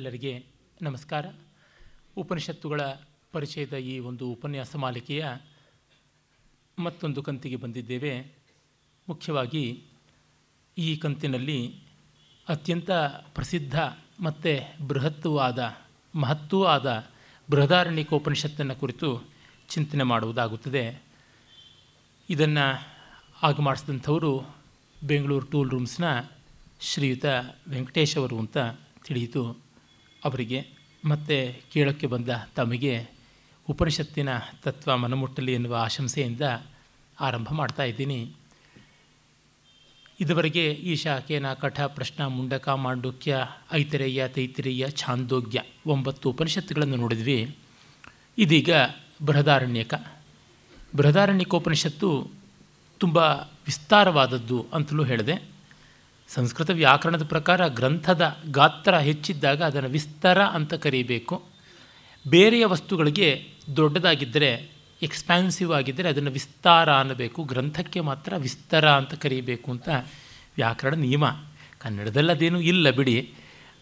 ಎಲ್ಲರಿಗೆ ನಮಸ್ಕಾರ. ಉಪನಿಷತ್ತುಗಳ ಪರಿಚಯದ ಈ ಒಂದು ಉಪನ್ಯಾಸ ಮಾಲಿಕೆಯ ಮತ್ತೊಂದು ಕಂತಿಗೆ ಬಂದಿದ್ದೇವೆ. ಮುಖ್ಯವಾಗಿ ಈ ಕಂತಿನಲ್ಲಿ ಅತ್ಯಂತ ಪ್ರಸಿದ್ಧ ಮತ್ತು ಬೃಹತ್ತೂ ಆದ ಮಹತ್ತೂ ಆದ ಬೃಹದಾರಣ್ಯಕೋಪನಿಷತ್ತನ್ನು ಕುರಿತು ಚಿಂತನೆ ಮಾಡುವುದಾಗುತ್ತದೆ. ಇದನ್ನು ಆಗ ಮಾಡಿಸಿದಂಥವರು ಬೆಂಗಳೂರು ಟೂಲ್ ರೂಮ್ಸ್ನ ಶ್ರೀಯುತ ವೆಂಕಟೇಶ್ ಅವರು ಅಂತ ತಿಳಿಯಿತು. ಅವರಿಗೆ ಮತ್ತು ಕೇಳೋಕ್ಕೆ ಬಂದ ತಮಗೆ ಉಪನಿಷತ್ತಿನ ತತ್ವ ಮನಮುಟ್ಟಲಿ ಎನ್ನುವ ಆಶಂಸೆಯಿಂದ ಆರಂಭ ಮಾಡ್ತಾ ಇದ್ದೀನಿ. ಇದುವರೆಗೆ ಈ ಶಾಖೆನ ಕಠ, ಪ್ರಶ್ನ, ಮುಂಡಕ, ಮಾಂಡುಕ್ಯ, ಐತರೇಯ, ತೈತಿರೇಯ, ಛಾಂದೋಗ್ಯ ಒಂಬತ್ತು ಉಪನಿಷತ್ತುಗಳನ್ನು ನೋಡಿದ್ವಿ. ಇದೀಗ ಬೃಹದಾರಣ್ಯಕ. ಬೃಹದಾರಣ್ಯಕೋಪನಿಷತ್ತು ತುಂಬ ವಿಸ್ತಾರವಾದದ್ದು ಅಂತಲೂ ಹೇಳಿದೆ. ಸಂಸ್ಕೃತ ವ್ಯಾಕರಣದ ಪ್ರಕಾರ ಗ್ರಂಥದ ಗಾತ್ರ ಹೆಚ್ಚಿದ್ದಾಗ ಅದನ್ನು ವಿಸ್ತಾರ ಅಂತ ಕರೀಬೇಕು. ಬೇರೆಯ ವಸ್ತುಗಳಿಗೆ ದೊಡ್ಡದಾಗಿದ್ದರೆ ಎಕ್ಸ್ಪ್ಯಾನ್ಸಿವ್ ಆಗಿದ್ದರೆ ಅದನ್ನು ವಿಸ್ತಾರ ಅನ್ನಬೇಕು. ಗ್ರಂಥಕ್ಕೆ ಮಾತ್ರ ವಿಸ್ತಾರ ಅಂತ ಕರೀಬೇಕು ಅಂತ ವ್ಯಾಕರಣ ನಿಯಮ. ಕನ್ನಡದಲ್ಲಿ ಅದೇನೂ ಇಲ್ಲ ಬಿಡಿ.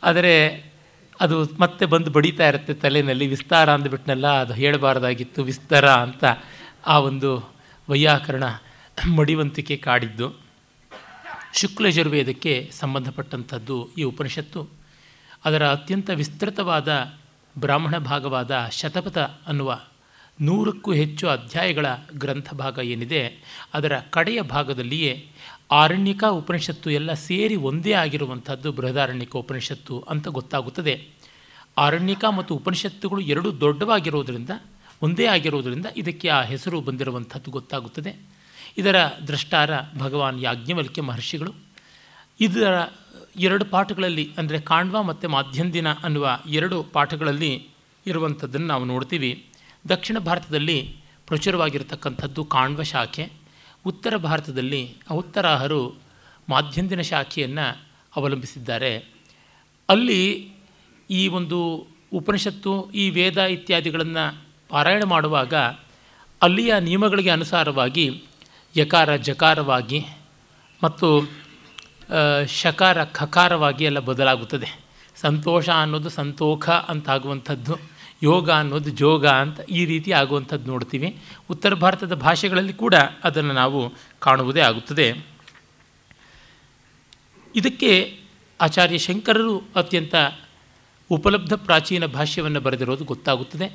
ಆದರೆ ಅದು ಮತ್ತೆ ಬಂದು ಬಡಿತಾ ಇರುತ್ತೆ ತಲೆಯಲ್ಲಿ ವಿಸ್ತಾರ ಅಂದ್ಬಿಟ್ನಲ್ಲ, ಅದು ಹೇಳಬಾರ್ದಾಗಿತ್ತು, ವಿಸ್ತಾರ ಅಂತ ಆ ಒಂದು ವೈಯಾಕರಣ ಮಡಿವಂತಿಕೆ ಕಾಡಿದ್ದು. ಶುಕ್ಲಯಜುರ್ವೇದಕ್ಕೆ ಸಂಬಂಧಪಟ್ಟಂಥದ್ದು ಈ ಉಪನಿಷತ್ತು. ಅದರ ಅತ್ಯಂತ ವಿಸ್ತೃತವಾದ ಬ್ರಾಹ್ಮಣ ಭಾಗವಾದ ಶತಪಥ ಅನ್ನುವ ನೂರಕ್ಕೂ ಹೆಚ್ಚು ಅಧ್ಯಾಯಗಳ ಗ್ರಂಥ ಭಾಗ ಏನಿದೆ, ಅದರ ಕಡೆಯ ಭಾಗದಲ್ಲಿಯೇ ಆರಣ್ಯಕ ಉಪನಿಷತ್ತು ಎಲ್ಲ ಸೇರಿ ಒಂದೇ ಆಗಿರುವಂಥದ್ದು ಬೃಹದಾರಣ್ಯಕ ಉಪನಿಷತ್ತು ಅಂತ ಗೊತ್ತಾಗುತ್ತದೆ. ಆರಣ್ಯಕ ಮತ್ತು ಉಪನಿಷತ್ತುಗಳು ಎರಡೂ ದೊಡ್ಡವಾಗಿರೋದರಿಂದ, ಒಂದೇ ಆಗಿರೋದರಿಂದ ಇದಕ್ಕೆ ಆ ಹೆಸರು ಬಂದಿರುವಂಥದ್ದು ಗೊತ್ತಾಗುತ್ತದೆ. ಇದರ ದೃಷ್ಟಾರ ಭಗವಾನ್ ಯಾಜ್ಞವಲ್ಕ್ಯ ಮಹರ್ಷಿಗಳು. ಇದರ ಎರಡು ಪಾಠಗಳಲ್ಲಿ, ಅಂದರೆ ಕಾಣ್ವ ಮತ್ತು ಮಾಧ್ಯಂದಿನ ಅನ್ನುವ ಎರಡು ಪಾಠಗಳಲ್ಲಿ ಇರುವಂಥದ್ದನ್ನು ನಾವು ನೋಡ್ತೀವಿ. ದಕ್ಷಿಣ ಭಾರತದಲ್ಲಿ ಪ್ರಚುರವಾಗಿರತಕ್ಕಂಥದ್ದು ಕಾಣ್ವ ಶಾಖೆ. ಉತ್ತರ ಭಾರತದಲ್ಲಿ ಔತ್ತರಾಹರು ಮಾಧ್ಯಂದಿನ ಶಾಖೆಯನ್ನು ಅವಲಂಬಿಸಿದ್ದಾರೆ. ಅಲ್ಲಿ ಈ ಒಂದು ಉಪನಿಷತ್ತು, ಈ ವೇದ ಇತ್ಯಾದಿಗಳನ್ನು ಪಾರಾಯಣ ಮಾಡುವಾಗ ಅಲ್ಲಿಯ ನಿಯಮಗಳಿಗೆ ಅನುಸಾರವಾಗಿ ಯಕಾರ ಜಕಾರವಾಗಿ ಮತ್ತು ಶಕಾರ ಖಕಾರವಾಗಿ ಎಲ್ಲ ಬದಲಾಗುತ್ತದೆ. ಸಂತೋಷ ಅನ್ನೋದು ಸಂತೋಖ ಅಂತ ಆಗುವಂಥದ್ದು ಯೋಗ ಅನ್ನೋದು ಜೋಗ ಅಂತ ಈ ರೀತಿ ಆಗುವಂಥದ್ದು ನೋಡ್ತೀವಿ. ಉತ್ತರ ಭಾರತದ ಭಾಷೆಗಳಲ್ಲಿ ಕೂಡ ಅದನ್ನು ನಾವು ಕಾಣುವುದೇ ಆಗುತ್ತದೆ. ಇದಕ್ಕೆ ಆಚಾರ್ಯ ಶಂಕರರು ಅತ್ಯಂತ ಉಪಲಬ್ಧ ಪ್ರಾಚೀನ ಭಾಷ್ಯವನ್ನು ಬರೆದಿರೋದು ಗೊತ್ತಾಗುತ್ತದೆ.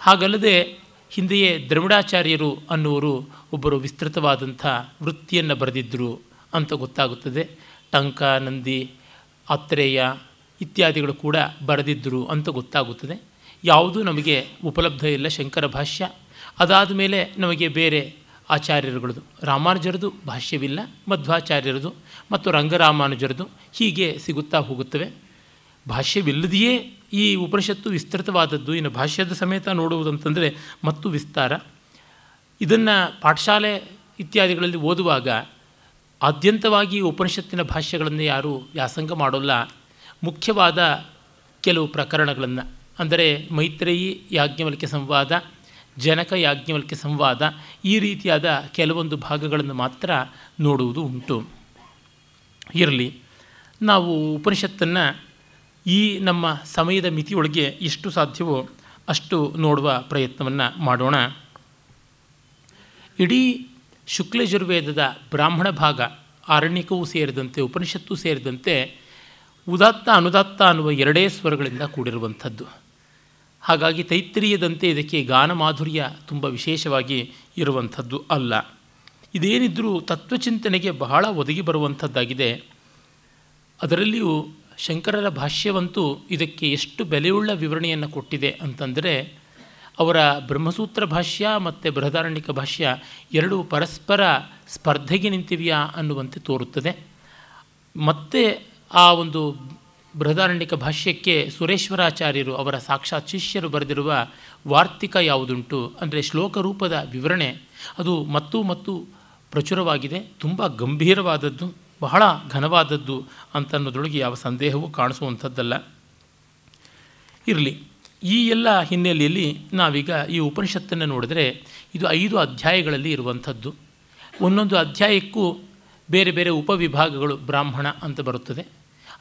ಹಾಗಲ್ಲದೆ ಹಿಂದೆಯೇ ದ್ರವಿಡಾಚಾರ್ಯರು ಅನ್ನುವರು ಒಬ್ಬರು ವಿಸ್ತೃತವಾದಂಥ ವೃತ್ತಿಯನ್ನು ಬರೆದಿದ್ದರು ಅಂತ ಗೊತ್ತಾಗುತ್ತದೆ. ಟಂಕ, ನಂದಿ, ಆತ್ರೇಯ ಇತ್ಯಾದಿಗಳು ಕೂಡ ಬರೆದಿದ್ದರು ಅಂತ ಗೊತ್ತಾಗುತ್ತದೆ. ಯಾವುದೂ ನಮಗೆ ಉಪಲಬ್ಧ ಇಲ್ಲ ಶಂಕರ ಭಾಷ್ಯ. ಅದಾದ ಮೇಲೆ ನಮಗೆ ಬೇರೆ ಆಚಾರ್ಯರುಗಳದು. ರಾಮಾನುಜರದು ಭಾಷ್ಯವಿಲ್ಲ, ಮಧ್ವಾಚಾರ್ಯರದು ಮತ್ತು ರಂಗರಾಮಾನುಜರದು ಹೀಗೆ ಸಿಗುತ್ತಾ ಹೋಗುತ್ತವೆ. ಭಾಷ್ಯವಿಲ್ಲದೆಯೇ ಈ ಉಪನಿಷತ್ತು ವಿಸ್ತೃತವಾದದ್ದು. ಇನ್ನು ಭಾಷ್ಯದ ಸಮೇತ ನೋಡುವುದಂತಂದರೆ ಮತ್ತು ವಿಸ್ತಾರ. ಇದನ್ನು ಪಾಠಶಾಲೆ ಇತ್ಯಾದಿಗಳಲ್ಲಿ ಓದುವಾಗ ಆದ್ಯಂತವಾಗಿ ಉಪನಿಷತ್ತಿನ ಭಾಷ್ಯಗಳನ್ನು ಯಾರೂ ವ್ಯಾಸಂಗ ಮಾಡೋಲ್ಲ. ಮುಖ್ಯವಾದ ಕೆಲವು ಪ್ರಕರಣಗಳನ್ನು. ಅಂದರೆ ಮೈತ್ರೇಯಿ ಯಾಜ್ಞವಲ್ಕ್ಯ ಸಂವಾದ, ಜನಕ ಯಾಜ್ಞವಲ್ಕ್ಯ ಸಂವಾದ ಈ ರೀತಿಯಾದ ಕೆಲವೊಂದು ಭಾಗಗಳನ್ನು ಮಾತ್ರ ನೋಡುವುದು ಉಂಟು. ಇರಲಿ. ನಾವು ಉಪನಿಷತ್ತನ್ನು ಈ ನಮ್ಮ ಸಮಯದ ಮಿತಿಯೊಳಗೆ ಎಷ್ಟು ಸಾಧ್ಯವೋ ಅಷ್ಟು ನೋಡುವ ಪ್ರಯತ್ನವನ್ನು ಮಾಡೋಣ. ಇಡೀ ಶುಕ್ಲಯಜುರ್ವೇದದ ಬ್ರಾಹ್ಮಣ ಭಾಗ ಆರಣ್ಯಕವೂ ಸೇರಿದಂತೆ ಉಪನಿಷತ್ತು ಸೇರಿದಂತೆ ಉದಾತ್ತ ಅನುದಾತ್ತ ಅನ್ನುವ ಎರಡೇ ಸ್ವರಗಳಿಂದ ಕೂಡಿರುವಂಥದ್ದು. ಹಾಗಾಗಿ ತೈತ್ರಿಯದಂತೆ ಇದಕ್ಕೆ ಗಾನ ಮಾಧುರ್ಯ ತುಂಬ ವಿಶೇಷವಾಗಿ ಇರುವಂಥದ್ದು ಅಲ್ಲ. ಇದೇನಿದ್ದರೂ ತತ್ವಚಿಂತನೆಗೆ ಬಹಳ ಒದಗಿ ಬರುವಂಥದ್ದಾಗಿದೆ. ಅದರಲ್ಲಿಯೂ ಶಂಕರರ ಭಾಷ್ಯವಂತೂ ಇದಕ್ಕೆ ಎಷ್ಟು ಬೆಲೆಯುಳ್ಳ ವಿವರಣೆಯನ್ನು ಕೊಟ್ಟಿದೆ ಅಂತಂದರೆ, ಅವರ ಬ್ರಹ್ಮಸೂತ್ರ ಭಾಷ್ಯ ಮತ್ತು ಬೃಹದಾರಣ್ಯಕ ಭಾಷ್ಯ ಎರಡೂ ಪರಸ್ಪರ ಸ್ಪರ್ಧೆಗೆ ನಿಂತಿವೆಯಾ ಅನ್ನುವಂತೆ ತೋರುತ್ತದೆ. ಮತ್ತೆ ಆ ಒಂದು ಬೃಹದಾರಣ್ಯಕ ಭಾಷ್ಯಕ್ಕೆ ಸುರೇಶ್ವರಾಚಾರ್ಯರು ಅವರ ಸಾಕ್ಷಾತ್ ಶಿಷ್ಯರು ಬರೆದಿರುವ ವಾರ್ತಿಕ ಯಾವುದುಂಟು ಅಂದರೆ ಶ್ಲೋಕ ರೂಪದ ವಿವರಣೆ, ಅದು ಮತ್ತೂ ಮತ್ತು ಪ್ರಚುರವಾಗಿದೆ, ತುಂಬ ಗಂಭೀರವಾದದ್ದು. ಬಹಳ ಘನವಾದದ್ದು ಅಂತನ್ನೋದ್ರೊಳಗೆ ಯಾವ ಸಂದೇಹವೂ ಕಾಣಿಸುವಂಥದ್ದಲ್ಲ. ಇರಲಿ, ಈ ಎಲ್ಲ ಹಿನ್ನೆಲೆಯಲ್ಲಿ ನಾವೀಗ ಈ ಉಪನಿಷತ್ತನ್ನು ನೋಡಿದರೆ ಇದು ಐದು ಅಧ್ಯಾಯಗಳಲ್ಲಿ ಇರುವಂಥದ್ದು. ಒಂದೊಂದು ಅಧ್ಯಾಯಕ್ಕೂ ಬೇರೆ ಬೇರೆ ಉಪವಿಭಾಗಗಳು ಬ್ರಾಹ್ಮಣ ಅಂತ ಬರುತ್ತದೆ.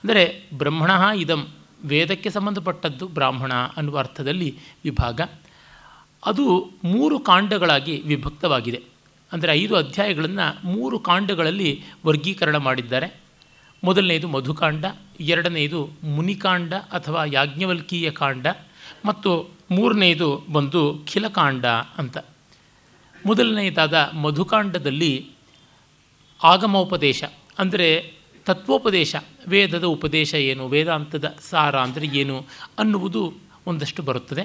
ಅಂದರೆ ಬ್ರಹ್ಮಣ ಇದಂ ವೇದಕ್ಕೆ ಸಂಬಂಧಪಟ್ಟದ್ದು ಬ್ರಾಹ್ಮಣ ಅನ್ನುವ ಅರ್ಥದಲ್ಲಿ ವಿಭಾಗ. ಅದು ಮೂರು ಕಾಂಡಗಳಾಗಿ ವಿಭಕ್ತವಾಗಿದೆ. ಅಂದರೆ ಐದು ಅಧ್ಯಾಯಗಳನ್ನು ಮೂರು ಕಾಂಡಗಳಲ್ಲಿ ವರ್ಗೀಕರಣ ಮಾಡಿದ್ದಾರೆ. ಮೊದಲನೆಯದು ಮಧುಕಾಂಡ ಎರಡನೆಯದು ಮುನಿಕಾಂಡ ಅಥವಾ ಯಾಜ್ಞವಲ್ಕೀಯ ಕಾಂಡ, ಮತ್ತು ಮೂರನೆಯದು ಬಂದು ಖಿಲಕಾಂಡ ಅಂತ. ಮೊದಲನೆಯದಾದ ಮಧುಕಾಂಡದಲ್ಲಿ ಆಗಮೋಪದೇಶ, ಅಂದರೆ ತತ್ವೋಪದೇಶ, ವೇದದ ಉಪದೇಶ ಏನು, ವೇದಾಂತದ ಸಾರ ಅಂದರೆ ಏನು ಅನ್ನುವುದು ಒಂದಷ್ಟು ಬರುತ್ತದೆ.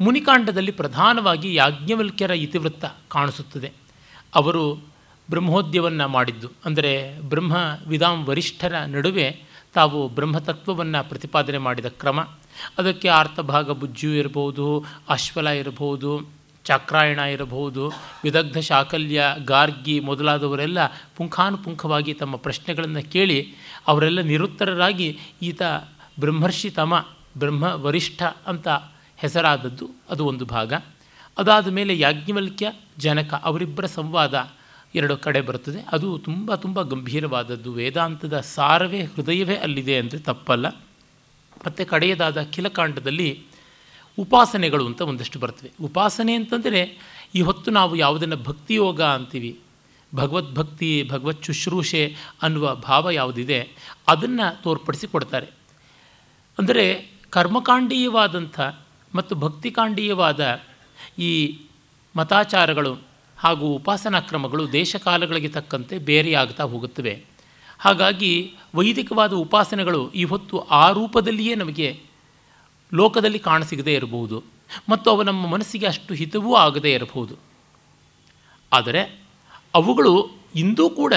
ಮುನಿಕಾಂಡದಲ್ಲಿ ಪ್ರಧಾನವಾಗಿ ಯಾಜ್ಞವಲ್ಕ್ಯರ ಇತಿವೃತ್ತ ಕಾಣಿಸುತ್ತದೆ. ಅವರು ಬ್ರಹ್ಮೋದ್ಯವನ್ನು ಮಾಡಿದ್ದು. ಅಂದರೆ ಬ್ರಹ್ಮ ವಿಧಾಂ ವರಿಷ್ಠರ ನಡುವೆ ತಾವು ಬ್ರಹ್ಮತತ್ವವನ್ನು ಪ್ರತಿಪಾದನೆ ಮಾಡಿದ ಕ್ರಮ. ಅದಕ್ಕೆ ಆರ್ತಭಾಗ ಬುಜ್ಜು ಇರಬಹುದು, ಅಶ್ವಲ ಇರಬಹುದು, ಚಾಕ್ರಾಯಣ ಇರಬಹುದು, ವಿದಗ್ಧ ಶಾಕಲ್ಯ, ಗಾರ್ಗಿ ಮೊದಲಾದವರೆಲ್ಲ ಪುಂಖಾನುಪುಂಖವಾಗಿ ತಮ್ಮ ಪ್ರಶ್ನೆಗಳನ್ನು ಕೇಳಿ ಅವರೆಲ್ಲ ನಿರುತ್ತರರಾಗಿ ಈತ ಬ್ರಹ್ಮರ್ಷಿ ತಮ, ಬ್ರಹ್ಮ ವರಿಷ್ಠ ಅಂತ ಹೆಸರಾದದ್ದು ಅದು ಒಂದು ಭಾಗ. ಅದಾದ ಮೇಲೆ ಯಾಜ್ಞವಲ್ಕ್ಯ, ಜನಕ ಅವರಿಬ್ಬರ ಸಂವಾದ ಎರಡು ಕಡೆ ಬರುತ್ತದೆ. ಅದು ತುಂಬ ತುಂಬ ಗಂಭೀರವಾದದ್ದು. ವೇದಾಂತದ ಸಾರವೇ ಹೃದಯವೇ ಅಲ್ಲಿದೆ ಅಂದರೆ ತಪ್ಪಲ್ಲ. ಮತ್ತು ಕಡೆಯದಾದ ಕಿಲಕಾಂಡದಲ್ಲಿ ಉಪಾಸನೆಗಳು ಅಂತ ಒಂದಷ್ಟು ಬರ್ತವೆ. ಉಪಾಸನೆ ಅಂತಂದರೆ ಈ ಹೊತ್ತು ನಾವು ಯಾವುದನ್ನು ಭಕ್ತಿಯೋಗ ಅಂತೀವಿ, ಭಗವದ್ಭಕ್ತಿ, ಭಗವತ್ ಶುಶ್ರೂಷೆ ಅನ್ನುವ ಭಾವ ಯಾವುದಿದೆ, ಅದನ್ನು ತೋರ್ಪಡಿಸಿ ಕೊಡ್ತಾರೆ. ಅಂದರೆ ಕರ್ಮಕಾಂಡೀಯವಾದಂಥ ಮತ್ತು ಭಕ್ತಿಕಾಂಡೀಯವಾದ ಈ ಮತಾಚಾರಗಳು ಹಾಗೂ ಉಪಾಸನಾ ಕ್ರಮಗಳು ದೇಶಕಾಲಗಳಿಗೆ ತಕ್ಕಂತೆ ಬೇರೆಯಾಗ್ತಾ ಹೋಗುತ್ತವೆ. ಹಾಗಾಗಿ ವೈದಿಕವಾದ ಉಪಾಸನೆಗಳು ಈ ಹೊತ್ತು ಆ ರೂಪದಲ್ಲಿಯೇ ನಮಗೆ ಲೋಕದಲ್ಲಿ ಕಾಣಸಿಗದೇ ಇರಬಹುದು ಮತ್ತು ಅವು ನಮ್ಮ ಮನಸ್ಸಿಗೆ ಅಷ್ಟು ಹಿತವೂ ಆಗದೇ ಇರಬಹುದು. ಆದರೆ ಅವುಗಳು ಇಂದೂ ಕೂಡ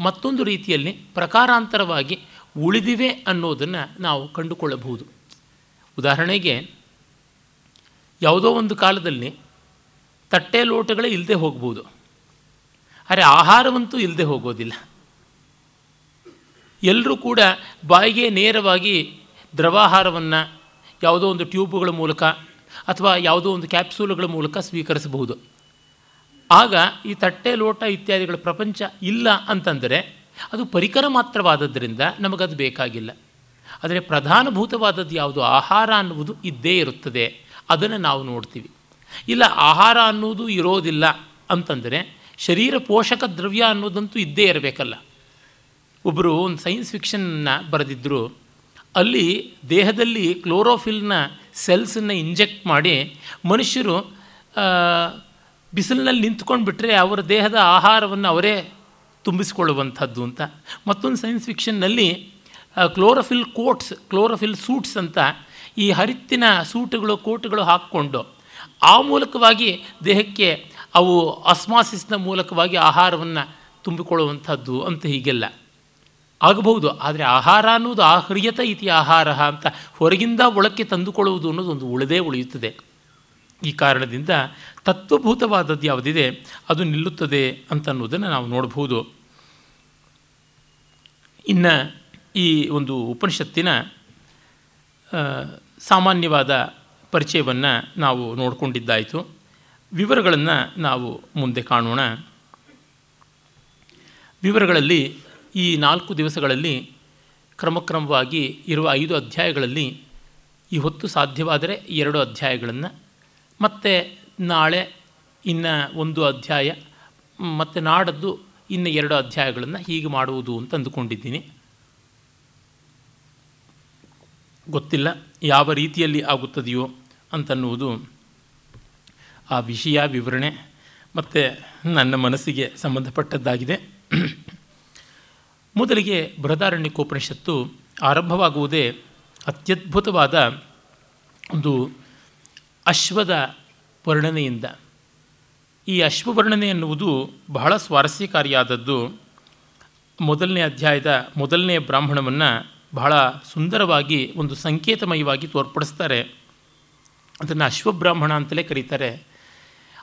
ಮತ್ತೊಂದು ರೀತಿಯಲ್ಲಿ ಪ್ರಕಾರಾಂತರವಾಗಿ ಉಳಿದಿವೆ ಅನ್ನೋದನ್ನು ನಾವು ಕಂಡುಕೊಳ್ಳಬಹುದು. ಉದಾಹರಣೆಗೆ ಯಾವುದೋ ಒಂದು ಕಾಲದಲ್ಲಿ ತಟ್ಟೆ ಲೋಟಗಳೇ ಇಲ್ಲದೆ ಹೋಗ್ಬೋದು. ಆದರೆ ಆಹಾರವಂತೂ ಇಲ್ಲದೆ ಹೋಗೋದಿಲ್ಲ. ಎಲ್ಲರೂ ಕೂಡ ಬಾಯಿಗೆ ನೇರವಾಗಿ ದ್ರವಾಹಾರವನ್ನು ಯಾವುದೋ ಒಂದು ಟ್ಯೂಬ್ಗಳ ಮೂಲಕ ಅಥವಾ ಯಾವುದೋ ಒಂದು ಕ್ಯಾಪ್ಸೂಲ್ಗಳ ಮೂಲಕ ಸ್ವೀಕರಿಸಬಹುದು. ಆಗ ಈ ತಟ್ಟೆ ಲೋಟ ಇತ್ಯಾದಿಗಳ ಪ್ರಪಂಚ ಇಲ್ಲ ಅಂತಂದರೆ ಅದು ಪರಿಕರ ಮಾತ್ರವಾದದ್ದರಿಂದ ನಮಗದು ಬೇಕಾಗಿಲ್ಲ. ಆದರೆ ಪ್ರಧಾನಭೂತವಾದದ್ದು ಯಾವುದು? ಆಹಾರ ಅನ್ನುವುದು ಇದ್ದೇ ಇರುತ್ತದೆ. ಅದನ್ನು ನಾವು ನೋಡ್ತೀವಿ. ಇಲ್ಲ ಆಹಾರ ಅನ್ನೋದು ಇರೋದಿಲ್ಲ ಅಂತಂದರೆ ಶರೀರ ಪೋಷಕ ದ್ರವ್ಯ ಅನ್ನೋದಂತೂ ಇದ್ದೇ ಇರಬೇಕಲ್ಲ. ಒಬ್ಬರು ಒಂದು ಸೈನ್ಸ್ ಫಿಕ್ಷನ್ನ ಬರೆದಿದ್ದರು ಅಲ್ಲಿ ದೇಹದಲ್ಲಿ ಕ್ಲೋರೋಫಿಲ್ನ ಸೆಲ್ಸನ್ನು ಇಂಜೆಕ್ಟ್ ಮಾಡಿ ಮನುಷ್ಯರು ಬಿಸಿಲಿನಲ್ಲಿ ನಿಂತ್ಕೊಂಡು ಬಿಟ್ಟರೆ ಅವರ ದೇಹದ ಆಹಾರವನ್ನು ಅವರೇ ತುಂಬಿಸಿಕೊಳ್ಳುವಂಥದ್ದು ಅಂತ. ಮತ್ತೊಂದು ಸೈನ್ಸ್ ಫಿಕ್ಷನ್ನಲ್ಲಿ ಕ್ಲೋರೋಫಿಲ್ ಕೋಟ್ಸ್ ಕ್ಲೋರೋಫಿಲ್ ಸೂಟ್ಸ್ ಅಂತ ಈ ಹರಿತ್ತಿನ ಸೂಟ್ಗಳು, ಕೋಟ್ಗಳು ಹಾಕ್ಕೊಂಡು ಆ ಮೂಲಕವಾಗಿ ದೇಹಕ್ಕೆ ಅವು ಅಸ್ಮಾಸಿಸ್ನ ಮೂಲಕವಾಗಿ ಆಹಾರವನ್ನು ತುಂಬಿಕೊಳ್ಳುವಂಥದ್ದು ಅಂತ ಹೀಗೆಲ್ಲ. ಆಗಬಹುದು, ಆದರೆ ಆಹಾರ ಅನ್ನೋದು ಆಹ್ರಿಯತ ಇತಿ ಆಹಾರ ಅಂತ ಹೊರಗಿಂದ ಒಳಕ್ಕೆ ತಂದುಕೊಳ್ಳುವುದು ಅನ್ನೋದು ಒಂದು ಉಳಿದೇ ಉಳಿಯುತ್ತದೆ. ಈ ಕಾರಣದಿಂದ ತತ್ವಭೂತವಾದದ್ದು ಯಾವುದಿದೆ, ಅದು ನಿಲ್ಲುತ್ತದೆ ಅಂತನ್ನುವುದನ್ನು ನಾವು ನೋಡಬಹುದು. ಇನ್ನು ಈ ಒಂದು ಉಪನಿಷತ್ತಿನ ಸಾಮಾನ್ಯವಾದ ಪರಿಚಯವನ್ನು ನಾವು ನೋಡಿಕೊಂಡಿದ್ದಾಯಿತು. ವಿವರಗಳನ್ನು ನಾವು ಮುಂದೆ ಕಾಣೋಣ. ವಿವರಗಳಲ್ಲಿ ಈ ನಾಲ್ಕು ದಿವಸಗಳಲ್ಲಿ ಕ್ರಮಕ್ರಮವಾಗಿ ಇರುವ ಐದು ಅಧ್ಯಾಯಗಳಲ್ಲಿ ಈ ಹೊತ್ತು ಸಾಧ್ಯವಾದರೆ ಎರಡು ಅಧ್ಯಾಯಗಳನ್ನು, ಮತ್ತು ನಾಳೆ ಇನ್ನು ಒಂದು ಅಧ್ಯಾಯ, ಮತ್ತು ನಾಡದ್ದು ಇನ್ನು ಎರಡು ಅಧ್ಯಾಯಗಳನ್ನು ಹೀಗೆ ಮಾಡುವುದು ಅಂತ ಅಂದುಕೊಂಡಿದ್ದೀನಿ. ಗೊತ್ತಿಲ್ಲ ಯಾವ ರೀತಿಯಲ್ಲಿ ಆಗುತ್ತದೆಯೋ ಅಂತನ್ನುವುದು ಆ ವಿಷಯ, ವಿವರಣೆ ಮತ್ತು ನನ್ನ ಮನಸ್ಸಿಗೆ ಸಂಬಂಧಪಟ್ಟದ್ದಾಗಿದೆ. ಮೊದಲಿಗೆ ಬೃಹದಾರಣ್ಯಕೋಪನಿಷತ್ತು ಆರಂಭವಾಗುವುದೇ ಅತ್ಯದ್ಭುತವಾದ ಒಂದು ಅಶ್ವದ ವರ್ಣನೆಯಿಂದ. ಈ ಅಶ್ವವರ್ಣನೆ ಎನ್ನುವುದು ಬಹಳ ಸ್ವಾರಸ್ಯಕಾರಿಯಾದದ್ದು. ಮೊದಲನೇ ಅಧ್ಯಾಯದ ಮೊದಲನೇ ಬ್ರಾಹ್ಮಣವನ್ನು ಬಹಳ ಸುಂದರವಾಗಿ ಒಂದು ಸಂಕೇತಮಯವಾಗಿ ತೋರ್ಪಡಿಸ್ತಾರೆ. ಅದನ್ನು ಅಶ್ವಬ್ರಾಹ್ಮಣ ಅಂತಲೇ ಕರೀತಾರೆ.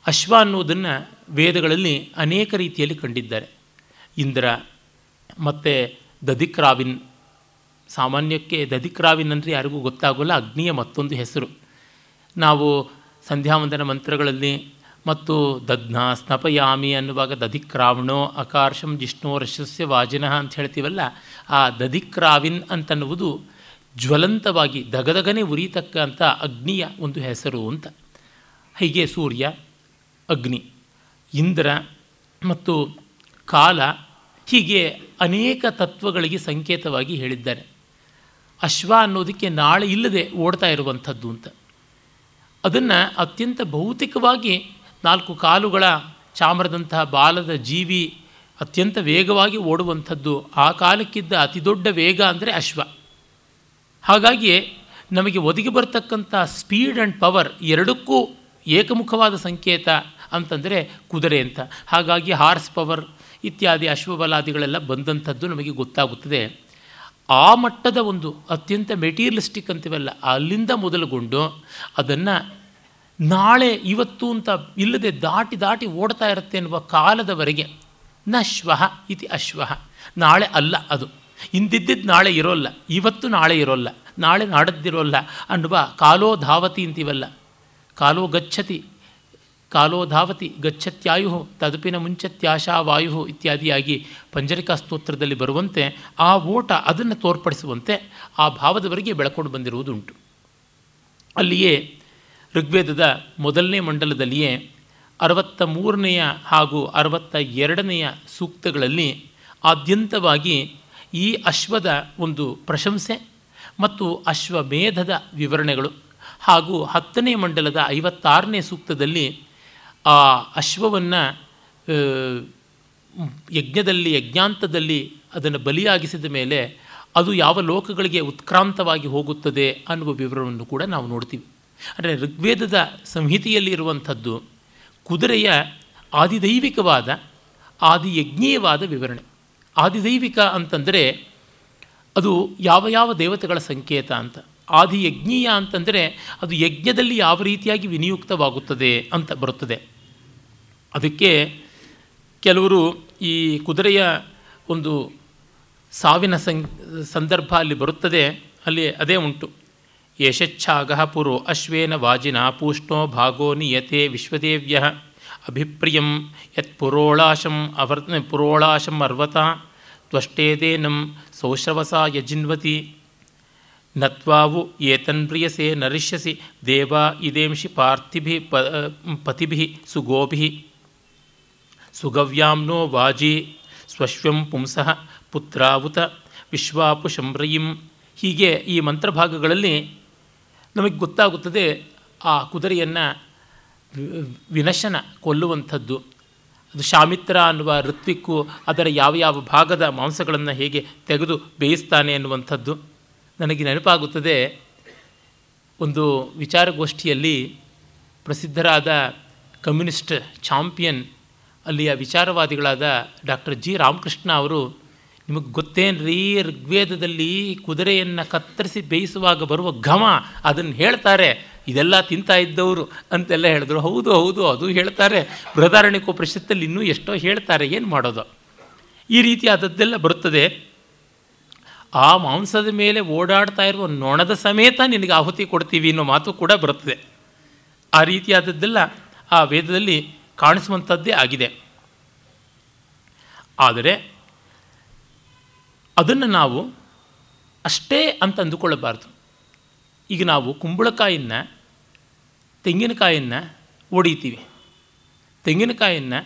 ಅಶ್ವ ಅನ್ನೋದನ್ನು ವೇದಗಳಲ್ಲಿ ಅನೇಕ ರೀತಿಯಲ್ಲಿ ಕಂಡಿದ್ದಾರೆ. ಇಂದ್ರ ಮತ್ತು ದಧಿಕ್ರಾವಿನ್, ಸಾಮಾನ್ಯಕ್ಕೆ ದಧಿಕ್ರಾವಿನ್ ಅಂದರೆ ಯಾರಿಗೂ ಗೊತ್ತಾಗೋಲ್ಲ, ಅಗ್ನಿಯ ಮತ್ತೊಂದು ಹೆಸರು. ನಾವು ಸಂಧ್ಯಾವಂದನ ಮಂತ್ರಗಳಲ್ಲಿ ಮತ್ತು ದಗ್ನ ಸ್ನಪಯಾಮಿ ಅನ್ನುವಾಗ ದಧಿಕ್ರಾವಣೋ ಅಕಾರ್ಷಂ ಜಿಷ್ಣೋ ರಶಸ್ಯ ವಾಜಿನಃ ಅಂತ ಹೇಳ್ತೀವಲ್ಲ, ಆ ದಧಿಕ್ರಾವಿನ್ ಅಂತನ್ನುವುದು ಜ್ವಲಂತವಾಗಿ ದಗದಗನೆ ಉರಿತಕ್ಕಂಥ ಅಗ್ನಿಯ ಒಂದು ಹೆಸರು ಅಂತ. ಹೀಗೆ ಸೂರ್ಯ, ಅಗ್ನಿ, ಇಂದ್ರ ಮತ್ತು ಕಾಲ ಹೀಗೆ ಅನೇಕ ತತ್ವಗಳಿಗೆ ಸಂಕೇತವಾಗಿ ಹೇಳಿದ್ದಾರೆ. ಅಶ್ವ ಅನ್ನೋದಕ್ಕೆ ನಾಳೆ ಇಲ್ಲದೆ ಓಡ್ತಾ ಇರುವಂಥದ್ದು ಅಂತ. ಅದನ್ನು ಅತ್ಯಂತ ಭೌತಿಕವಾಗಿ ನಾಲ್ಕು ಕಾಲುಗಳ ಚಾಮರದಂತಹ ಬಾಲದ ಜೀವಿ ಅತ್ಯಂತ ವೇಗವಾಗಿ ಓಡುವಂಥದ್ದು ಆ ಕಾಲಕ್ಕಿದ್ದ ಅತಿದೊಡ್ಡ ವೇಗ ಅಂದರೆ ಅಶ್ವ. ಹಾಗಾಗಿ ನಮಗೆ ಒದಗಿ ಬರ್ತಕ್ಕಂಥ ಸ್ಪೀಡ್ ಆ್ಯಂಡ್ ಪವರ್ ಎರಡಕ್ಕೂ ಏಕಮುಖವಾದ ಸಂಕೇತ ಅಂತಂದರೆ ಕುದುರೆ ಅಂತ. ಹಾಗಾಗಿ ಹಾರ್ಸ್ ಪವರ್ ಇತ್ಯಾದಿ ಅಶ್ವಬಲಾದಿಗಳೆಲ್ಲ ಬಂದಂಥದ್ದು ನಮಗೆ ಗೊತ್ತಾಗುತ್ತದೆ. ಆ ಮಟ್ಟದ ಒಂದು ಅತ್ಯಂತ ಮೆಟೀರಿಯಲಿಸ್ಟಿಕ್ ಅಂತೀವಲ್ಲ, ಅಲ್ಲಿಂದ ಮೊದಲುಗೊಂಡು ಅದನ್ನು ನಾಳೆ ಇವತ್ತು ಅಂತ ಇಲ್ಲದೆ ದಾಟಿ ದಾಟಿ ಓಡ್ತಾ ಇರುತ್ತೆ ಎನ್ನುವ ಕಾಲದವರೆಗೆ ನ ಇತಿ ಅಶ್ವಃ ನಾಳೆ ಅಲ್ಲ ಅದು. ಇಂದಿದ್ದಿದ್ದು ನಾಳೆ ಇರೋಲ್ಲ, ಇವತ್ತು ನಾಳೆ ಇರೋಲ್ಲ, ನಾಳೆ ನಾಡದ್ದಿರೋಲ್ಲ ಅನ್ನುವ ಕಾಲೋ ಧಾವತಿ ಅಂತೀವಲ್ಲ. ಕಾಲೋ ಗಚ್ಚತಿ, ಕಾಲೋ ಧಾವತಿ ಗಚ್ಚತ್ಯಾಯು ತದಪಿನ ಮುಂಚತ್ಯಾಶಾ ವಾಯು ಇತ್ಯಾದಿಯಾಗಿ ಪಂಜರಿಕಾ ಸ್ತೋತ್ರದಲ್ಲಿ ಬರುವಂತೆ ಆ ಓಟ ಅದನ್ನು ತೋರ್ಪಡಿಸುವಂತೆ ಆ ಭಾವದವರೆಗೆ ಬೆಳಕೊಂಡು ಬಂದಿರುವುದುಂಟು. ಅಲ್ಲಿಯೇ ಋಗ್ವೇದದ ಮೊದಲನೇ ಮಂಡಲದಲ್ಲಿಯೇ ಅರವತ್ತ ಮೂರನೆಯ ಹಾಗೂ ಅರವತ್ತ ಎರಡನೆಯ ಸೂಕ್ತಗಳಲ್ಲಿ ಆದ್ಯಂತವಾಗಿ ಈ ಅಶ್ವದ ಒಂದು ಪ್ರಶಂಸೆ ಮತ್ತು ಅಶ್ವಮೇಧದ ವಿವರಣೆಗಳು. ಹಾಗೂ ಹತ್ತನೇ ಮಂಡಲದ ಐವತ್ತಾರನೇ ಸೂಕ್ತದಲ್ಲಿ ಆ ಅಶ್ವವನ್ನು ಯಜ್ಞದಲ್ಲಿ, ಯಜ್ಞಾಂತದಲ್ಲಿ ಅದನ್ನು ಬಲಿಯಾಗಿಸಿದ ಮೇಲೆ ಅದು ಯಾವ ಲೋಕಗಳಿಗೆ ಉತ್ಕ್ರಾಂತವಾಗಿ ಹೋಗುತ್ತದೆ ಅನ್ನುವ ವಿವರವನ್ನು ಕೂಡ ನಾವು ನೋಡ್ತೀವಿ. ಅಂದರೆ ಋಗ್ವೇದದ ಸಂಹಿತೆಯಲ್ಲಿ ಇರುವಂಥದ್ದು ಕುದುರೆಯ ಆದಿದೈವಿಕವಾದ, ಆದಿಯಜ್ಞೀಯವಾದ ವಿವರಣೆ. ಆದಿದೈವಿಕ ಅಂತಂದರೆ ಅದು ಯಾವ ಯಾವ ದೇವತೆಗಳ ಸಂಕೇತ ಅಂತ. ಆದಿಯಜ್ಞೀಯ ಅಂತಂದರೆ ಅದು ಯಜ್ಞದಲ್ಲಿ ಯಾವ ರೀತಿಯಾಗಿ ವಿನಿಯುಕ್ತವಾಗುತ್ತದೆ ಅಂತ ಬರುತ್ತದೆ. ಅದಕ್ಕೆ ಕೆಲವರು ಈ ಕುದುರೆಯ ಒಂದು ಸಾವಿನ ಸಂ, ಸಂದರ್ಭ ಅಲ್ಲಿ ಬರುತ್ತದೆ. ಅಲ್ಲಿ ಅದೇ ಉಂಟು. ಯಶಚ್ಛಾಗ ಪುರೋ ಅಶ್ವೇನ ವಾಜಿನ ಪೂಷ್ಣೋ ಭಾಗೋ ನಿಯತೆ ವಿಶ್ವದೇವ್ಯ. ಅಭಿಪ್ರಿಯಂ ಯತ್ ಪುರೋಳಾಶಂ ಅವರ್ ಪುರೋಳಾಶಂ ಅರ್ವತ ತ್ವಷ್ಟೇದೇನಂ ಸೌಶ್ರವಸ ಯಜಿನ್ವತಿ ನತ್ವಾವು ಏತನ್ಪ್ರಿಯಸೆ ನರಿಷ್ಯಸಿ ದೇವ ಇದೇಂಶಿ ಪಾರ್ಥಿಭಿ ಪ ಪತಿಭಿ ಸುಗೋಭಿ ಸುಗವ್ಯಾಂನೋ ವಾಜಿ ಸ್ವಶ್ವಂ ಪುಂಸಃ ಪುತ್ರಾವುತ ವಿಶ್ವಾಪು ಶಂಭ್ರಯಿಂ ಹೀಗೆ ಈ ಮಂತ್ರಭಾಗಗಳಲ್ಲಿ ನಮಗೆ ಗೊತ್ತಾಗುತ್ತದೆ ಆ ಕುದುರೆಯನ್ನು ವಿನಶನ ಕೊಲ್ಲುವಂಥದ್ದು. ಅದು ಶಾಮಿತ್ರ ಅನ್ನುವ ಋತ್ವಿಕ್ಕು ಅದರ ಯಾವ ಯಾವ ಭಾಗದ ಮಾಂಸಗಳನ್ನು ಹೇಗೆ ತೆಗೆದು ಬೇಯಿಸ್ತಾನೆ ಅನ್ನುವಂಥದ್ದು. ನನಗೆ ನೆನಪಾಗುತ್ತದೆ, ಒಂದು ವಿಚಾರಗೋಷ್ಠಿಯಲ್ಲಿ ಪ್ರಸಿದ್ಧರಾದ ಕಮ್ಯುನಿಸ್ಟ್ ಚಾಂಪಿಯನ್, ಅಲ್ಲಿಯ ವಿಚಾರವಾದಿಗಳಾದ ಡಾಕ್ಟರ್ ಜಿ. ರಾಮಕೃಷ್ಣ ಅವರು, ನಿಮಗೆ ಗೊತ್ತೇನ್ರಿ, ಋಗ್ವೇದದಲ್ಲಿ ಕುದುರೆಯನ್ನು ಕತ್ತರಿಸಿ ಬೇಯಿಸುವಾಗ ಬರುವ ಘಮ ಅದನ್ನು ಹೇಳ್ತಾರೆ ಇದೆಲ್ಲ ತಿಂತಾ ಇದ್ದವರು ಅಂತೆಲ್ಲ ಹೇಳಿದ್ರು. ಹೌದು ಹೌದು, ಅದು ಹೇಳ್ತಾರೆ. ಬೃಹದಾರಣ್ಯಕೋಪನಿಷತ್ತಲ್ಲಿ ಇನ್ನೂ ಎಷ್ಟೋ ಹೇಳ್ತಾರೆ, ಏನು ಮಾಡೋದು? ಈ ರೀತಿಯಾದದ್ದೆಲ್ಲ ಬರುತ್ತದೆ. ಆ ಮಾಂಸದ ಮೇಲೆ ಓಡಾಡ್ತಾ ಇರುವ ನೊಣದ ಸಮೇತ ನಿನಗೆ ಆಹುತಿ ಕೊಡ್ತೀವಿ ಅನ್ನೋ ಮಾತು ಕೂಡ ಬರುತ್ತದೆ. ಆ ರೀತಿಯಾದದ್ದೆಲ್ಲ ಆ ವೇದದಲ್ಲಿ ಕಾಣಿಸುವಂಥದ್ದೇ ಆಗಿದೆ. ಆದರೆ ಅದನ್ನು ನಾವು ಅಷ್ಟೇ ಅಂತ ಅಂದುಕೊಳ್ಳಬಾರ್ದು. ಈಗ ನಾವು ಕುಂಬಳಕಾಯಿಯನ್ನು, ತೆಂಗಿನಕಾಯಿಯನ್ನು ಒಡಿತೀವಿ ತೆಂಗಿನಕಾಯಿಯನ್ನು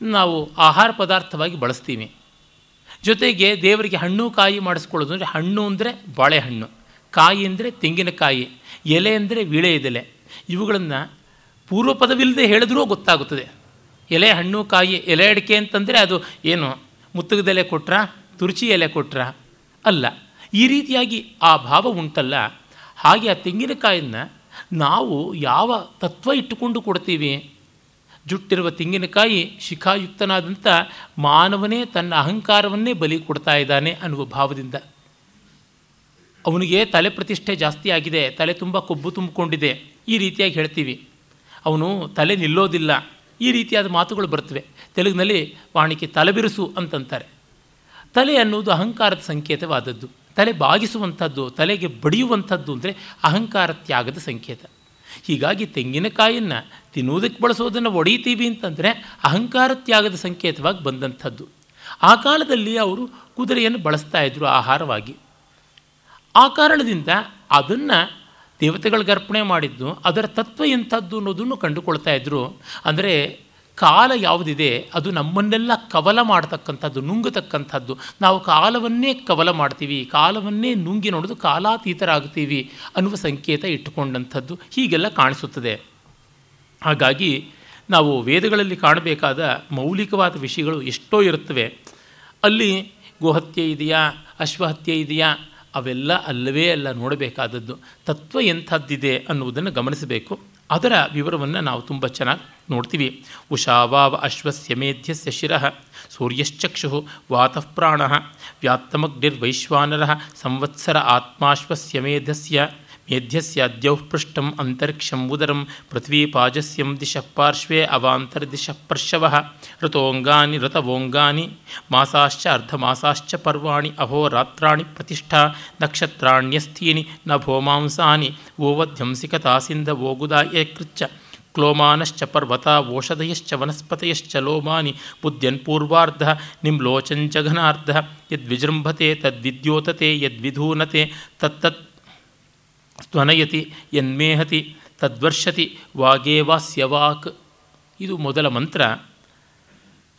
ನಾವು ಆಹಾರ ಪದಾರ್ಥವಾಗಿ ಬಳಸ್ತೀವಿ. ಜೊತೆಗೆ ದೇವರಿಗೆ ಹಣ್ಣು ಕಾಯಿ ಮಾಡಿಸ್ಕೊಳ್ಳೋದು ಅಂದರೆ ಹಣ್ಣು ಅಂದರೆ ಬಾಳೆಹಣ್ಣು, ಕಾಯಿ ಅಂದರೆ ತೆಂಗಿನಕಾಯಿ, ಎಲೆ ಅಂದರೆ ವೀಳೆಯದೆಲೆ. ಇವುಗಳನ್ನು ಪೂರ್ವ ಪದವಿಲ್ಲದೆ ಹೇಳಿದ್ರೂ ಗೊತ್ತಾಗುತ್ತದೆ. ಎಲೆ, ಹಣ್ಣು, ಕಾಯಿ, ಎಲೆ ಅಡಿಕೆ ಅಂತಂದರೆ ಅದು ಏನು ಮುತ್ತುಗದೆಲೆ ಕೊಟ್ರ, ತುರ್ಚಿ ಎಲೆ ಕೊಟ್ರ? ಅಲ್ಲ, ಈ ರೀತಿಯಾಗಿ ಆ ಭಾವ ಉಂಟಲ್ಲ. ಹಾಗೆ ಆ ತೆಂಗಿನಕಾಯನ್ನು ನಾವು ಯಾವ ತತ್ವ ಇಟ್ಟುಕೊಂಡು ಕೊಡ್ತೀವಿ? ಜುಟ್ಟಿರುವ ತೆಂಗಿನಕಾಯಿ ಶಿಖಾಯುಕ್ತನಾದಂಥ ಮಾನವನೇ ತನ್ನ ಅಹಂಕಾರವನ್ನೇ ಬಲಿ ಕೊಡ್ತಾ ಇದ್ದಾನೆ ಅನ್ನುವ ಭಾವದಿಂದ. ಅವನಿಗೆ ತಲೆ ಪ್ರತಿಷ್ಠೆ ಜಾಸ್ತಿ ಆಗಿದೆ, ತಲೆ ತುಂಬ ಕೊಬ್ಬು ತುಂಬಿಕೊಂಡಿದೆ, ಈ ರೀತಿಯಾಗಿ ಹೇಳ್ತೀವಿ. ಅವನು ತಲೆ ನಿಲ್ಲೋದಿಲ್ಲ, ಈ ರೀತಿಯಾದ ಮಾತುಗಳು ಬರ್ತವೆ. ತೆಲುಗಿನಲ್ಲಿ ವಾಣಿಕೆ ತಲೆಬಿರುಸು ಅಂತಂತಾರೆ. ತಲೆ ಅನ್ನೋದು ಅಹಂಕಾರದ ಸಂಕೇತವಾದದ್ದು. ತಲೆ ಬಾಗಿಸುವಂಥದ್ದು, ತಲೆಗೆ ಬಡಿಯುವಂಥದ್ದು ಅಂದರೆ ಅಹಂಕಾರ ತ್ಯಾಗದ ಸಂಕೇತ. ಹೀಗಾಗಿ ತೆಂಗಿನಕಾಯಿಯನ್ನು ತಿನ್ನುವುದಕ್ಕೆ ಬಳಸೋದನ್ನು ಒಡೆಯುತ್ತೀವಿ ಅಂತಂದರೆ ಅಹಂಕಾರ ತ್ಯಾಗದ ಸಂಕೇತವಾಗಿ ಬಂದಂಥದ್ದು. ಆ ಕಾಲದಲ್ಲಿ ಅವರು ಕುದುರೆಯನ್ನು ಬಳಸ್ತಾ ಇದ್ದರು ಆಹಾರವಾಗಿ. ಆ ಕಾರಣದಿಂದ ಅದನ್ನು ದೇವತೆಗಳಿಗೆ ಅರ್ಪಣೆ ಮಾಡಿದ್ದು, ಅದರ ತತ್ವ ಎಂಥದ್ದು ಅನ್ನೋದನ್ನು ಕಂಡುಕೊಳ್ತಾ ಇದ್ದರು ಅಂದರೆ ಕಾಲ ಯಾವುದಿದೆ, ಅದು ನಮ್ಮನ್ನೆಲ್ಲ ಕವಲ ಮಾಡತಕ್ಕಂಥದ್ದು, ನುಂಗತಕ್ಕಂಥದ್ದು. ನಾವು ಕಾಲವನ್ನೇ ಕವಲ ಮಾಡ್ತೀವಿ, ಕಾಲವನ್ನೇ ನುಂಗಿ ನೋಡೋದು ಕಾಲಾತೀತರಾಗ್ತೀವಿ ಅನ್ನುವ ಸಂಕೇತ ಇಟ್ಟುಕೊಂಡಂಥದ್ದು ಹೀಗೆಲ್ಲ ಕಾಣಿಸುತ್ತದೆ. ಹಾಗಾಗಿ ನಾವು ವೇದಗಳಲ್ಲಿ ಕಾಣಬೇಕಾದ ಮೌಲಿಕವಾದ ವಿಷಯಗಳು ಎಷ್ಟೋ ಇರುತ್ತವೆ. ಅಲ್ಲಿ ಗೋಹತ್ಯೆ ಇದೆಯಾ, ಅಶ್ವಹತ್ಯೆ ಇದೆಯಾ, ಅವೆಲ್ಲ ಅಲ್ಲವೇ ಅಲ್ಲ ನೋಡಬೇಕಾದದ್ದು. ತತ್ವ ಎಂಥದ್ದಿದೆ ಅನ್ನುವುದನ್ನು ಗಮನಿಸಬೇಕು. ಅದರ ವಿವರವನ್ನು ನಾವು ತುಂಬ ಚೆನ್ನಾಗಿ ನೋಡ್ತೀವಿ. ಉಷಾವಾವ ಅಶ್ವಸ್ಯ ಮೇಧ್ಯಸ್ಯ ಶಿರಃ ಸೂರ್ಯಶ್ಚಕ್ಷು ವಾತಃಪ್ರಾಣ ವ್ಯಾತ್ತಮಗ್ನಿರ್ವೈಶ್ವಾನರ ಸಂವತ್ಸರ ಆತ್ಮಾಶ್ವಸ್ಯ ಮೇಧಸ್ಯ यद्यस्याद्यौ पृष्ठम् अन्तरिक्षम् उदरं पृथ्वीपाजस्यं दिशः पार्श्वे अवान्तर्दिशः पर्शवः। ऋतोऽङ्गानि, ऋतवोऽङ्गानि, मासाश्च अर्धमासाश्च पर्वाणि अहोरात्राणि प्रतिष्ठा, नक्षत्राण्यस्थीनि नभोमांसानि ओवध्यंसिकतासिन्धवोगुदा एकृच्च क्लोमानश्च पर्वता ओषधयश्च वनस्पतयश्च लोमानि बुद्ध्यन्पूर्वार्धः निम्लोचञ्च घनार्धः यद्विजृम्भते तद्विद्योतते, यद्विधूनते, तत्तत् ತ್ವನಯತಿ ಯನ್ಮೇಹತಿ ತದ್ವರ್ಷತಿ ವಾಗೇವಾಸ್ಯವಾಕ್ ಇದು ಮೊದಲ ಮಂತ್ರ.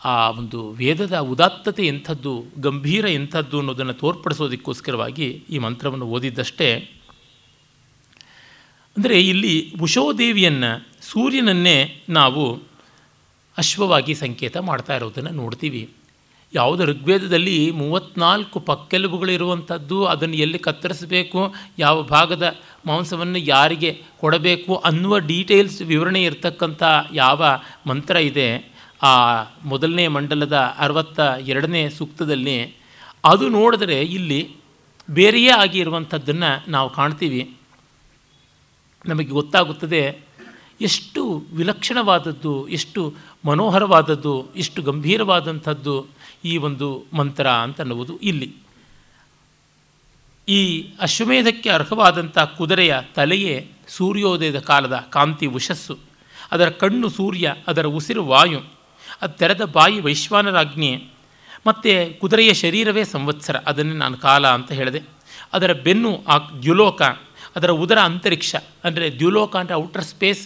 ಆ ಒಂದು ವೇದದ ಉದಾತ್ತತೆ ಎಂಥದ್ದು, ಗಂಭೀರ ಎಂಥದ್ದು ಅನ್ನೋದನ್ನು ತೋರ್ಪಡಿಸೋದಕ್ಕೋಸ್ಕರವಾಗಿ ಈ ಮಂತ್ರವನ್ನು ಓದಿದ್ದಷ್ಟೇ. ಅಂದರೆ ಇಲ್ಲಿ ಉಷೋದೇವಿಯನ್ನು ಸೂರ್ಯನನ್ನೇ ನಾವು ಅಶ್ವವಾಗಿ ಸಂಕೇತ ಮಾಡ್ತಾ ಇರೋದನ್ನು ನೋಡ್ತೀವಿ. ಯಾವುದು ಋಗ್ವೇದದಲ್ಲಿ ಮೂವತ್ತ್ನಾಲ್ಕು ಪಕ್ಕೆಲುಬುಗಳಿರುವಂಥದ್ದು, ಅದನ್ನು ಎಲ್ಲಿ ಕತ್ತರಿಸಬೇಕು, ಯಾವ ಭಾಗದ ಮಾಂಸವನ್ನು ಯಾರಿಗೆ ಕೊಡಬೇಕು ಅನ್ನುವ ಡೀಟೇಲ್ಸ್ ವಿವರಣೆ ಇರತಕ್ಕಂಥ ಯಾವ ಮಂತ್ರ ಇದೆ. ಆ ಮೊದಲನೇ ಮಂಡಲದ ಅರವತ್ತ ಎರಡನೇ ಸೂಕ್ತದಲ್ಲಿ ಅದು ನೋಡಿದ್ರೆ ಇಲ್ಲಿ ಬೇರೆಯೇ ಆಗಿರುವಂಥದ್ದನ್ನು ನಾವು ಕಾಣ್ತೀವಿ. ನಮಗೆ ಗೊತ್ತಾಗುತ್ತದೆ ಎಷ್ಟು ವಿಲಕ್ಷಣವಾದದ್ದು, ಎಷ್ಟು ಮನೋಹರವಾದದ್ದು, ಎಷ್ಟು ಗಂಭೀರವಾದಂಥದ್ದು ಈ ಒಂದು ಮಂತ್ರ ಅಂತನ್ನುವುದು ಇಲ್ಲಿ. ಈ ಅಶ್ವಮೇಧಕ್ಕೆ ಅರ್ಹವಾದಂಥ ಕುದುರೆಯ ತಲೆಯೇ ಸೂರ್ಯೋದಯದ ಕಾಲದ ಕಾಂತಿ ಉಷಸ್ಸು ಅದರ ಕಣ್ಣು ಸೂರ್ಯ, ಅದರ ಉಸಿರು ವಾಯು, ಅದು ತೆರೆದ ಬಾಯಿ ವೈಶ್ವಾನರಾಜ್ಞೆ, ಮತ್ತು ಕುದುರೆಯ ಶರೀರವೇ ಸಂವತ್ಸರ, ಅದನ್ನೇ ನಾನು ಕಾಲ ಅಂತ ಹೇಳಿದೆ. ಅದರ ಬೆನ್ನು ಆ ದ್ಯುಲೋಕ, ಅದರ ಉದರ ಅಂತರಿಕ್ಷ, ಅಂದರೆ ದ್ಯುಲೋಕ ಅಂದರೆ ಔಟರ್ ಸ್ಪೇಸ್,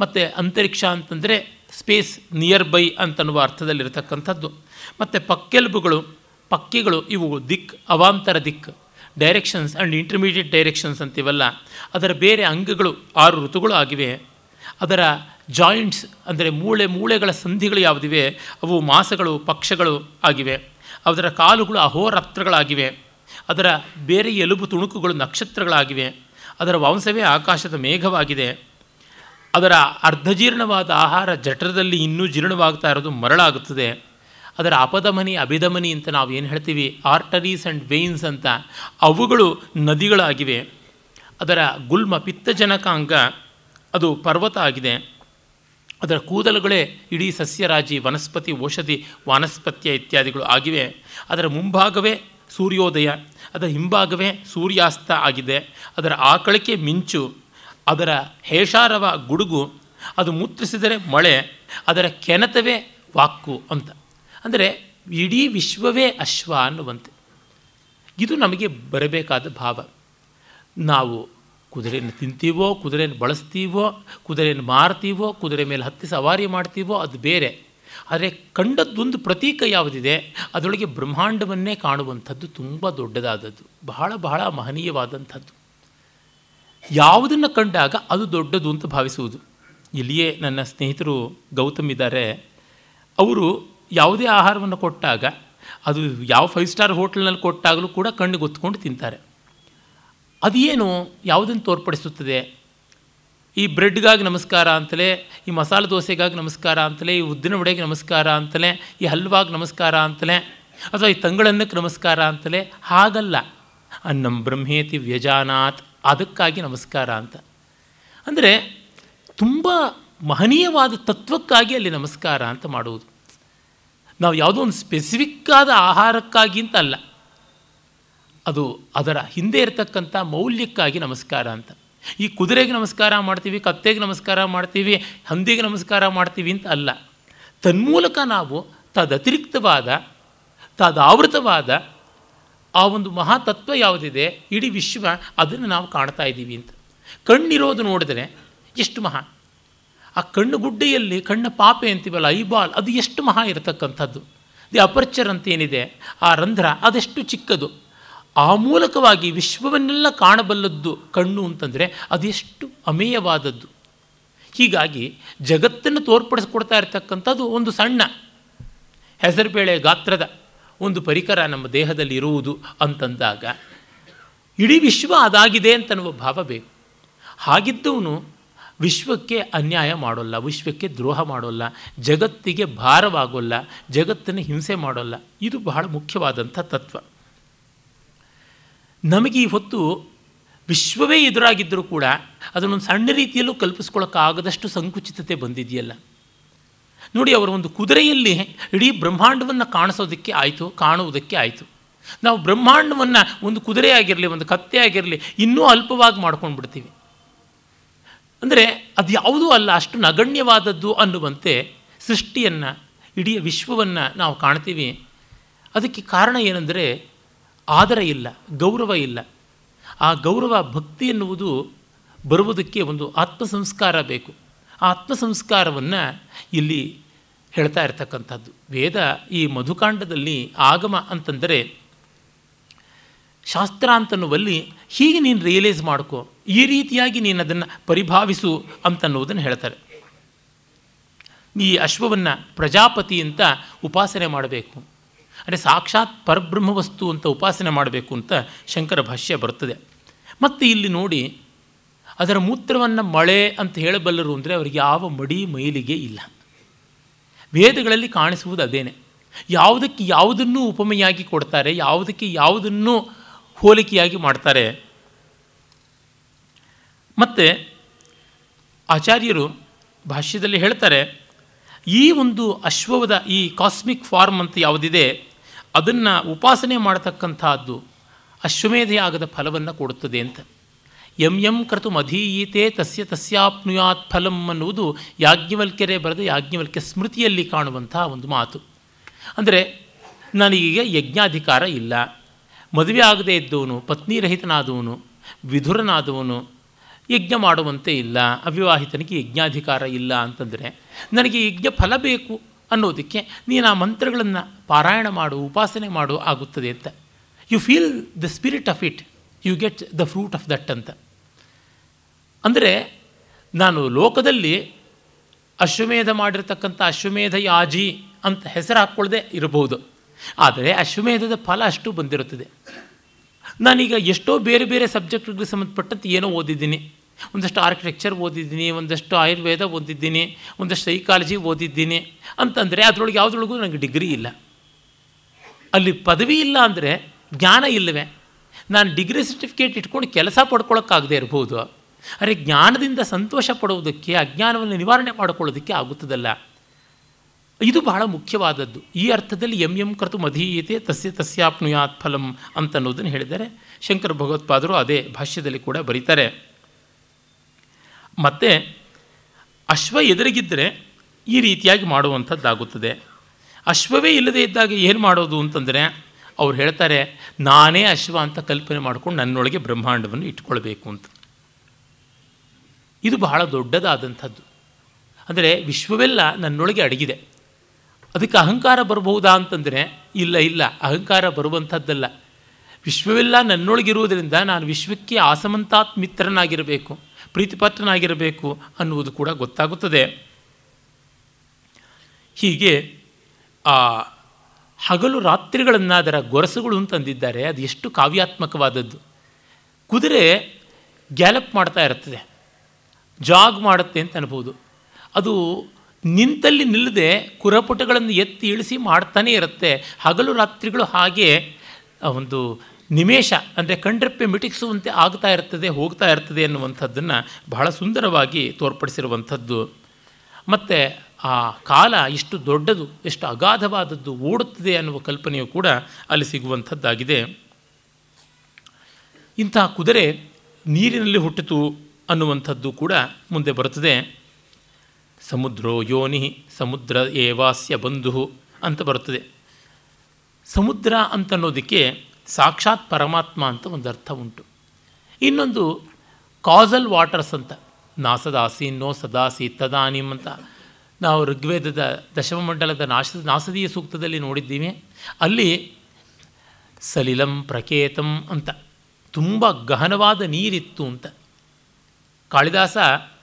ಮತ್ತು ಅಂತರಿಕ್ಷ ಅಂತಂದರೆ ಸ್ಪೇಸ್ ನಿಯರ್ ಬೈ ಅಂತನ್ನುವ ಅರ್ಥದಲ್ಲಿರತಕ್ಕಂಥದ್ದು. ಮತ್ತು ಪಕ್ಕೆಲುಬುಗಳು, ಪಕ್ಕಿಗಳು ಇವು ದಿಕ್, ಅವಾಂತರ ದಿಕ್ ಡೈರೆಕ್ಷನ್ಸ್ ಆ್ಯಂಡ್ ಇಂಟರ್ಮೀಡಿಯೇಟ್ ಡೈರೆಕ್ಷನ್ಸ್ ಅಂತೀವಲ್ಲ, ಅದರ ಬೇರೆ ಅಂಗಗಳು ಆರು ಋತುಗಳು ಆಗಿವೆ. ಅದರ ಜಾಯಿಂಟ್ಸ್ ಅಂದರೆ ಮೂಳೆ, ಮೂಳೆಗಳ ಸಂಧಿಗಳು ಯಾವುದಿವೆ, ಅವು ಮಾಸಗಳು, ಪಕ್ಷಗಳು ಆಗಿವೆ. ಅದರ ಕಾಲುಗಳು ಅಹೋರಾತ್ರಗಳಾಗಿವೆ. ಅದರ ಬೇರೆ ಎಲುಬು ತುಣುಕುಗಳು ನಕ್ಷತ್ರಗಳಾಗಿವೆ. ಅದರ ವಂಶವೇ ಆಕಾಶದ ಮೇಘವಾಗಿದೆ. ಅದರ ಅರ್ಧಜೀರ್ಣವಾದ ಆಹಾರ ಜಠರದಲ್ಲಿ ಇನ್ನೂ ಜೀರ್ಣವಾಗ್ತಾ ಇರೋದು ಮರಳಾಗುತ್ತದೆ. ಅದರ ಅಪಧಮನಿ ಅಭಿಧಮನಿ ಅಂತ ನಾವು ಏನು ಹೇಳ್ತೀವಿ? ಆರ್ಟರೀಸ್ ಆ್ಯಂಡ್ ವೇನ್ಸ್ ಅಂತ ಅವುಗಳು ನದಿಗಳಾಗಿವೆ. ಅದರ ಗುಲ್ಮ ಪಿತ್ತಜನಕಾಂಗ ಅದು ಪರ್ವತ ಆಗಿದೆ. ಅದರ ಕೂದಲುಗಳೇ ಇಡೀ ಸಸ್ಯರಾಜಿ, ವನಸ್ಪತಿ, ಔಷಧಿ, ವಾನಸ್ಪತ್ಯ ಇತ್ಯಾದಿಗಳು ಆಗಿವೆ. ಅದರ ಮುಂಭಾಗವೇ ಸೂರ್ಯೋದಯ, ಅದರ ಹಿಂಭಾಗವೇ ಸೂರ್ಯಾಸ್ತ ಆಗಿದೆ. ಅದರ ಆಕಳಿಕೆ ಮಿಂಚು, ಅದರ ಹೇಷಾರವ ಗುಡುಗು, ಅದು ಮೂತ್ರಿಸಿದರೆ ಮಳೆ, ಅದರ ಕೆನತವೇ ವಾಕ್ಕು ಅಂತ. ಅಂದರೆ ಇಡೀ ವಿಶ್ವವೇ ಅಶ್ವ ಅನ್ನುವಂತೆ. ಇದು ನಮಗೆ ಬರಬೇಕಾದ ಭಾವ. ನಾವು ಕುದುರೆಯನ್ನು ತಿಂತೀವೋ, ಕುದುರೆಯನ್ನು ಬಳಸ್ತೀವೋ, ಕುದುರೆಯನ್ನು ಮಾರ್ತೀವೋ, ಕುದುರೆ ಮೇಲೆ ಹತ್ತಿ ಸವಾರಿ ಮಾಡ್ತೀವೋ, ಅದು ಬೇರೆ. ಆದರೆ ಕಂಡದ್ದೊಂದು ಪ್ರತೀಕ ಯಾವುದಿದೆ, ಅದರೊಳಗೆ ಬ್ರಹ್ಮಾಂಡವನ್ನೇ ಕಾಣುವಂಥದ್ದು ತುಂಬ ದೊಡ್ಡದಾದದ್ದು. ಬಹಳ ಬಹಳ ಮಹನೀಯವಾದಂಥದ್ದು. ಯಾವುದನ್ನು ಕಂಡಾಗ ಅದು ದೊಡ್ಡದು ಅಂತ ಭಾವಿಸುವುದು. ಇಲ್ಲಿಯೇ ನನ್ನ ಸ್ನೇಹಿತರು ಗೌತಮ್ ಇದ್ದಾರೆ. ಅವರು ಯಾವುದೇ ಆಹಾರವನ್ನು ಕೊಟ್ಟಾಗ, ಅದು ಯಾವ ಫೈವ್ ಸ್ಟಾರ್ ಹೋಟೆಲ್ನಲ್ಲಿ ಕೊಟ್ಟಾಗಲೂ ಕೂಡ ಕಣ್ಣಿಗೆ ಒತ್ಕೊಂಡು ತಿಂತಾರೆ. ಅದೇನು ಯಾವುದನ್ನು ತೋರ್ಪಡಿಸುತ್ತದೆ? ಈ ಬ್ರೆಡ್ಗಾಗಿ ನಮಸ್ಕಾರ ಅಂತಲೇ, ಈ ಮಸಾಲೆ ದೋಸೆಗಾಗಿ ನಮಸ್ಕಾರ ಅಂತಲೇ, ಈ ಉದ್ದಿನ ವಡೆಗೆ ನಮಸ್ಕಾರ ಅಂತಲೇ, ಈ ಹಲ್ವಾಗಿ ನಮಸ್ಕಾರ ಅಂತಲೇ, ಅಥವಾ ಈ ತಂಗಳನ್ನಕ್ಕೆ ನಮಸ್ಕಾರ ಅಂತಲೇ, ಹಾಗಲ್ಲ. ಅನ್ನಂ ಬ್ರಹ್ಮೇತಿ ವ್ಯಜಾನಾತ್, ಅದಕ್ಕಾಗಿ ನಮಸ್ಕಾರ ಅಂತ. ಅಂದರೆ ತುಂಬ ಮಹನೀಯವಾದ ತತ್ವಕ್ಕಾಗಿ ಅಲ್ಲಿ ನಮಸ್ಕಾರ ಅಂತ ಮಾಡುವುದು. ನಾವು ಯಾವುದೋ ಒಂದು ಸ್ಪೆಸಿಫಿಕ್ಕಾದ ಆಹಾರಕ್ಕಾಗಿ ಅಂತ ಅಲ್ಲ ಅದು ಅದರ ಹಿಂದೆ ಇರತಕ್ಕಂಥ ಮೌಲ್ಯಕ್ಕಾಗಿ ನಮಸ್ಕಾರ ಅಂತ. ಈ ಕುದುರೆಗೆ ನಮಸ್ಕಾರ ಮಾಡ್ತೀವಿ, ಕತ್ತೆಗೆ ನಮಸ್ಕಾರ ಮಾಡ್ತೀವಿ, ಹಂದಿಗೆ ನಮಸ್ಕಾರ ಮಾಡ್ತೀವಿ ಅಂತ ಅಲ್ಲ. ತನ್ಮೂಲಕ ನಾವು ತದತಿರಿಕ್ತವಾದ, ತದಾವೃತವಾದ ಆ ಒಂದು ಮಹಾತತ್ವ ಯಾವುದಿದೆ? ಇಡೀ ವಿಶ್ವ ಅದನ್ನು ನಾವು ಕಾಣ್ತಾ ಇದ್ದೀವಿ ಅಂತ. ಕಣ್ಣಿರೋದು ನೋಡಿದರೆ ಎಷ್ಟು ಮಹಾ. ಆ ಕಣ್ಣು ಗುಡ್ಡೆಯಲ್ಲಿ, ಕಣ್ಣ ಪಾಪೆ ಅಂತೀವಲ್ಲ, ಐಬಾಲ್, ಅದು ಎಷ್ಟು ಮಹಾ ಇರತಕ್ಕಂಥದ್ದು. ದಿ ಅಪರ್ಚರ್ ಅಂತ ಏನಿದೆ ಆ ರಂಧ್ರ ಅದೆಷ್ಟು ಚಿಕ್ಕದು. ಆ ಮೂಲಕವಾಗಿ ವಿಶ್ವವನ್ನೆಲ್ಲ ಕಾಣಬಲ್ಲದ್ದು ಕಣ್ಣು ಅಂತಂದರೆ ಅದೆಷ್ಟು ಅಮೇಯವಾದದ್ದು. ಹೀಗಾಗಿ ಜಗತ್ತನ್ನು ತೋರ್ಪಡಿಸ್ಕೊಡ್ತಾ ಇರತಕ್ಕಂಥದ್ದು ಒಂದು ಸಣ್ಣ ಹೆಸರುಬೇಳೆ ಗಾತ್ರದ ಒಂದು ಪರಿಕರ ನಮ್ಮ ದೇಹದಲ್ಲಿ ಇರುವುದು ಅಂತಂದಾಗ, ಇಡೀ ವಿಶ್ವ ಅದಾಗಿದೆ ಅಂತನ್ನುವ ಭಾವ ಬೇಕು. ಹಾಗಿದ್ದವನು ವಿಶ್ವಕ್ಕೆ ಅನ್ಯಾಯ ಮಾಡೋಲ್ಲ, ವಿಶ್ವಕ್ಕೆ ದ್ರೋಹ ಮಾಡೋಲ್ಲ, ಜಗತ್ತಿಗೆ ಭಾರವಾಗೋಲ್ಲ, ಜಗತ್ತನ್ನು ಹಿಂಸೆ ಮಾಡೋಲ್ಲ, ಇದು ಬಹಳ ಮುಖ್ಯವಾದಂಥ ತತ್ವ. ನಮಗೆ ಈ ಹೊತ್ತು ವಿಶ್ವವೇ ಎದುರಾಗಿದ್ದರೂ ಕೂಡ ಅದನ್ನೊಂದು ಸಣ್ಣ ರೀತಿಯಲ್ಲೂ ಕಲ್ಪಿಸ್ಕೊಳ್ಳೋಕ್ಕಾಗದಷ್ಟು ಸಂಕುಚಿತತೆ ಬಂದಿದೆಯಲ್ಲ. ನೋಡಿ, ಅವರ ಒಂದು ಕುದುರೆಯಲ್ಲಿ ಇಡೀ ಬ್ರಹ್ಮಾಂಡವನ್ನು ಕಾಣಿಸೋದಕ್ಕೆ ಆಯಿತು, ಕಾಣುವುದಕ್ಕೆ ಆಯಿತು. ನಾವು ಬ್ರಹ್ಮಾಂಡವನ್ನು ಒಂದು ಕುದುರೆ ಆಗಿರಲಿ ಒಂದು ಕತ್ತೆ ಆಗಿರಲಿ ಇನ್ನೂ ಅಲ್ಪವಾಗಿ ಮಾಡ್ಕೊಂಡು ಬಿಡ್ತೀವಿ ಅಂದರೆ ಅದು ಯಾವುದೂ ಅಲ್ಲ, ಅಷ್ಟು ನಗಣ್ಯವಾದದ್ದು ಅನ್ನುವಂತೆ ಸೃಷ್ಟಿಯನ್ನು, ಇಡೀ ವಿಶ್ವವನ್ನು ನಾವು ಕಾಣ್ತೀವಿ. ಅದಕ್ಕೆ ಕಾರಣ ಏನೆಂದರೆ ಆದರ ಇಲ್ಲ, ಗೌರವ ಇಲ್ಲ. ಆ ಗೌರವ, ಭಕ್ತಿ ಎನ್ನುವುದು ಬರುವುದಕ್ಕೆ ಒಂದು ಆತ್ಮ ಸಂಸ್ಕಾರ ಬೇಕು. ಆ ಆತ್ಮ ಸಂಸ್ಕಾರವನ್ನು ಇಲ್ಲಿ ಹೇಳ್ತಾ ಇರ್ತಕ್ಕಂಥದ್ದು. ವೇದ ಈ ಮಧುಕಾಂಡದಲ್ಲಿ ಆಗಮ ಅಂತಂದರೆ ಶಾಸ್ತ್ರ ಅಂತನ್ನುವಲ್ಲಿ ಹೀಗೆ ನೀನು ರಿಯಲೈಸ್ ಮಾಡ್ಕೋ. ಈ ರೀತಿಯಾಗಿ ನೀನು ಅದನ್ನು ಪರಿಭಾವಿಸು ಅಂತನ್ನುವುದನ್ನು ಹೇಳ್ತಾರೆ. ಈ ಅಶ್ವವನ್ನು ಪ್ರಜಾಪತಿ ಅಂತ ಉಪಾಸನೆ ಮಾಡಬೇಕು. ಅಂದರೆ ಸಾಕ್ಷಾತ್ ಪರಬ್ರಹ್ಮ ವಸ್ತು ಅಂತ ಉಪಾಸನೆ ಮಾಡಬೇಕು ಅಂತ ಶಂಕರ ಭಾಷ್ಯ ಬರ್ತದೆ. ಮತ್ತು ಇಲ್ಲಿ ನೋಡಿ, ಅದರ ಮೂತ್ರವನ್ನು ಮಳೆ ಅಂತ ಹೇಳಬಲ್ಲರು ಅಂದರೆ ಅವರಿಗೆ ಯಾವ ಮಡಿ ಮೈಲಿಗೆ ಇಲ್ಲ. ವೇದಗಳಲ್ಲಿ ಕಾಣಿಸುವುದು ಅದೇನೆ. ಯಾವುದಕ್ಕೆ ಯಾವುದನ್ನೂ ಉಪಮೆಯಾಗಿ ಕೊಡ್ತಾರೆ, ಯಾವುದಕ್ಕೆ ಯಾವುದನ್ನೂ ಹೋಲಿಕೆಯಾಗಿ ಮಾಡ್ತಾರೆ. ಮತ್ತು ಆಚಾರ್ಯರು ಭಾಷ್ಯದಲ್ಲಿ ಹೇಳ್ತಾರೆ, ಈ ಒಂದು ಅಶ್ವವದ ಈ ಕಾಸ್ಮಿಕ್ ಫಾರ್ಮ್ ಅಂತ ಯಾವುದಿದೆ, ಅದನ್ನು ಉಪಾಸನೆ ಮಾಡತಕ್ಕಂಥದ್ದು ಅಶ್ವಮೇಧೆಯಾಗದ ಫಲವನ್ನು ಕೊಡುತ್ತದೆ ಅಂತ. ಎಂ ಎಂ ಕ್ರತು ಮಧೀಯೀತೆ ತಸ್ಯ ತಸ್ಯಾಪ್ನುಯಾತ್ ಫಲಂ ಅನ್ನುವುದು ಯಾಜ್ಞವಲ್ಕ್ಯರೇ ಬರೆದ ಯಾಜ್ಞವಲ್ಕ್ಯ ಸ್ಮೃತಿಯಲ್ಲಿ ಕಾಣುವಂಥ ಒಂದು ಮಾತು. ಅಂದರೆ ನನಗೀಗ ಯಜ್ಞಾಧಿಕಾರ ಇಲ್ಲ. ಮದುವೆ ಆಗದೇ ಇದ್ದವನು ಪತ್ನಿರಹಿತನಾದವನು ವಿಧುರನಾದವನು, ಯಜ್ಞ ಮಾಡುವಂತೆ ಇಲ್ಲ, ಅವಿವಾಹಿತನಿಗೆ ಯಜ್ಞಾಧಿಕಾರ ಇಲ್ಲ ಅಂತಂದರೆ ನನಗೆ ಯಜ್ಞ ಫಲ ಬೇಕು ಅನ್ನೋದಕ್ಕೆ ನೀನು ಆ ಮಂತ್ರಗಳನ್ನು ಪಾರಾಯಣ ಮಾಡು, ಉಪಾಸನೆ ಮಾಡು ಆಗುತ್ತದೆ ಅಂತ. You feel the spirit of it you get the fruit of that ಅಂತ. ಅಂದರೆ ನಾನು ಲೋಕದಲ್ಲಿ ಅಶ್ವಮೇಧ ಮಾಡಿರ್ತಕ್ಕಂಥ ಅಶ್ವಮೇಧ ಯಾಜಿ ಅಂತ ಹೆಸರು ಹಾಕ್ಕೊಳ್ಳದೆ ಇರಬಹುದು. ಆದರೆ ಅಶ್ವಮೇಧದ ಫಲ ಅಷ್ಟು ಬಂದಿರುತ್ತದೆ. ನಾನೀಗ ಎಷ್ಟೋ ಬೇರೆ ಬೇರೆ ಸಬ್ಜೆಕ್ಟ್ಗಳಿಗೆ ಸಂಬಂಧಪಟ್ಟಂತೆ ಏನೋ ಓದಿದ್ದೀನಿ. ಒಂದಷ್ಟು ಆರ್ಕಿಟೆಕ್ಚರ್ ಓದಿದ್ದೀನಿ, ಒಂದಷ್ಟು ಆಯುರ್ವೇದ ಓದಿದ್ದೀನಿ, ಒಂದಷ್ಟು ಸೈಕಾಲಜಿ ಓದಿದ್ದೀನಿ ಅಂತಂದರೆ ಅದರೊಳಗೆ ಯಾವುದ್ರೊಳಗೂ ನನಗೆ ಡಿಗ್ರಿ ಇಲ್ಲ. ಅಲ್ಲಿ ಪದವಿ ಇಲ್ಲ ಅಂದರೆ ಜ್ಞಾನ ಇಲ್ಲವೇ? ನಾನು ಡಿಗ್ರಿ ಸರ್ಟಿಫಿಕೇಟ್ ಇಟ್ಕೊಂಡು ಕೆಲಸ ಪಡ್ಕೊಳ್ಳೋಕ್ಕಾಗದೆ ಇರ್ಬೋದು. ಅರೆ ಜ್ಞಾನದಿಂದ ಸಂತೋಷ ಪಡುವುದಕ್ಕೆ, ಅಜ್ಞಾನವನ್ನು ನಿವಾರಣೆ ಮಾಡಿಕೊಳ್ಳೋದಕ್ಕೆ ಆಗುತ್ತದಲ್ಲ. ಇದು ಬಹಳ ಮುಖ್ಯವಾದದ್ದು. ಈ ಅರ್ಥದಲ್ಲಿ ಎಂ ಎಂ ಕೃತು ಮಧೀಯತೆ ತಸ್ಯ ತಸ್ಯಾಪ್ನುಯಾತ್ ಫಲಂ ಅಂತನ್ನೋದನ್ನು ಹೇಳಿದ್ದಾರೆ. ಶಂಕರ ಭಗವತ್ಪಾದರು ಅದೇ ಭಾಷ್ಯದಲ್ಲಿ ಕೂಡ ಬರೀತಾರೆ. ಮತ್ತು ಅಶ್ವ ಎದುರಿಗಿದ್ದರೆ ಈ ರೀತಿಯಾಗಿ ಮಾಡುವಂಥದ್ದಾಗುತ್ತದೆ. ಅಶ್ವವೇ ಇಲ್ಲದೇ ಇದ್ದಾಗ ಏನು ಮಾಡೋದು ಅಂತಂದರೆ ಅವ್ರು ಹೇಳ್ತಾರೆ, ನಾನೇ ಅಶ್ವ ಅಂತ ಕಲ್ಪನೆ ಮಾಡ್ಕೊಂಡು ನನ್ನೊಳಗೆ ಬ್ರಹ್ಮಾಂಡವನ್ನು ಇಟ್ಕೊಳ್ಬೇಕು ಅಂತ. ಇದು ಬಹಳ ದೊಡ್ಡದಾದಂಥದ್ದು. ಅಂದರೆ ವಿಶ್ವವೆಲ್ಲ ನನ್ನೊಳಗೆ ಅಡಗಿದೆ. ಅದಕ್ಕೆ ಅಹಂಕಾರ ಬರಬಹುದಾ ಅಂತಂದರೆ, ಇಲ್ಲ ಇಲ್ಲ, ಅಹಂಕಾರ ಬರುವಂಥದ್ದಲ್ಲ. ವಿಶ್ವವೆಲ್ಲ ನನ್ನೊಳಗಿರುವುದರಿಂದ ನಾನು ವಿಶ್ವಕ್ಕೆ ಆಸಮಂತಾತ್ ಮಿತ್ರನಾಗಿರಬೇಕು, ಪ್ರೀತಿಪಾತ್ರನಾಗಿರಬೇಕು ಅನ್ನುವುದು ಕೂಡ ಗೊತ್ತಾಗುತ್ತದೆ. ಹೀಗೆ, ಆ, ಹಗಲು ರಾತ್ರಿಗಳನ್ನು ಅದರ ಗೊರಸುಗಳು ಅಂತಂದಿದ್ದಾರೆ, ಅದು ಎಷ್ಟು ಕಾವ್ಯಾತ್ಮಕವಾದದ್ದು. ಕುದುರೆ ಗ್ಯಾಲಪ್ ಮಾಡ್ತಾ ಇರ್ತದೆ, ಜಾಗ್ ಮಾಡುತ್ತೆ ಅಂತ ಅನ್ಬೋದು. ಅದು ನಿಂತಲ್ಲಿ ನಿಲ್ಲದೆ ಕುರಪುಟಗಳನ್ನು ಎತ್ತಿ ಇಳಿಸಿ ಮಾಡ್ತಾನೇ ಇರುತ್ತೆ. ಹಗಲು ರಾತ್ರಿಗಳು ಹಾಗೆ ಒಂದು ನಿಮೇಷ, ಅಂದರೆ ಕಂಡ್ರಪ್ಪೆ ಮಿಟಿಕ್ಸುವಂತೆ ಆಗ್ತಾ ಇರ್ತದೆ, ಹೋಗ್ತಾ ಇರ್ತದೆ ಅನ್ನುವಂಥದ್ದನ್ನು ಬಹಳ ಸುಂದರವಾಗಿ ತೋರ್ಪಡಿಸಿರುವಂಥದ್ದು. ಮತ್ತು ಆ ಕಾಲ ಇಷ್ಟು ದೊಡ್ಡದು, ಎಷ್ಟು ಅಗಾಧವಾದದ್ದು ಓಡುತ್ತದೆ ಅನ್ನುವ ಕಲ್ಪನೆಯು ಕೂಡ ಅಲ್ಲಿ ಸಿಗುವಂಥದ್ದಾಗಿದೆ. ಇಂತಹ ಕುದುರೆ ನೀರಿನಲ್ಲಿ ಹುಟ್ಟಿತು ಅನ್ನುವಂಥದ್ದು ಕೂಡ ಮುಂದೆ ಬರುತ್ತದೆ. ಸಮುದ್ರೋ ಯೋನಿ ಸಮುದ್ರ ಏವಾಸ್ಯ ಬಂಧು ಅಂತ ಬರುತ್ತದೆ. ಸಮುದ್ರ ಅಂತನ್ನೋದಕ್ಕೆ ಸಾಕ್ಷಾತ್ ಪರಮಾತ್ಮ ಅಂತ ಒಂದು ಅರ್ಥ ಉಂಟು. ಇನ್ನೊಂದು ಕಾಸಲ್ ವಾಟರ್ಸ್ ಅಂತ, ನಾಸದಾಸಿ ನೋ ಸದಾಸಿ ತದಾನಿಮ್ ಅಂತ. ನಾವು ಋಗ್ವೇದದ ದಶಮಮಂಡಲದ ನಾಶ, ನಾಸದೀಯ ಸೂಕ್ತದಲ್ಲಿ ನೋಡಿದ್ದೀವಿ. ಅಲ್ಲಿ ಸಲಿಲಂ ಪ್ರಕೇತಂ ಅಂತ, ತುಂಬ ಗಹನವಾದ ನೀರಿತ್ತು ಅಂತ. ಕಾಳಿದಾಸ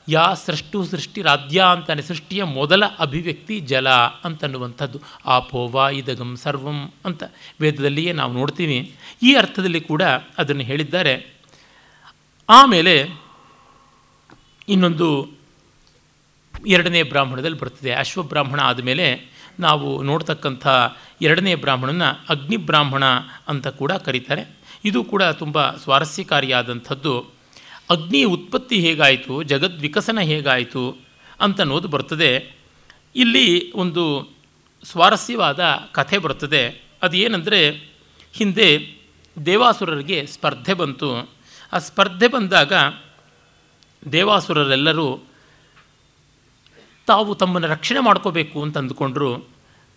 ಯಾ ಸೃಷ್ಟು ಸೃಷ್ಟಿರಾದ್ಯ ಅಂತಾನೆ, ಸೃಷ್ಟಿಯ ಮೊದಲ ಅಭಿವ್ಯಕ್ತಿ ಜಲ ಅಂತನ್ನುವಂಥದ್ದು. ಆಪೋವಾ ಇದಗಂ ಸರ್ವಂ ಅಂತ ವೇದದಲ್ಲಿಯೇ ನಾವು ನೋಡ್ತೀವಿ. ಈ ಅರ್ಥದಲ್ಲಿ ಕೂಡ ಅದನ್ನು ಹೇಳಿದ್ದಾರೆ. ಆಮೇಲೆ ಇನ್ನೊಂದು ಎರಡನೇ ಬ್ರಾಹ್ಮಣದಲ್ಲಿ ಬರ್ತದೆ. ಅಶ್ವಬ್ರಾಹ್ಮಣ ಆದಮೇಲೆ ನಾವು ನೋಡ್ತಕ್ಕಂಥ ಎರಡನೇ ಬ್ರಾಹ್ಮಣನ ಅಗ್ನಿ ಬ್ರಾಹ್ಮಣ ಅಂತ ಕೂಡ ಕರೀತಾರೆ. ಇದು ಕೂಡ ತುಂಬ ಸ್ವಾರಸ್ಯಕಾರಿಯಾದಂಥದ್ದು. ಅಗ್ನಿ ಉತ್ಪತ್ತಿ ಹೇಗಾಯಿತು? ಜಗದ್ವಿಕಸನ ಹೇಗಾಯಿತು? ಅಂತನ್ನೋದು ಬರ್ತದೆ. ಇಲ್ಲಿ ಒಂದು ಸ್ವಾರಸ್ಯವಾದ ಕಥೆ ಬರ್ತದೆ. ಅದು ಏನಂದರೆ ಹಿಂದೆ ದೇವಾಸುರರಿಗೆ ಸ್ಪರ್ಧೆ ಬಂತು. ಆ ಸ್ಪರ್ಧೆ ಬಂದಾಗ ದೇವಾಸುರರೆಲ್ಲರೂ ತಾವು ತಮ್ಮನ್ನು ರಕ್ಷಣೆ ಮಾಡ್ಕೋಬೇಕು ಅಂತ ಅಂದುಕೊಂಡರು.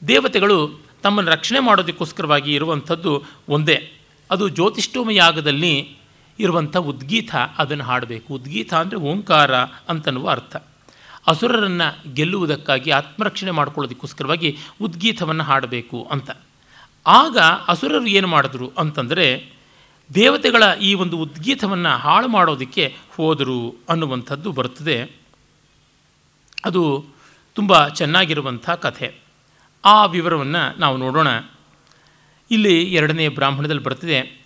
ದೇವತೆಗಳು ತಮ್ಮನ್ನು ರಕ್ಷಣೆ ಮಾಡೋದಕ್ಕೋಸ್ಕರವಾಗಿ ಇರುವಂಥದ್ದು ಒಂದೇ. ಅದು ಜ್ಯೋತಿಷ್ಠೋಮ ಯಾಗದಲ್ಲಿ ಇರುವಂಥ ಉದ್ಗೀತ ಅದನ್ನು ಹಾಡಬೇಕು. ಉದ್ಗೀತ ಅಂದರೆ ಓಂಕಾರ ಅಂತನ್ನುವ ಅರ್ಥ. ಅಸುರರನ್ನು ಗೆಲ್ಲುವುದಕ್ಕಾಗಿ ಆತ್ಮರಕ್ಷಣೆ ಮಾಡ್ಕೊಳ್ಳೋದಕ್ಕೋಸ್ಕರವಾಗಿ ಉದ್ಗೀತವನ್ನು ಹಾಡಬೇಕು ಅಂತ. ಆಗ ಅಸುರರು ಏನು ಮಾಡಿದ್ರು ಅಂತಂದರೆ ದೇವತೆಗಳ ಈ ಒಂದು ಉದ್ಗೀತವನ್ನು ಹಾಳು ಮಾಡೋದಕ್ಕೆ ಹೋದರು ಅನ್ನುವಂಥದ್ದು ಬರುತ್ತದೆ. ಅದು ತುಂಬ ಚೆನ್ನಾಗಿರುವಂಥ ಕಥೆ. ಆ ವಿವರವನ್ನು ನಾವು ನೋಡೋಣ. ಇಲ್ಲಿ ಎರಡನೇ ಬ್ರಾಹ್ಮಣದಲ್ಲಿ ಬರ್ತದೆ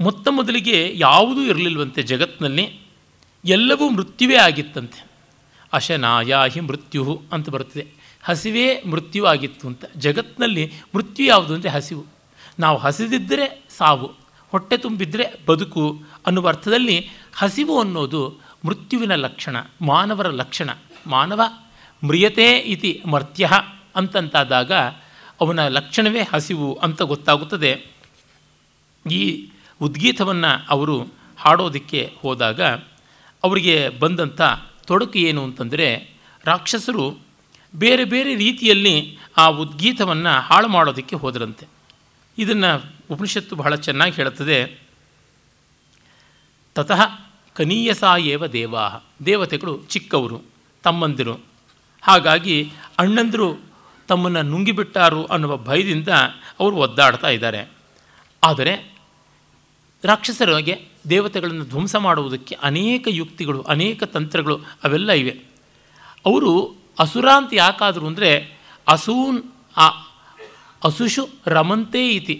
ಮೊತ್ತ ಮೊದಲಿಗೆ ಯಾವುದೂ ಇರಲಿಲ್ವಂತೆ ಜಗತ್ತಿನಲ್ಲಿ ಎಲ್ಲವೂ ಮೃತ್ಯುವೇ ಆಗಿತ್ತಂತೆ. ಅಶನಾಯಾಹಿ ಮೃತ್ಯು ಅಂತ ಬರುತ್ತದೆ. ಹಸಿವೇ ಮೃತ್ಯು ಆಗಿತ್ತು ಅಂತ. ಜಗತ್ತಿನಲ್ಲಿ ಮೃತ್ಯು ಯಾವುದು ಅಂದರೆ ಹಸಿವು. ನಾವು ಹಸಿದಿದ್ದರೆ ಸಾವು, ಹೊಟ್ಟೆ ತುಂಬಿದರೆ ಬದುಕು ಅನ್ನುವ ಅರ್ಥದಲ್ಲಿ ಹಸಿವು ಅನ್ನೋದು ಮೃತ್ಯುವಿನ ಲಕ್ಷಣ, ಮಾನವರ ಲಕ್ಷಣ. ಮಾನವ ಮ್ರಿಯತೆ ಇತಿ ಮರ್ತ್ಯ ಅಂತಂತಾದಾಗ ಅವನ ಲಕ್ಷಣವೇ ಹಸಿವು ಅಂತ ಗೊತ್ತಾಗುತ್ತದೆ. ಈ ಉದ್ಗೀತವನ್ನು ಅವರು ಹಾಡೋದಕ್ಕೆ ಹೋದಾಗ ಅವರಿಗೆ ಬಂದಂಥ ತೊಡಕು ಏನು ಅಂತಂದರೆ ರಾಕ್ಷಸರು ಬೇರೆ ಬೇರೆ ರೀತಿಯಲ್ಲಿ ಆ ಉದ್ಗೀತವನ್ನು ಹಾಳು ಮಾಡೋದಕ್ಕೆ ಹೋದರಂತೆ. ಇದನ್ನು ಉಪನಿಷತ್ತು ಬಹಳ ಚೆನ್ನಾಗಿ ಹೇಳುತ್ತದೆ. ತತಃ ಕನೀಯಸ ಏವ ದೇವಾ ದೇವತೆಗಳು ಚಿಕ್ಕವರು, ತಮ್ಮಂದಿರು. ಹಾಗಾಗಿ ಅಣ್ಣಂದಿರು ತಮ್ಮನ್ನು ನುಂಗಿಬಿಟ್ಟಾರು ಅನ್ನುವ ಭಯದಿಂದ ಅವರು ಒದ್ದಾಡ್ತಾ ಇದ್ದಾರೆ. ಆದರೆ ರಾಕ್ಷಸರಿಗೆ ದೇವತೆಗಳನ್ನು ಧ್ವಂಸ ಮಾಡುವುದಕ್ಕೆ ಅನೇಕ ಯುಕ್ತಿಗಳು, ಅನೇಕ ತಂತ್ರಗಳು ಅವೆಲ್ಲ ಇವೆ. ಅವರು ಅಸುರ ಅಂತ ಯಾಕಾದರು ಅಂದರೆ ಅಸೂನ್, ಆ ಅಸುಷು ರಮಂತೆ ಇತಿ.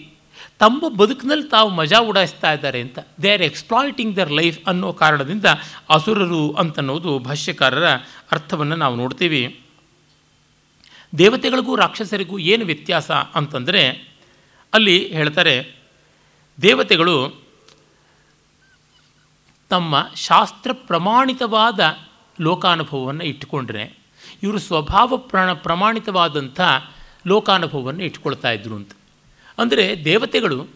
ತಮ್ಮ ಬದುಕಿನಲ್ಲಿ ತಾವು ಮಜಾ ಉಡಾಯಿಸ್ತಾ ಇದ್ದಾರೆ ಅಂತ. They are exploiting their life ಅನ್ನೋ ಕಾರಣದಿಂದ ಅಸುರರು ಅಂತನ್ನೋದು ಭಾಷ್ಯಕಾರರ ಅರ್ಥವನ್ನು ನಾವು ನೋಡ್ತೀವಿ. ದೇವತೆಗಳಿಗೂ ರಾಕ್ಷಸರಿಗೂ ಏನು ವ್ಯತ್ಯಾಸ ಅಂತಂದರೆ ಅಲ್ಲಿ ಹೇಳ್ತಾರೆ, ದೇವತೆಗಳು ತಮ್ಮ ಶಾಸ್ತ್ರ ಪ್ರಮಾಣಿತವಾದ ಲೋಕಾನುಭವವನ್ನು ಇಟ್ಟುಕೊಂಡ್ರೆ ಇವರು ಸ್ವಭಾವ ಪ್ರಣ ಪ್ರಮಾಣಿತವಾದಂಥ ಲೋಕಾನುಭವವನ್ನು ಇಟ್ಕೊಳ್ತಾ ಇದ್ರು ಅಂತ. ಅಂದರೆ ದೇವತೆಗಳು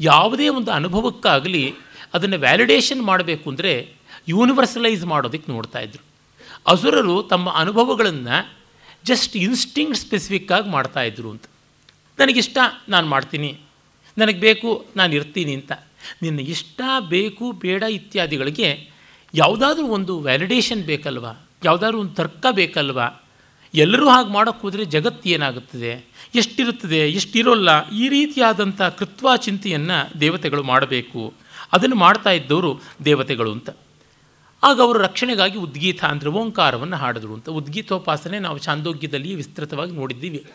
ಯಾವುದೇ ಒಂದು ಅನುಭವಕ್ಕಾಗಲಿ ಅದನ್ನು ವ್ಯಾಲಿಡೇಷನ್ ಮಾಡಬೇಕು ಅಂದರೆ ಯೂನಿವರ್ಸಲೈಸ್ ಮಾಡೋದಕ್ಕೆ ನೋಡ್ತಾ ಇದ್ರು. ಅಸುರರು ತಮ್ಮ ಅನುಭವಗಳನ್ನು ಜಸ್ಟ್ ಇನ್ಸ್ಟಿಂಗ್ ಸ್ಪೆಸಿಫಿಕ್ಕಾಗಿ ಮಾಡ್ತಾಯಿದ್ರು ಅಂತ. ನನಗಿಷ್ಟ, ನಾನು ಮಾಡ್ತೀನಿ. ನನಗೆ ಬೇಕು, ನಾನು ಇರ್ತೀನಿ ಅಂತ. ನಿನ್ನ ಇಷ್ಟ, ಬೇಕು, ಬೇಡ ಇತ್ಯಾದಿಗಳಿಗೆ ಯಾವುದಾದ್ರೂ ಒಂದು ವ್ಯಾಲಿಡೇಷನ್ ಬೇಕಲ್ವಾ? ಯಾವುದಾದ್ರೂ ಒಂದು ತರ್ಕ ಬೇಕಲ್ವಾ? ಎಲ್ಲರೂ ಹಾಗೆ ಮಾಡೋಕ್ಕೆ ಹೋದರೆ ಜಗತ್ತು ಏನಾಗುತ್ತದೆ? ಎಷ್ಟಿರುತ್ತದೆ? ಎಷ್ಟಿರೋಲ್ಲ? ಈ ರೀತಿಯಾದಂಥ ಕೃತ್ವಾ ಚಿಂತೆಯನ್ನು ದೇವತೆಗಳು ಮಾಡಬೇಕು. ಅದನ್ನು ಮಾಡ್ತಾ ಇದ್ದವರು ದೇವತೆಗಳು ಅಂತ. ಆಗ ಅವರು ರಕ್ಷಣೆಗಾಗಿ ಉದ್ಗೀತ ಅಂದರೆ ಓಂಕಾರವನ್ನು ಹಾಡಿದ್ರು ಅಂತ. ಉದ್ಗೀತೋಪಾಸನೆ ನಾವು ಚಾಂದೋಗ್ಯದಲ್ಲಿ ವಿಸ್ತೃತವಾಗಿ ನೋಡಿದ್ದೀವಿ.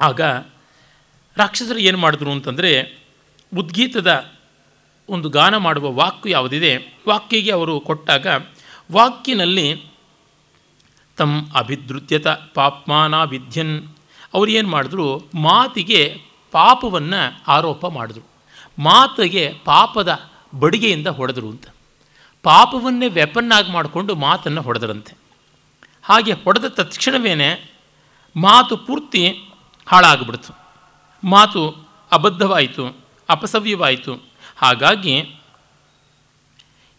ಆಗ ರಾಕ್ಷಸರು ಏನು ಮಾಡಿದ್ರು ಅಂತಂದರೆ ಉದ್ಗೀತದ ಒಂದು ಗಾನ ಮಾಡುವ ವಾಕ್ ಯಾವುದಿದೆ? ವಾಕ್ಯಿಗೆ ಅವರು ಕೊಟ್ಟಾಗ ವಾಕ್ಯನಲ್ಲಿ ತಮ್ಮ ಅಭಿದೃತ್ಯತ ಪಾಪ್ಮಾನಾಭಿಧ್ಯನ್ ಅವರು ಏನು ಮಾಡಿದ್ರು? ಮಾತಿಗೆ ಪಾಪವನ್ನು ಆರೋಪ ಮಾಡಿದ್ರು. ಮಾತಿಗೆ ಪಾಪದ ಬಡಿಗೆಯಿಂದ ಹೊಡೆದ್ರು ಅಂತ. ಪಾಪವನ್ನೇ ವೆಪನ್ನಾಗಿ ಮಾಡಿಕೊಂಡು ಮಾತನ್ನು ಹೊಡೆದರಂತೆ. ಹಾಗೆ ಹೊಡೆದ ತಕ್ಷಣವೇ ಮಾತು ಪೂರ್ತಿ ಹಾಳಾಗ್ಬಿಡ್ತು. ಮಾತು ಅಬದ್ಧವಾಯಿತು. ಅಪಸವ್ಯವಾಯಿತು. ಹಾಗಾಗಿ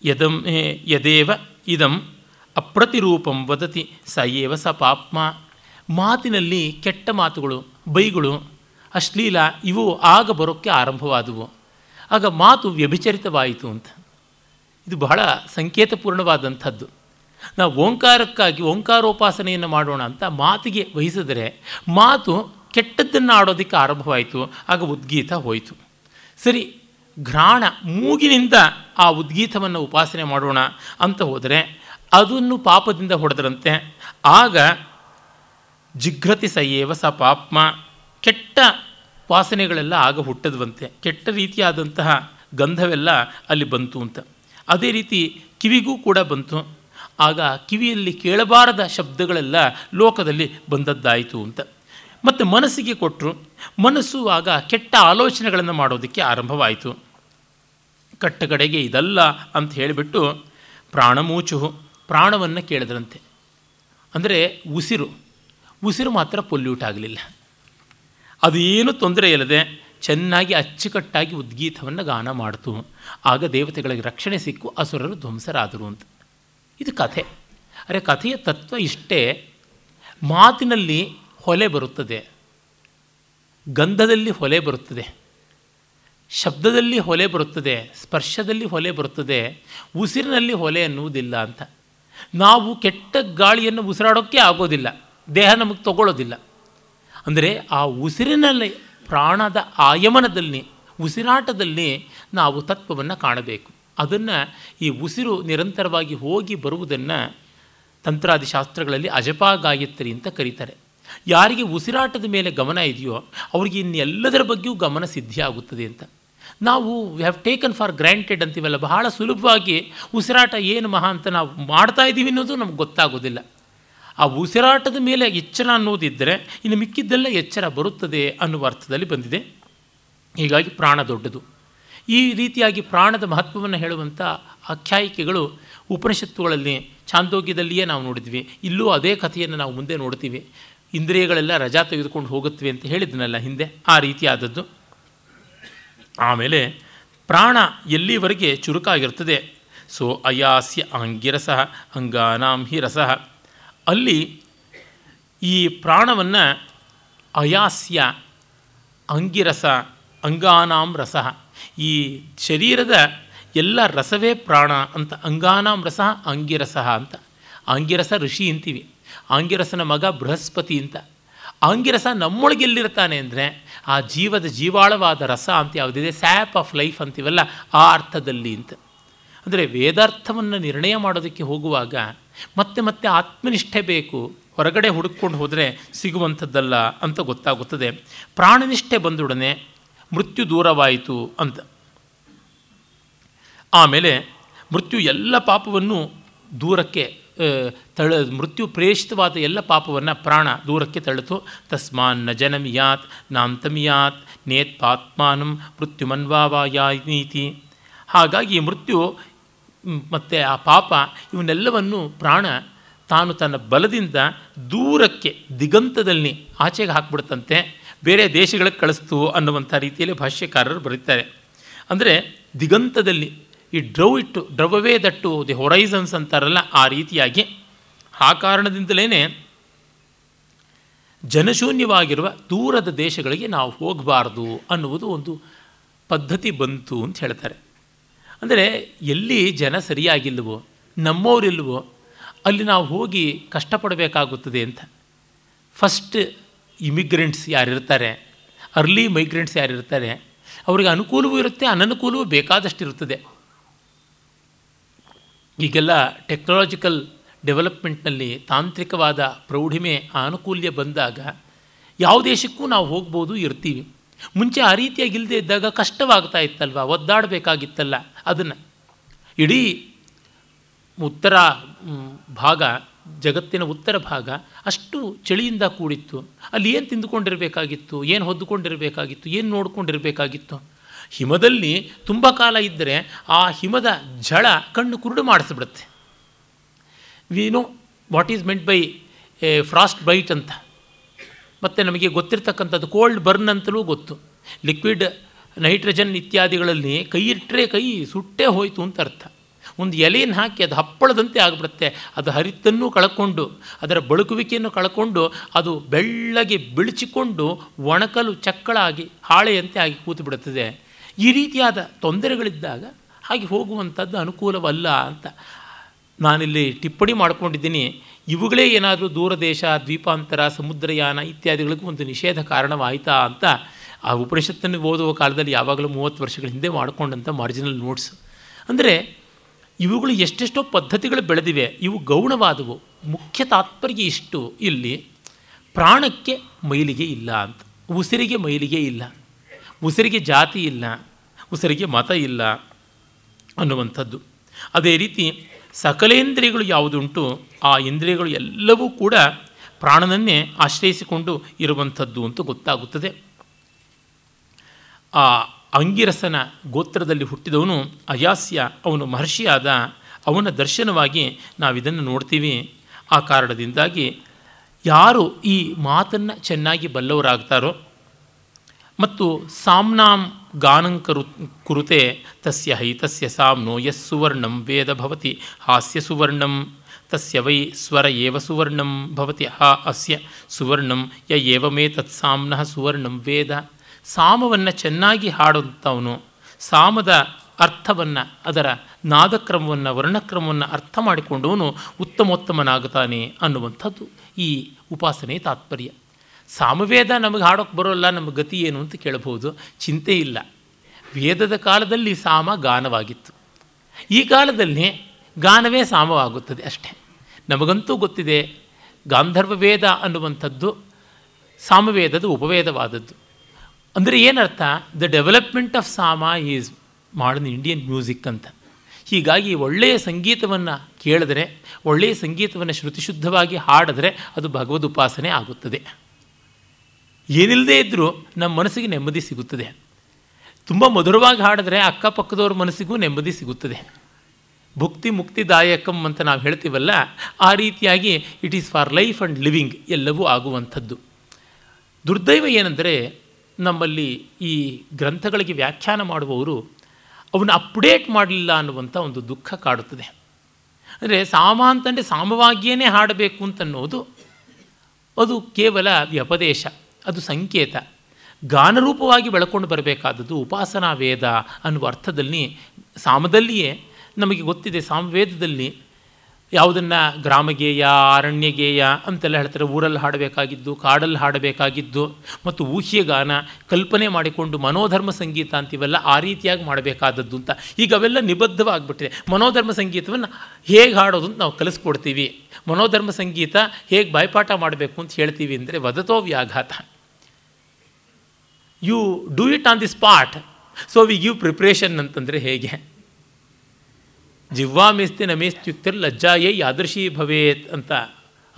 ಯದಂ ಯದೇವ ಇದಂ ಅಪ್ರತಿರೂಪಂ ವದತಿ, ಸ ಏವ ಸ ಪಾಪ್ಮ. ಮಾತಿನಲ್ಲಿ ಕೆಟ್ಟ ಮಾತುಗಳು, ಬೈಗಳು, ಅಶ್ಲೀಲ ಇವು ಆಗ ಬರೋಕ್ಕೆ ಆರಂಭವಾದವು. ಆಗ ಮಾತು ವ್ಯಭಿಚರಿತವಾಯಿತು ಅಂತ. ಇದು ಬಹಳ ಸಂಕೇತಪೂರ್ಣವಾದಂಥದ್ದು. ನಾವು ಓಂಕಾರಕ್ಕಾಗಿ, ಓಂಕಾರೋಪಾಸನೆಯನ್ನು ಮಾಡೋಣ ಅಂತ ಮಾತಿಗೆ ವಹಿಸಿದರೆ ಮಾತು ಕೆಟ್ಟದ್ದನ್ನು ಆಡೋದಕ್ಕೆ ಆರಂಭವಾಯಿತು, ಆಗ ಉದ್ಗೀತ ಹೋಯಿತು. ಸರಿ, ಘ್ರಾಣ ಮೂಗಿನಿಂದ ಆ ಉದ್ಗೀತವನ್ನು ಉಪಾಸನೆ ಮಾಡೋಣ ಅಂತ ಹೋದರೆ ಅದನ್ನು ಪಾಪದಿಂದ ಹೊಡೆದ್ರಂತೆ. ಆಗ ಜಿಘ್ರತಿ ಸಯೇವ ಸ ಪಾಪ್ಮ ಕೆಟ್ಟ ವಾಸನೆಗಳೆಲ್ಲ ಆಗ ಹುಟ್ಟದ್ವಂತೆ. ಕೆಟ್ಟ ರೀತಿಯಾದಂತಹ ಗಂಧವೆಲ್ಲ ಅಲ್ಲಿ ಬಂತು ಅಂತ. ಅದೇ ರೀತಿ ಕಿವಿಗೂ ಕೂಡ ಬಂತು. ಆಗ ಕಿವಿಯಲ್ಲಿ ಕೇಳಬಾರದ ಶಬ್ದಗಳೆಲ್ಲ ಲೋಕದಲ್ಲಿ ಬಂದದ್ದಾಯಿತು ಅಂತ. ಮತ್ತು ಮನಸ್ಸಿಗೆ ಕೊಟ್ಟರು ಮನಸ್ಸು ಆಗ ಕೆಟ್ಟ ಆಲೋಚನೆಗಳನ್ನು ಮಾಡೋದಕ್ಕೆ ಆರಂಭವಾಯಿತು. ಕಟ್ಟಕಡೆಗೆ ಇದಲ್ಲ ಅಂತ ಹೇಳಿಬಿಟ್ಟು ಪ್ರಾಣಮೂಚು ಪ್ರಾಣವನ್ನು ಕೇಳಿದ್ರಂತೆ. ಅಂದರೆ ಉಸಿರು. ಉಸಿರು ಮಾತ್ರ ಪೊಲ್ಯೂಟ್ ಆಗಲಿಲ್ಲ. ಅದು ಏನು ತೊಂದರೆ ಇಲ್ಲದೆ ಚೆನ್ನಾಗಿ ಅಚ್ಚುಕಟ್ಟಾಗಿ ಉದ್ಗೀತವನ್ನು ಗಾನ ಮಾಡಿತು. ಆಗ ದೇವತೆಗಳಿಗೆ ರಕ್ಷಣೆ ಸಿಕ್ಕು, ಅಸುರರು ಧ್ವಂಸರಾದರು ಅಂತ. ಇದು ಕಥೆ. ಅರೆ ಕಥೆಯ ತತ್ವ ಇಷ್ಟೇ. ಮಾತಿನಲ್ಲಿ ಹೊಲೆ ಬರುತ್ತದೆ. ಗಂಧದಲ್ಲಿ ಹೊಲೆ ಬರುತ್ತದೆ. ಶಬ್ದದಲ್ಲಿ ಹೊಲೆ ಬರುತ್ತದೆ. ಸ್ಪರ್ಶದಲ್ಲಿ ಹೊಲೆ ಬರುತ್ತದೆ. ಉಸಿರಿನಲ್ಲಿ ಹೊಲೆ ಅನ್ನುವುದಿಲ್ಲ ಅಂತ. ನಾವು ಕೆಟ್ಟ ಗಾಳಿಯನ್ನು ಉಸಿರಾಡೋಕ್ಕೆ ಆಗೋದಿಲ್ಲ. ದೇಹ ನಮಗೆ ತಗೊಳ್ಳೋದಿಲ್ಲ. ಅಂದರೆ ಆ ಉಸಿರಿನಲ್ಲಿ ಪ್ರಾಣದ ಆಯಮನದಲ್ಲಿ, ಉಸಿರಾಟದಲ್ಲಿ ನಾವು ತತ್ವವನ್ನು ಕಾಣಬೇಕು. ಅದನ್ನು ಈ ಉಸಿರು ನಿರಂತರವಾಗಿ ಹೋಗಿ ಬರುವುದನ್ನು ತಂತ್ರಾದಿ ಶಾಸ್ತ್ರಗಳಲ್ಲಿ ಅಜಪಾ ಗಾಯತ್ರಿ ಅಂತ ಕರೀತಾರೆ. ಯಾರಿಗೆ ಉಸಿರಾಟದ ಮೇಲೆ ಗಮನ ಇದೆಯೋ ಅವ್ರಿಗೆ ಇನ್ನೆಲ್ಲದರ ಬಗ್ಗೆಯೂ ಗಮನ ಸಿದ್ಧಿಯಾಗುತ್ತದೆ ಅಂತ. ನಾವು we have taken for granted ಅಂತೀವಲ್ಲ, ಬಹಳ ಸುಲಭವಾಗಿ ಉಸಿರಾಟ ಏನು ಮಹಾ ಅಂತ ನಾವು ಮಾಡ್ತಾ ಇದ್ದೀವಿ ಅನ್ನೋದು ನಮ್ಗೆ ಗೊತ್ತಾಗೋದಿಲ್ಲ. ಆ ಉಸಿರಾಟದ ಮೇಲೆ ಎಚ್ಚರ ಅನ್ನೋದಿದ್ದರೆ ಇನ್ನು ಮಿಕ್ಕಿದ್ದೆಲ್ಲ ಎಚ್ಚರ ಬರುತ್ತದೆ ಅನ್ನುವ ಅರ್ಥದಲ್ಲಿ ಬಂದಿದೆ. ಹೀಗಾಗಿ ಪ್ರಾಣ ದೊಡ್ಡದು. ಈ ರೀತಿಯಾಗಿ ಪ್ರಾಣದ ಮಹತ್ವವನ್ನು ಹೇಳುವಂಥ ಆಖ್ಯಾಯಿಕೆಗಳು ಉಪನಿಷತ್ತುಗಳಲ್ಲಿ ಚಾಂದೋಗ್ಯದಲ್ಲಿಯೇ ನಾವು ನೋಡಿದ್ವಿ. ಇಲ್ಲೂ ಅದೇ ಕಥೆಯನ್ನು ನಾವು ಮುಂದೆ ನೋಡ್ತೀವಿ. ಇಂದ್ರಿಯಗಳೆಲ್ಲ ರಜಾ ತೆಗೆದುಕೊಂಡು ಹೋಗುತ್ತವೆ ಅಂತ ಹೇಳಿದ್ನಲ್ಲ ಹಿಂದೆ, ಆ ರೀತಿಯಾದದ್ದು. ಆಮೇಲೆ ಪ್ರಾಣ ಎಲ್ಲಿವರೆಗೆ ಚುರುಕಾಗಿರ್ತದೆ ಸೊ ಅಯಾಸ್ಯ ಅಂಗಿರಸ, ಅಂಗಾನಾಂ ಹಿ ರಸಃ. ಅಲ್ಲಿ ಈ ಪ್ರಾಣವನ್ನು ಅಯಾಸ್ಯ, ಅಂಗಿರಸ, ಅಂಗಾನಾಂ ರಸ. ಈ ಶರೀರದ ಎಲ್ಲ ರಸವೇ ಪ್ರಾಣ ಅಂತ, ಅಂಗಾನಾಂ ರಸ, ಅಂಗಿರಸ ಅಂತ. ಅಂಗಿರಸ ಋಷಿ ಅಂತೀವಿ. ಆಂಗಿರಸನ ಮಗ ಬೃಹಸ್ಪತಿ ಅಂತ. ಆಂಗಿರಸ ನಮ್ಮೊಳಗೆ ನಮ್ಮೊಳಗೆಲ್ಲಿರ್ತಾನೆ ಅಂದರೆ ಆ ಜೀವದ ಜೀವಾಳವಾದ ರಸ ಅಂತ ಯಾವುದಿದೆ? ಸ್ಯಾಪ್ ಆಫ್ ಲೈಫ್ ಅಂತೀವಲ್ಲ, ಆ ಅರ್ಥದಲ್ಲಿ ಅಂತ. ಅಂದರೆ ವೇದಾರ್ಥವನ್ನು ನಿರ್ಣಯ ಮಾಡೋದಕ್ಕೆ ಹೋಗುವಾಗ ಮತ್ತೆ ಮತ್ತೆ ಆತ್ಮನಿಷ್ಠೆ ಬೇಕು, ಹೊರಗಡೆ ಹುಡುಕೊಂಡು ಹೋದರೆ ಸಿಗುವಂಥದ್ದಲ್ಲ ಅಂತ ಗೊತ್ತಾಗುತ್ತದೆ. ಪ್ರಾಣನಿಷ್ಠೆ ಬಂದೊಡನೆ ಮೃತ್ಯು ದೂರವಾಯಿತು ಅಂತ. ಆಮೇಲೆ ಮೃತ್ಯು ಎಲ್ಲ ಪಾಪವನ್ನು ದೂರಕ್ಕೆ ತಳ, ಮೃತ್ಯು ಪ್ರೇಷಿತವಾದ ಎಲ್ಲ ಪಾಪವನ್ನು ಪ್ರಾಣ ದೂರಕ್ಕೆ ತಳ್ಳಿತು. ತಸ್ಮಾನ್ನ ಜನಮಿಯಾತ್ ನಾಂತಮಿಯಾತ್ ನೇತ್ಪಾತ್ಮಾನಂ ಮೃತ್ಯುಮನ್ವಾವಾಯಾನೀತಿ. ಹಾಗಾಗಿ ಮೃತ್ಯು ಮತ್ತು ಆ ಪಾಪ ಇವನ್ನೆಲ್ಲವನ್ನು ಪ್ರಾಣ ತಾನು ತನ್ನ ಬಲದಿಂದ ದೂರಕ್ಕೆ, ದಿಗಂತದಲ್ಲಿ ಆಚೆಗೆ ಹಾಕ್ಬಿಡ್ತಂತೆ, ಬೇರೆ ದೇಶಗಳಿಗೆ ಕಳಿಸ್ತು ಅನ್ನುವಂಥ ರೀತಿಯಲ್ಲಿ ಭಾಷ್ಯಕಾರರು ಬರೀತಾರೆ. ಅಂದರೆ ದಿಗಂತದಲ್ಲಿ ಈ ಡ್ರವ್ ಇಟ್ಟು ಡ್ರವವೇ ದಟ್ಟು ದಿ ಹೊರೈಸನ್ಸ್ ಅಂತಾರಲ್ಲ, ಆ ರೀತಿಯಾಗಿ. ಆ ಕಾರಣದಿಂದಲೇ ಜನಶೂನ್ಯವಾಗಿರುವ ದೂರದ ದೇಶಗಳಿಗೆ ನಾವು ಹೋಗಬಾರ್ದು ಅನ್ನುವುದು ಒಂದು ಪದ್ಧತಿ ಬಂತು ಅಂತ ಹೇಳ್ತಾರೆ. ಅಂದರೆ ಎಲ್ಲಿ ಜನ ಸರಿಯಾಗಿಲ್ವೋ ನಮ್ಮೋರಿಲ್ವೋ, ಅಲ್ಲಿ ನಾವು ಹೋಗಿ ಕಷ್ಟಪಡಬೇಕಾಗುತ್ತದೆ ಅಂತ. ಫಸ್ಟ್ ಇಮಿಗ್ರೆಂಟ್ಸ್ ಯಾರಿರ್ತಾರೆ? ಅರ್ಲಿ ಮೈಗ್ರೆಂಟ್ಸ್ ಯಾರಿರ್ತಾರೆ? ಅವರಿಗೆ ಅನುಕೂಲವೂ ಇರುತ್ತೆ, ಅನನುಕೂಲವೂ ಬೇಕಾದಷ್ಟು ಇರುತ್ತದೆ ಈಗೆಲ್ಲ ಟೆಕ್ನಾಲಜಿಕಲ್ ಡೆವಲಪ್ಮೆಂಟ್ನಲ್ಲಿ ತಾಂತ್ರಿಕವಾದ ಪ್ರೌಢಿಮೆ ಆನುಕೂಲ್ಯ ಬಂದಾಗ ಯಾವ ದೇಶಕ್ಕೂ ನಾವು ಹೋಗ್ಬೋದು ಇರ್ತೀವಿ. ಮುಂಚೆ ಆ ರೀತಿಯಾಗಿ ಇಲ್ಲದೆ ಇದ್ದಾಗ ಕಷ್ಟವಾಗ್ತಾ ಇತ್ತಲ್ವ? ಒದ್ದಾಡಬೇಕಾಗಿತ್ತಲ್ಲ ಅದನ್ನು. ಇಡೀ ಉತ್ತರ ಭಾಗ, ಜಗತ್ತಿನ ಉತ್ತರ ಭಾಗ ಅಷ್ಟು ಚಳಿಯಿಂದ ಕೂಡಿತ್ತು. ಅಲ್ಲಿ ಏನು ತಿಂದುಕೊಂಡಿರಬೇಕಾಗಿತ್ತು? ಏನು ಹೊದ್ದುಕೊಂಡಿರಬೇಕಾಗಿತ್ತು? ಏನು ನೋಡ್ಕೊಂಡಿರಬೇಕಾಗಿತ್ತು? ಹಿಮದಲ್ಲಿ ತುಂಬ ಕಾಲ ಇದ್ದರೆ ಆ ಹಿಮದ ಝಳ ಕಣ್ಣು ಕುರುಡು ಮಾಡಿಸ್ಬಿಡುತ್ತೆ. We know what is meant by a frostbite ಅಂತ. ಮತ್ತು ನಮಗೆ ಗೊತ್ತಿರ್ತಕ್ಕಂಥದ್ದು ಕೋಲ್ಡ್ ಬರ್ನ್ ಅಂತಲೂ ಗೊತ್ತು. ಲಿಕ್ವಿಡ್ ನೈಟ್ರೋಜನ್ ಇತ್ಯಾದಿಗಳಲ್ಲಿ ಕೈ ಇಟ್ಟರೆ ಕೈ ಸುಟ್ಟೇ ಹೋಯಿತು ಅಂತ ಅರ್ಥ. ಒಂದು ಎಲೆಯನ್ನು ಹಾಕಿ ಅದು ಹಪ್ಪಳದಂತೆ ಆಗಿಬಿಡುತ್ತೆ. ಅದು ಹರಿತನ್ನು ಕಳ್ಕೊಂಡು, ಅದರ ಬಳುಕುವಿಕೆಯನ್ನು ಕಳ್ಕೊಂಡು, ಅದು ಬೆಳ್ಳಗೆ ಬಿಳಿಚಿಕೊಂಡು ಒಣಕಲು ಚಕ್ಕಳಾಗಿ, ಹಾಳೆಯಂತೆ ಆಗಿ ಕೂತು ಬಿಡುತ್ತದೆ. ಈ ರೀತಿಯಾದ ತೊಂದರೆಗಳಿದ್ದಾಗ ಹಾಗೆ ಹೋಗುವಂಥದ್ದು ಅನುಕೂಲವಲ್ಲ ಅಂತ. ನಾನಿಲ್ಲಿ ಟಿಪ್ಪಣಿ ಮಾಡ್ಕೊಂಡಿದ್ದೀನಿ. ಇವುಗಳೇ ಏನಾದರೂ ದೂರ ದೇಶ ದ್ವೀಪಾಂತರ, ಸಮುದ್ರಯಾನ ಇತ್ಯಾದಿಗಳಿಗೂ ಒಂದು ನಿಷೇಧ ಕಾರಣವಾಯಿತಾ ಅಂತ ಆ ಉಪನಿಷತ್ತನ್ನು ಓದುವ ಕಾಲದಲ್ಲಿ ಯಾವಾಗಲೂ ಮೂವತ್ತು ವರ್ಷಗಳ ಹಿಂದೆ ಮಾಡಿಕೊಂಡಂಥ ಮಾರ್ಜಿನಲ್ ನೋಟ್ಸ್ ಅಂದರೆ ಇವುಗಳು ಎಷ್ಟೆಷ್ಟೋ ಪದ್ಧತಿಗಳು ಬೆಳೆದಿವೆ. ಇವು ಗೌಣವಾದವು. ಮುಖ್ಯ ತಾತ್ಪರ್ಯ ಇಷ್ಟು. ಇಲ್ಲಿ ಪ್ರಾಣಕ್ಕೆ ಮೈಲಿಗೆ ಇಲ್ಲ ಅಂತ. ಉಸಿರಿಗೆ ಮೈಲಿಗೆ ಇಲ್ಲ. ಉಸಿರಿಗೆ ಜಾತಿ ಇಲ್ಲ, ಉಸಿರಿಗೆ ಮತ ಇಲ್ಲ ಅನ್ನುವಂಥದ್ದು. ಅದೇ ರೀತಿ ಸಕಲೇಂದ್ರಿಯಗಳು ಯಾವುದುಂಟು, ಆ ಇಂದ್ರಿಯಗಳು ಎಲ್ಲವೂ ಕೂಡ ಪ್ರಾಣನನ್ನೇ ಆಶ್ರಯಿಸಿಕೊಂಡು ಇರುವಂಥದ್ದು ಅಂತ ಗೊತ್ತಾಗುತ್ತದೆ. ಆ ಅಂಗಿರಸನ ಗೋತ್ರದಲ್ಲಿ ಹುಟ್ಟಿದವನು ಅಯಾಸ್ಯ, ಅವನು ಮಹರ್ಷಿಯಾದ, ಅವನ ದರ್ಶನವಾಗಿ ನಾವಿದನ್ನು ನೋಡ್ತೀವಿ. ಆ ಕಾರಣದಿಂದಾಗಿ ಯಾರು ಈ ಮಾತನ್ನು ಚೆನ್ನಾಗಿ ಬಲ್ಲವರಾಗ್ತಾರೋ ಮತ್ತು ಸಾಮ್ನಾಂ ಗಾನಂಕರು ಕುರುತೆ ತಸ್ಯ ಹೈ ತಸ್ಯ ಸಾಮ್ನೋ ಯಸ್ ಸುವರ್ಣಂ ವೇದ ಭವತಿ ಹಾಸ್ಯ ಸುವರ್ಣಂ ತಸ್ಯ ವೈ ಸ್ವರ ಏವ ಸುವರ್ಣಂ ಭವತಿ ಹಾ ಅಸ್ಯ ಸುವರ್ಣಂ ಯ ಏವಮೇ ತತ್ ಸಾಮ್ನ ಸುವರ್ಣಂ ವೇದ. ಸಾಮವನ್ನು ಚೆನ್ನಾಗಿ ಹಾಡುವಂಥವನು ಸಾಮದ ಅರ್ಥವನ್ನು ಅದರ ನಾದಕ್ರಮವನ್ನು ವರ್ಣಕ್ರಮವನ್ನು ಅರ್ಥ ಮಾಡಿಕೊಂಡವನು ಉತ್ತಮೋತ್ತಮನಾಗುತ್ತಾನೆ ಅನ್ನುವಂಥದ್ದು ಈ ಉಪಾಸನೆ ತಾತ್ಪರ್ಯ. ಸಾಮವೇದ ನಮಗೆ ಹಾಡೋಕ್ಕೆ ಬರೋಲ್ಲ ನಮ್ಮ ಗತಿ ಏನು ಅಂತ ಕೇಳಬಹುದು. ಚಿಂತೆ ಇಲ್ಲ. ವೇದದ ಕಾಲದಲ್ಲಿ ಸಾಮ ಗಾನವಾಗಿತ್ತು. ಈ ಕಾಲದಲ್ಲಿ ಗಾನವೇ ಸಾಮವಾಗುತ್ತದೆ ಅಷ್ಟೇ. ನಮಗಂತೂ ಗೊತ್ತಿದೆ, ಗಾಂಧರ್ವ ವೇದ ಅನ್ನುವಂಥದ್ದು ಸಾಮವೇದದ ಉಪವೇದವಾದದ್ದು. ಅಂದರೆ ಏನರ್ಥ? The development of Sama is modern Indian music ಅಂತ. ಹೀಗಾಗಿ ಒಳ್ಳೆಯ ಸಂಗೀತವನ್ನು ಕೇಳಿದ್ರೆ, ಒಳ್ಳೆಯ ಸಂಗೀತವನ್ನು ಶ್ರುತಿಶುದ್ಧವಾಗಿ ಹಾಡಿದ್ರೆ ಅದು ಭಗವದ್ ಉಪಾಸನೆ ಆಗುತ್ತದೆ. ಏನಿಲ್ಲದೇ ಇದ್ದರೂ ನಮ್ಮ ಮನಸ್ಸಿಗೆ ನೆಮ್ಮದಿ ಸಿಗುತ್ತದೆ. ತುಂಬ ಮಧುರವಾಗಿ ಹಾಡಿದ್ರೆ ಅಕ್ಕಪಕ್ಕದವ್ರ ಮನಸ್ಸಿಗೂ ನೆಮ್ಮದಿ ಸಿಗುತ್ತದೆ. ಭುಕ್ತಿ ಮುಕ್ತಿದಾಯಕಂ ಅಂತ ನಾವು ಹೇಳ್ತೀವಲ್ಲ, ಆ ರೀತಿಯಾಗಿ it is for life and living ಎಲ್ಲವೂ ಆಗುವಂಥದ್ದು. ದುರ್ದೈವ ಏನೆಂದರೆ ನಮ್ಮಲ್ಲಿ ಈ ಗ್ರಂಥಗಳಿಗೆ ವ್ಯಾಖ್ಯಾನ ಮಾಡುವವರು ಅವನ್ನ ಅಪ್ಡೇಟ್ ಮಾಡಲಿಲ್ಲ ಅನ್ನುವಂಥ ಒಂದು ದುಃಖ ಕಾಡುತ್ತದೆ. ಅಂದರೆ ಸಾಮ ಅಂತಂದರೆ ಸಾಮವಾಗಿಯೇ ಹಾಡಬೇಕು ಅಂತನ್ನೋದು ಅದು ಕೇವಲ ವ್ಯಪದೇಶ. ಅದು ಸಂಕೇತ. ಗಾನರೂಪವಾಗಿ ಬೆಳಕೊಂಡು ಬರಬೇಕಾದದ್ದು ಉಪಾಸನಾ ವೇದ ಅನ್ನುವ ಅರ್ಥದಲ್ಲಿ, ಸಾಮದಲ್ಲಿಯೇ ನಮಗೆ ಗೊತ್ತಿದೆ, ಸಾಮವೇದದಲ್ಲಿ ಯಾವುದನ್ನು ಗ್ರಾಮಗೇಯ, ಅರಣ್ಯಗೇಯ ಅಂತೆಲ್ಲ ಹೇಳ್ತಾರೆ. ಊರಲ್ಲಿ ಹಾಡಬೇಕಾಗಿದ್ದು, ಕಾಡಲ್ಲಿ ಹಾಡಬೇಕಾಗಿದ್ದು ಮತ್ತು ಊಹ್ಯ ಗಾನ ಕಲ್ಪನೆ ಮಾಡಿಕೊಂಡು ಮನೋಧರ್ಮ ಸಂಗೀತ ಅಂತೀವಲ್ಲ, ಆ ರೀತಿಯಾಗಿ ಮಾಡಬೇಕಾದದ್ದು ಅಂತ. ಈಗ ಅವೆಲ್ಲ ನಿಬದ್ಧವಾಗಿಬಿಟ್ಟಿದೆ. ಮನೋಧರ್ಮ ಸಂಗೀತವನ್ನು ಹೇಗೆ ಹಾಡೋದು ಅಂತ ನಾವು ಕಲಿಸ್ಕೊಡ್ತೀವಿ. ಮನೋಧರ್ಮ ಸಂಗೀತ ಹೇಗೆ ಬಾಯ್ಪಾಠ ಮಾಡಬೇಕು ಅಂತ ಹೇಳ್ತೀವಿ ಅಂದರೆ ವದತೋ ವ್ಯಾಘಾತ. You do it on the spot so we give preparation ಅಂತಂದರೆ ಹೇಗೆ? ಜಿವ್ವಾ ಮೇಸ್ತಿ ನಮೇಸ್ತ್ಯುಕ್ತಿರ್ ಲಜ್ಜಾಯೇ ಯಾದೃಶಿ ಭವೇತ್ ಅಂತ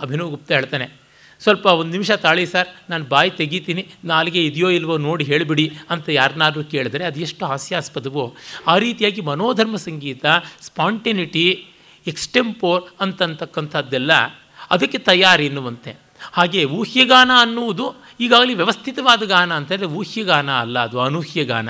ಅಭಿನವ್ ಗುಪ್ತ ಹೇಳ್ತಾನೆ. ಸ್ವಲ್ಪ ಒಂದು ನಿಮಿಷ ತಾಳಿ ಸರ್, ನಾನು ಬಾಯಿ ತೆಗಿತೀನಿ, ನಾಲಿಗೆ ಇದೆಯೋ ಇಲ್ವೋ ನೋಡಿ ಹೇಳಿಬಿಡಿ ಅಂತ ಯಾರನ್ನಾದ್ರೂ ಕೇಳಿದರೆ ಅದು ಎಷ್ಟು ಹಾಸ್ಯಾಸ್ಪದವೋ. ಆ ರೀತಿಯಾಗಿ ಮನೋಧರ್ಮ ಸಂಗೀತ, ಸ್ಪಾಂಟೆನಿಟಿ ಎಕ್ಸ್ಟೆಂಪೋರ್ ಅಂತಂತಕ್ಕಂಥದ್ದೆಲ್ಲ ಅದಕ್ಕೆ ತಯಾರಿ ಎನ್ನುವಂತೆ. ಹಾಗೆ ಊಹ್ಯಗಾನ ಅನ್ನುವುದು ಈಗಾಗಲೇ ವ್ಯವಸ್ಥಿತವಾದ ಗಾನ ಅಂತಂದರೆ ಊಹ್ಯಗಾನ ಅಲ್ಲ, ಅದು ಅನೂಹ್ಯಗಾನ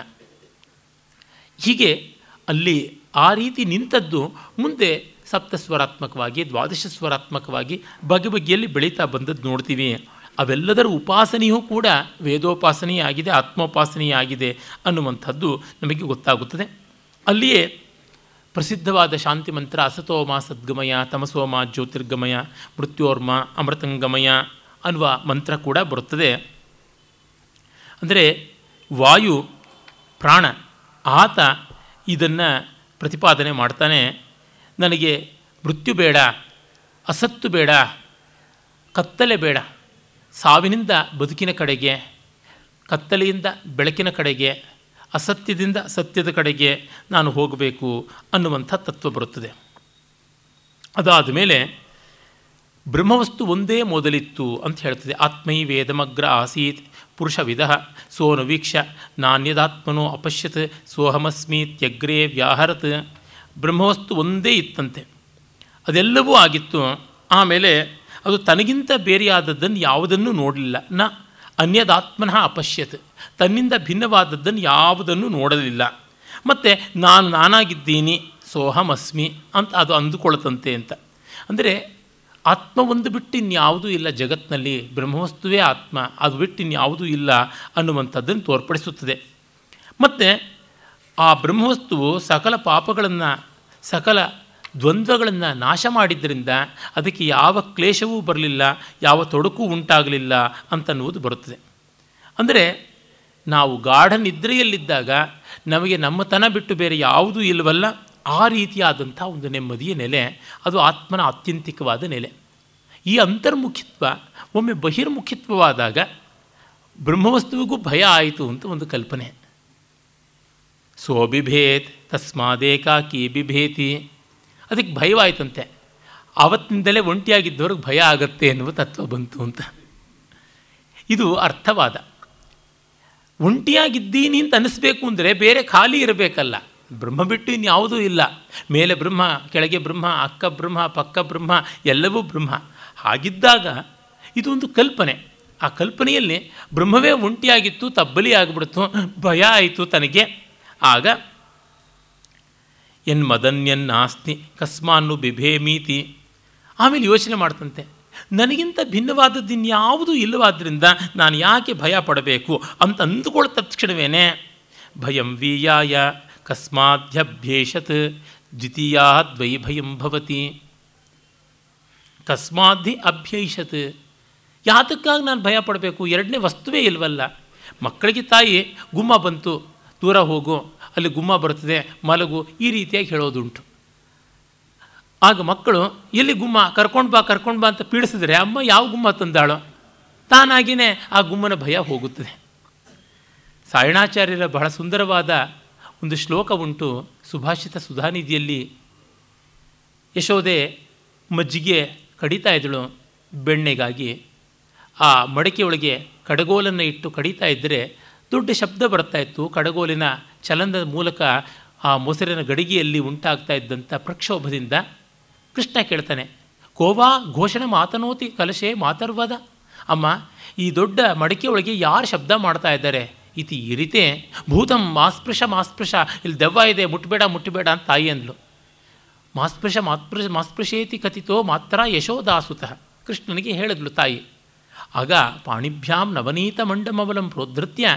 ಹೀಗೆ ಅಲ್ಲಿ ಆ ರೀತಿ ನಿಂತದ್ದು ಮುಂದೆ ಸಪ್ತಸ್ವರಾತ್ಮಕವಾಗಿ ದ್ವಾದಶ ಸ್ವರಾತ್ಮಕವಾಗಿ ಬಗೆ ಬಗೆಯಲ್ಲಿ ಬೆಳೀತಾ ಬಂದದ್ದು ನೋಡ್ತೀವಿ. ಅವೆಲ್ಲದರ ಉಪಾಸನೆಯೂ ಕೂಡ ವೇದೋಪಾಸನೆಯೇ ಆಗಿದೆ ಆತ್ಮೋಪಾಸನೆಯೇ ಆಗಿದೆ ಅನ್ನುವಂಥದ್ದು ನಮಗೆ ಗೊತ್ತಾಗುತ್ತದೆ. ಅಲ್ಲಿಯೇ ಪ್ರಸಿದ್ಧವಾದ ಶಾಂತಿ ಮಂತ್ರ ಅಸತೋಮ ಸದ್ಗಮಯ ತಮಸೋಮ ಜ್ಯೋತಿರ್ಗಮಯ ಮೃತ್ಯೋರ್ಮ ಅಮೃತಂಗಮಯ ಅನ್ನುವ ಮಂತ್ರ ಕೂಡ ಬರುತ್ತದೆ. ಅಂದರೆ ವಾಯು, ಪ್ರಾಣ, ಆತ ಇದನ್ನು ಪ್ರತಿಪಾದನೆ ಮಾಡ್ತಾನೆ. ನನಗೆ ಮೃತ್ಯು ಬೇಡ, ಅಸತ್ತು ಬೇಡ, ಕತ್ತಲೆ ಬೇಡ, ಸಾವಿನಿಂದ ಬದುಕಿನ ಕಡೆಗೆ, ಕತ್ತಲೆಯಿಂದ ಬೆಳಕಿನ ಕಡೆಗೆ ಅಸತ್ಯದಿಂದ ಸತ್ಯದ ಕಡೆಗೆ ನಾನು ಹೋಗಬೇಕು ಅನ್ನುವಂಥ ತತ್ವ ಬರುತ್ತದೆ. ಅದಾದ ಮೇಲೆ ಬ್ರಹ್ಮವಸ್ತು ಒಂದೇ ಮೊದಲಿತ್ತು ಅಂತ ಹೇಳ್ತದೆ. ಆತ್ಮೈ ವೇದಮಗ್ರ ಆಸೀತ್ ಪುರುಷವಿಧ ಸೋನು ವೀಕ್ಷ ನಾಣ್ಯದಾತ್ಮನೋ ಅಪಶ್ಯತ್ ಸೋಹಮಸ್ಮೀತ್ಯಗ್ರೇ ವ್ಯಾಹರತ್. ಬ್ರಹ್ಮವಸ್ತು ಒಂದೇ ಇತ್ತಂತೆ. ಅದೆಲ್ಲವೂ ಆಗಿತ್ತು. ಆಮೇಲೆ ಅದು ತನಗಿಂತ ಬೇರೆಯಾದದ್ದನ್ನು ಯಾವುದನ್ನು ನೋಡಲಿಲ್ಲ. ನ ಅನ್ಯದಾತ್ಮನಃ ಅಪಶ್ಯತ್. ತನ್ನಿಂದ ಭಿನ್ನವಾದದ್ದನ್ನು ಯಾವುದನ್ನು ನೋಡಲಿಲ್ಲ. ಮತ್ತು ನಾನು ನಾನಾಗಿದ್ದೀನಿ, ಸೋಹಮಸ್ಮಿ ಅಂತ ಅದು ಅಂದುಕೊಳ್ಳತಂತೆ ಅಂತ. ಅಂದರೆ ಆತ್ಮ ಒಂದು ಬಿಟ್ಟು ಇನ್ಯಾವುದೂ ಇಲ್ಲ ಜಗತ್ತಿನಲ್ಲಿ ಬ್ರಹ್ಮವಸ್ತುವೇ ಆತ್ಮ, ಅದು ಬಿಟ್ಟು ಇನ್ಯಾವುದೂ ಇಲ್ಲ ಅನ್ನುವಂಥದ್ದನ್ನು ತೋರ್ಪಡಿಸುತ್ತದೆ. ಮತ್ತು ಆ ಬ್ರಹ್ಮವಸ್ತುವು ಸಕಲ ಪಾಪಗಳನ್ನು, ಸಕಲ ದ್ವಂದ್ವಗಳನ್ನು ನಾಶ ಮಾಡಿದ್ದರಿಂದ ಅದಕ್ಕೆ ಯಾವ ಕ್ಲೇಶವೂ ಬರಲಿಲ್ಲ, ಯಾವ ತೊಡಕು ಉಂಟಾಗಲಿಲ್ಲ ಅಂತನ್ನುವುದು ಬರುತ್ತದೆ. ಅಂದರೆ ನಾವು ಗಾಢ ನಿದ್ರೆಯಲ್ಲಿದ್ದಾಗ ನಮಗೆ ನಮ್ಮತನ ಬಿಟ್ಟು ಬೇರೆ ಯಾವುದೂ ಇಲ್ಲವಲ್ಲ, ಆ ರೀತಿಯಾದಂಥ ಒಂದು ನೆಮ್ಮದಿಯ ನೆಲೆ, ಅದು ಆತ್ಮನ ಆತ್ಯಂತಿಕವಾದ ನೆಲೆ. ಈ ಅಂತರ್ಮುಖಿತ್ವ ಒಮ್ಮೆ ಬಹಿರ್ಮುಖಿತ್ವವಾದಾಗ ಬ್ರಹ್ಮವಸ್ತುವಿಗೂ ಭಯ ಆಯಿತು ಅಂತ ಒಂದು ಕಲ್ಪನೆ. ಸೋಬಿಭೇತ್ ತಸ್ಮಾದೇಕಾಕಿ ಬಿಭೇತಿ. ಅದಕ್ಕೆ ಭಯವಾಯಿತಂತೆ. ಆವತ್ತಿನಿಂದಲೇ ಒಂಟಿಯಾಗಿದ್ದವ್ರಿಗೆ ಭಯ ಆಗತ್ತೆ ಎನ್ನುವ ತತ್ವ ಬಂತು ಅಂತ. ಇದು ಅರ್ಥವಾದ. ಒಂಟಿಯಾಗಿದ್ದೀನಿ ಅಂತ ಅನ್ನಿಸ್ಬೇಕು ಅಂದರೆ ಬೇರೆ ಖಾಲಿ ಇರಬೇಕಲ್ಲ. ಬ್ರಹ್ಮ ಬಿಟ್ಟು ಇನ್ಯಾವುದೂ ಇಲ್ಲ. ಮೇಲೆ ಬ್ರಹ್ಮ, ಕೆಳಗೆ ಬ್ರಹ್ಮ, ಅಕ್ಕ ಬ್ರಹ್ಮ, ಪಕ್ಕ ಬ್ರಹ್ಮ, ಎಲ್ಲವೂ ಬ್ರಹ್ಮ. ಹಾಗಿದ್ದಾಗ ಇದೊಂದು ಕಲ್ಪನೆ. ಆ ಕಲ್ಪನೆಯಲ್ಲಿ ಬ್ರಹ್ಮವೇ ಒಂಟಿಯಾಗಿತ್ತು, ತಬ್ಬಲಿ ಆಗಿಬಿಡ್ತು, ಭಯ ಆಯಿತು ತನಗೆ. ಆಗ ಎನ್ ಮದನ್ಯನ್ನಾಸ್ತಿ ಕಸ್ಮಾನ್ನು ಬಿಭೇಮೀತಿ. ಆಮೇಲೆ ಯೋಚನೆ ಮಾಡ್ತಂತೆ, ನನಗಿಂತ ಭಿನ್ನವಾದದ್ದು ಇನ್ಯಾವುದೂ ಇಲ್ಲವಾದ್ದರಿಂದ ನಾನು ಯಾಕೆ ಭಯ ಪಡಬೇಕು ಅಂತ ಅಂದುಕೊಳ್ಳ ತಕ್ಷಣವೇ ಭಯಂ ವೀಯಾಯ ದ್ವಿತೀಯ ದ್ವೈ ಭಯಂ ಭವತಿ. ಕಸ್ಮಾಧಿ ಅಭ್ಯೈಷತ್ ಯಾತಕ್ಕಾಗಿ ನಾನು ಭಯ ಪಡಬೇಕು? ಎರಡನೇ ವಸ್ತುವೇ ಇಲ್ವಲ್ಲ. ಮಕ್ಕಳಿಗೆ ತಾಯಿ, ಗುಮ್ಮ ಬಂತು, ದೂರ ಹೋಗು. ಅಲ್ಲಿ ಗುಮ್ಮ ಬರ್ತದೆ ಮಲಗು, ಈ ರೀತಿಯಾಗಿ ಹೇಳೋದುಂಟು. ಆಗ ಮಕ್ಕಳು, ಎಲ್ಲಿ ಗುಮ್ಮ? ಕರ್ಕೊಂಡು ಬಾ ಕರ್ಕೊಂಡು ಬಾ ಅಂತ ಪೀಡಿಸಿದ್ರೆ, ಅಮ್ಮ, ಯಾವ ಗುಮ್ಮ ತಂದಾಳೋ? ತಾನಾಗಿಯೇ ಆ ಗುಮ್ಮನ ಭಯ ಹೋಗುತ್ತದೆ. ಸಾಯಣಾಚಾರ್ಯರ ಬಹಳ ಸುಂದರವಾದ ಒಂದು ಶ್ಲೋಕ ಉಂಟು, ಸುಭಾಷಿತ ಸುಧಾನಿಧಿಯಲ್ಲಿ. ಯಶೋದೆ ಮಜ್ಜಿಗೆ ಕಡಿತಾ ಇದ್ದಳು ಬೆಣ್ಣೆಗಾಗಿ. ಆ ಮಡಕೆಯೊಳಗೆ ಕಡಗೋಲನ್ನು ಇಟ್ಟು ಕಡಿತಾ ಇದ್ದರೆ ದೊಡ್ಡ ಶಬ್ದ ಬರ್ತಾ ಇತ್ತು, ಕಡಗೋಲಿನ ಚಲನದ ಮೂಲಕ ಆ ಮೊಸರಿನ ಗಡಿಗೆಯಲ್ಲಿ ಉಂಟಾಗ್ತಾ ಇದ್ದಂಥ ಪ್ರಕ್ಷೋಭದಿಂದ ಕೃಷ್ಣ ಕೇಳ್ತಾನೆ, ಕೋವಾ, ಘೋಷಣೆ ಮಾತನೋತಿ, ಕಲಶೆ ಮಾತರ್ವಾದ. ಅಮ್ಮ, ಈ ದೊಡ್ಡ ಮಡಿಕೆಯೊಳಗೆ ಯಾರು ಶಬ್ದ ಮಾಡ್ತಾ ಇದ್ದಾರೆ? ಇತಿ ಈ ರೀತಿ ಭೂತಂ ಮಾಸ್ಪೃಶ ಮಾಸ್ಪೃಶ ಇಲ್ಲಿ ದೆವ್ವ ಇದೆ ಮುಟ್ಟಬೇಡ ಮುಟ್ಟಬೇಡ ಅಂತ ತಾಯಿ ಅಂದ್ಲು. ಮಾಸ್ಪೃಶ ಮಾಸ್ಪೃಶ ಮಾಸ್ಪೃಶೇತಿ ಕಥಿತೋ ಮಾತ್ರ ಯಶೋದಾಸುತಃ. ಕೃಷ್ಣನಿಗೆ ಹೇಳಿದ್ಲು ತಾಯಿ, ಆಗ ಪಾಣಿಭ್ಯಾಂ ನವನೀತ ಮಂಡಮವಲಂ ಪ್ರೋದ್ಧತ್ಯ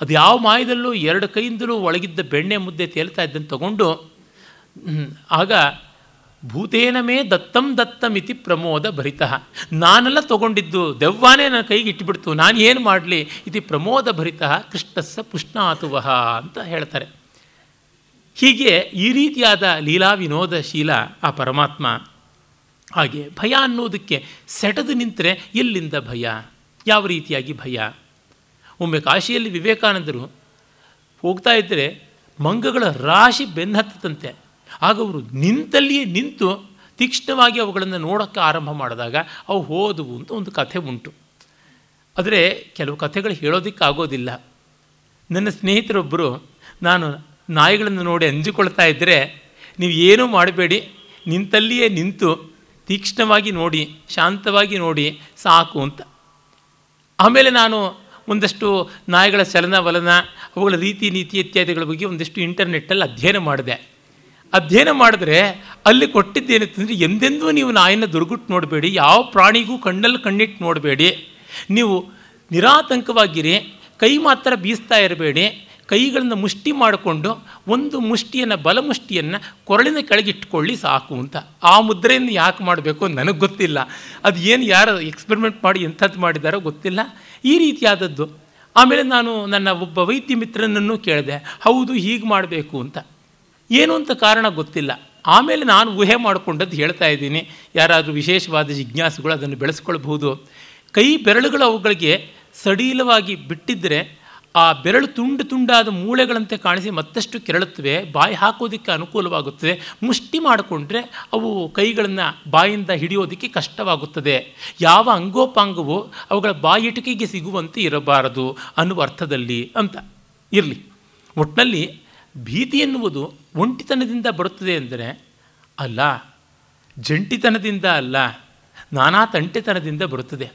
ಅದು ಯಾವ ಮಾಯದಲ್ಲೂ ಎರಡು ಕೈಯಿಂದಲೂ ಒಳಗಿದ್ದ ಬೆಣ್ಣೆ ಮುದ್ದೆ ತೇಲ್ತಾ ಇದ್ದನ್ನು ತಗೊಂಡು ಆಗ ಭೂತೇನ ಮೇ ದತ್ತಂ ದತ್ತಮಿತಿ ಪ್ರಮೋದ ಭರಿತ. ನಾನೆಲ್ಲ ತಗೊಂಡಿದ್ದು ದೆವ್ವಾನೇ ನನ್ನ ಕೈಗೆ ಇಟ್ಬಿಡ್ತು, ನಾನು ಏನು ಮಾಡಲಿ? ಇತಿ ಪ್ರಮೋದ ಭರಿತ, ಕೃಷ್ಣಸ್ಸ ಪುಷ್ಣಾತುವಹ ಅಂತ ಹೇಳ್ತಾರೆ. ಹೀಗೆ ಈ ರೀತಿಯಾದ ಲೀಲಾ ವಿನೋದಶೀಲ ಆ ಪರಮಾತ್ಮ ಹಾಗೆ ಭಯ ಅನ್ನೋದಕ್ಕೆ ಸೆಟದು ನಿಂತರೆ ಎಲ್ಲಿಂದ ಭಯ? ಯಾವ ರೀತಿಯಾಗಿ ಭಯ? ಒಮ್ಮೆ ಕಾಶಿಯಲ್ಲಿ ವಿವೇಕಾನಂದರು ಹೋಗ್ತಾ ಇದ್ದರೆ ಮಂಗಗಳ ರಾಶಿ ಬೆನ್ನತ್ತಂತೆ ಆಗ ಅವರು ನಿಂತಲ್ಲಿಯೇ ನಿಂತು ತೀಕ್ಷ್ಣವಾಗಿ ಅವುಗಳನ್ನು ನೋಡೋಕ್ಕೆ ಆರಂಭ ಮಾಡಿದಾಗ ಅವು ಹೋದವು ಅಂತ ಒಂದು ಕಥೆ ಉಂಟು. ಆದರೆ ಕೆಲವು ಕಥೆಗಳು ಹೇಳೋದಕ್ಕಾಗೋದಿಲ್ಲ. ನನ್ನ ಸ್ನೇಹಿತರೊಬ್ಬರು, ನಾನು ನಾಯಿಗಳನ್ನು ನೋಡಿ ಅಂಜಿಕೊಳ್ತಾ ಇದ್ದರೆ ನೀವು ಏನೂ ಮಾಡಬೇಡಿ. ನಿಂತಲ್ಲಿಯೇ ನಿಂತು ತೀಕ್ಷ್ಣವಾಗಿ ನೋಡಿ, ಶಾಂತವಾಗಿ ನೋಡಿ, ಸಾಕು ಅಂತ. ಆಮೇಲೆ ನಾನು ಒಂದಷ್ಟು ನಾಯಿಗಳ ಚಲನವಲನ ಅವುಗಳ ರೀತಿ, ನೀತಿ ಇತ್ಯಾದಿಗಳ ಬಗ್ಗೆ ಒಂದಷ್ಟು ಇಂಟರ್ನೆಟ್ಟಲ್ಲಿ ಅಧ್ಯಯನ ಮಾಡಿದೆ. ಅಧ್ಯಯನ ಮಾಡಿದ್ರೆ ಅಲ್ಲಿ ಕೊಟ್ಟಿದ್ದೇನಿತ್ತಂದರೆ ಎಂದೆಂದೂ ನೀವು ನಾಯಿನ ದುರ್ಗುಟ್ಟು ನೋಡಬೇಡಿ, ಯಾವ ಪ್ರಾಣಿಗೂ ಕಣ್ಣಲ್ಲಿ ಕಣ್ಣಿಟ್ಟು ನೋಡಬೇಡಿ. ನೀವು ನಿರಾತಂಕವಾಗಿರಿ, ಕೈ ಮಾತ್ರ ಬೀಸ್ತಾ ಇರಬೇಡಿ, ಕೈಗಳನ್ನು ಮುಷ್ಟಿ ಮಾಡಿಕೊಂಡು ಒಂದು ಮುಷ್ಟಿಯನ್ನು ಬಲಮುಷ್ಟಿಯನ್ನು ಕೊರಳಿನ ಕೆಳಗಿಟ್ಕೊಳ್ಳಿ ಸಾಕು ಅಂತ. ಆ ಮುದ್ರೆಯನ್ನು ಯಾಕೆ ಮಾಡಬೇಕು ನನಗೆ ಗೊತ್ತಿಲ್ಲ. ಅದು ಏನು ಯಾರು ಎಕ್ಸ್ಪೆರಿಮೆಂಟ್ ಮಾಡಿ ಎಂಥದ್ದು ಮಾಡಿದಾರೋ ಗೊತ್ತಿಲ್ಲ. ಈ ರೀತಿಯಾದದ್ದು. ಆಮೇಲೆ ನಾನು ನನ್ನ ಒಬ್ಬ ವೈದ್ಯ ಮಿತ್ರನನ್ನು ಕೇಳಿದೆ, ಹೌದು, ಹೀಗೆ ಮಾಡಬೇಕು ಅಂತ. ಏನು ಅಂತ ಕಾರಣ ಗೊತ್ತಿಲ್ಲ. ಆಮೇಲೆ ನಾನು ಊಹೆ ಮಾಡಿಕೊಂಡದ್ದು ಹೇಳ್ತಾ ಇದ್ದೀನಿ. ಯಾರಾದರೂ ವಿಶೇಷವಾದ ಜಿಜ್ಞಾಸುಗಳು ಅದನ್ನು ಬೆಳೆಸ್ಕೊಳ್ಬಹುದು. ಕೈ ಬೆರಳುಗಳು ಅವುಗಳಿಗೆ ಸಡಿಲವಾಗಿ ಬಿಟ್ಟಿದ್ದರೆ ಆ ಬೆರಳು ತುಂಡು ತುಂಡಾದ ಮೂಳೆಗಳಂತೆ ಕಾಣಿಸಿ ಮತ್ತಷ್ಟು ಕೆರಳುತ್ತವೆ, ಬಾಯಿ ಹಾಕೋದಕ್ಕೆ ಅನುಕೂಲವಾಗುತ್ತದೆ. ಮುಷ್ಟಿ ಮಾಡಿಕೊಂಡ್ರೆ ಅವು ಕೈಗಳನ್ನು ಬಾಯಿಂದ ಹಿಡಿಯೋದಕ್ಕೆ ಕಷ್ಟವಾಗುತ್ತದೆ. ಯಾವ ಅಂಗೋಪಾಂಗವು ಅವುಗಳ ಬಾಯಿಟಿಕೆಗೆ ಸಿಗುವಂತೆ ಇರಬಾರದು ಅನ್ನುವ ಅರ್ಥದಲ್ಲಿ ಅಂತ ಇರಲಿ. ಒಟ್ಟಿನಲ್ಲಿ ಭೀತಿ ಎನ್ನುವುದು ಒಂಟಿತನದಿಂದ ಬರುತ್ತದೆ ಅಂದರೆ ಅಲ್ಲ, ಜಂಟಿತನದಿಂದ ಅಲ್ಲ, ನಾನಾ ತಂಟೆತನದಿಂದ ಬರುತ್ತದೆ.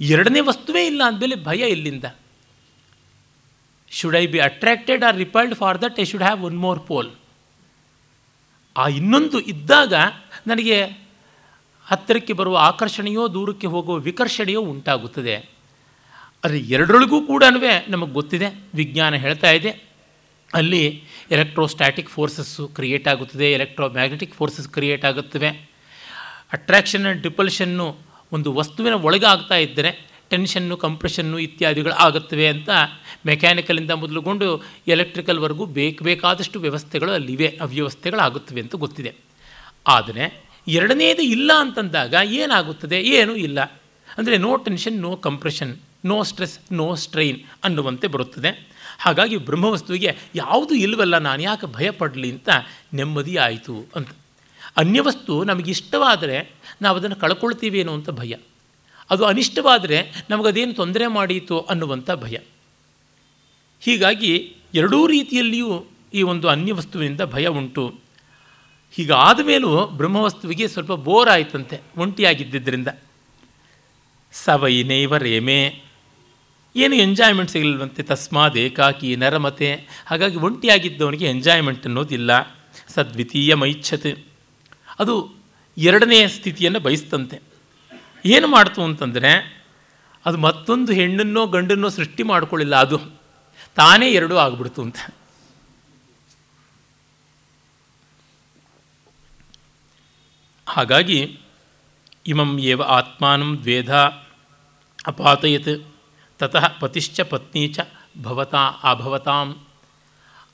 ಎರಡನೇ ವಸ್ತುವೇ ಇಲ್ಲ ಅಂದಮೇಲೆ ಭಯ ಎಲ್ಲಿಂದ? Should I be attracted or repelled for that I should have one more pole ಆ ಇನ್ನೊಂದು ಇದ್ದಾಗ ನನಗೆ ಹತ್ತಿರಕ್ಕೆ ಬರುವ ಆಕರ್ಷಣೆಯೋ, ದೂರಕ್ಕೆ ಹೋಗುವ ವಿಕರ್ಷಣೆಯೋ ಉಂಟಾಗುತ್ತದೆ. ಆದರೆ ಎರಡರೊಳಗೂ ಕೂಡ ನಮಗೆ ಗೊತ್ತಿದೆ, ವಿಜ್ಞಾನ ಹೇಳ್ತಾ ಇದೆ. ಅಲ್ಲಿ ಎಲೆಕ್ಟ್ರೋಸ್ಟ್ಯಾಟಿಕ್ ಫೋರ್ಸಸ್ಸು ಕ್ರಿಯೇಟ್ ಆಗುತ್ತದೆ ಎಲೆಕ್ಟ್ರೋ ಮ್ಯಾಗ್ನೆಟಿಕ್ ಫೋರ್ಸಸ್ ಕ್ರಿಯೇಟ್ ಆಗುತ್ತವೆ ಅಟ್ರ್ಯಾಕ್ಷನ್ ಆ್ಯಂಡ್ ಡಿಪಲ್ಷನ್ನು ಒಂದು ವಸ್ತುವಿನ ಒಳಗೆ ಆಗ್ತಾ ಇದ್ದರೆ ಟೆನ್ಷನ್ನು, ಕಂಪ್ರೆಷನ್ನು ಇತ್ಯಾದಿಗಳು ಆಗುತ್ತವೆ ಅಂತ ಮೆಕ್ಯಾನಿಕಲಿಂದ ಮೊದಲುಗೊಂಡು ಎಲೆಕ್ಟ್ರಿಕಲ್ವರೆಗೂ ಬೇಕು ಬೇಕಾದಷ್ಟು ವ್ಯವಸ್ಥೆಗಳು ಅಲ್ಲಿವೆ, ಅವ್ಯವಸ್ಥೆಗಳಾಗುತ್ತವೆ ಅಂತ ಗೊತ್ತಿದೆ. ಆದರೆ ಎರಡನೇದು ಇಲ್ಲ ಅಂತಂದಾಗ ಏನಾಗುತ್ತದೆ? ಏನೂ ಇಲ್ಲ. ಅಂದರೆ no tension no compression no stress no strain ಅನ್ನುವಂತೆ ಬರುತ್ತದೆ. ಹಾಗಾಗಿ ಬ್ರಹ್ಮವಸ್ತುವಿಗೆ ಯಾವುದು ಇಲ್ಲವಲ್ಲ, ನಾನು ಯಾಕೆ ಭಯಪಡಲಿ ಅಂತ ನೆಮ್ಮದಿ ಆಯಿತು ಅಂತ. ಅನ್ಯವಸ್ತು ನಮಗಿಷ್ಟವಾದರೆ ನಾವು ಅದನ್ನು ಕಳ್ಕೊಳ್ತೀವೇನೋ ಅಂತ ಭಯ. ಅದು ಅನಿಷ್ಟವಾದರೆ ನಮಗದೇನು ತೊಂದರೆ ಮಾಡೀತು ಅನ್ನುವಂಥ ಭಯ. ಹೀಗಾಗಿ ಎರಡೂ ರೀತಿಯಲ್ಲಿಯೂ ಈ ಒಂದು ಅನ್ಯ ವಸ್ತುವಿನಿಂದ ಭಯ ಉಂಟು. ಹೀಗಾದ ಮೇಲೂ ಬ್ರಹ್ಮವಸ್ತುವಿಗೆ ಸ್ವಲ್ಪ ಬೋರ್ ಆಯಿತಂತೆ ಒಂಟಿಯಾಗಿದ್ದರಿಂದ ಸವೈನೈವ ರೇಮೆ, ಏನು ಎಂಜಾಯ್ಮೆಂಟ್ ಸಿಗಲಿಲ್ವಂತೆ, ತಸ್ಮಾದ್ ಏಕಾಕಿ ನರಮತೆ. ಹಾಗಾಗಿ ಒಂಟಿಯಾಗಿದ್ದವನಿಗೆ ಎಂಜಾಯ್ಮೆಂಟ್ ಅನ್ನೋದಿಲ್ಲ ಸದ್ವಿತೀಯ ಮೈಚ್ಛತೆ ಅದು ಎರಡನೆಯ ಸ್ಥಿತಿಯನ್ನು ಬಯಸ್ತಂತೆ. ಏನು ಮಾಡ್ತು ಅಂತಂದರೆ ಅದು ಮತ್ತೊಂದು ಹೆಣ್ಣನ್ನೋ ಗಂಡನ್ನೋ ಸೃಷ್ಟಿ ಮಾಡಿಕೊಳ್ಳಿಲ್ಲ, ಅದು ತಾನೇ ಎರಡೂ ಆಗ್ಬಿಡ್ತು ಅಂತ. ಹಾಗಾಗಿ ಇಮಂ ಏವ ಆತ್ಮಾನಂ ದ್ವೇಧ ಅಪಾತಯತ್ ತತಃ ಪತಿಶ್ಚ ಪತ್ನಿ ಚ ಭವತಾ ಅಭವತಾಂ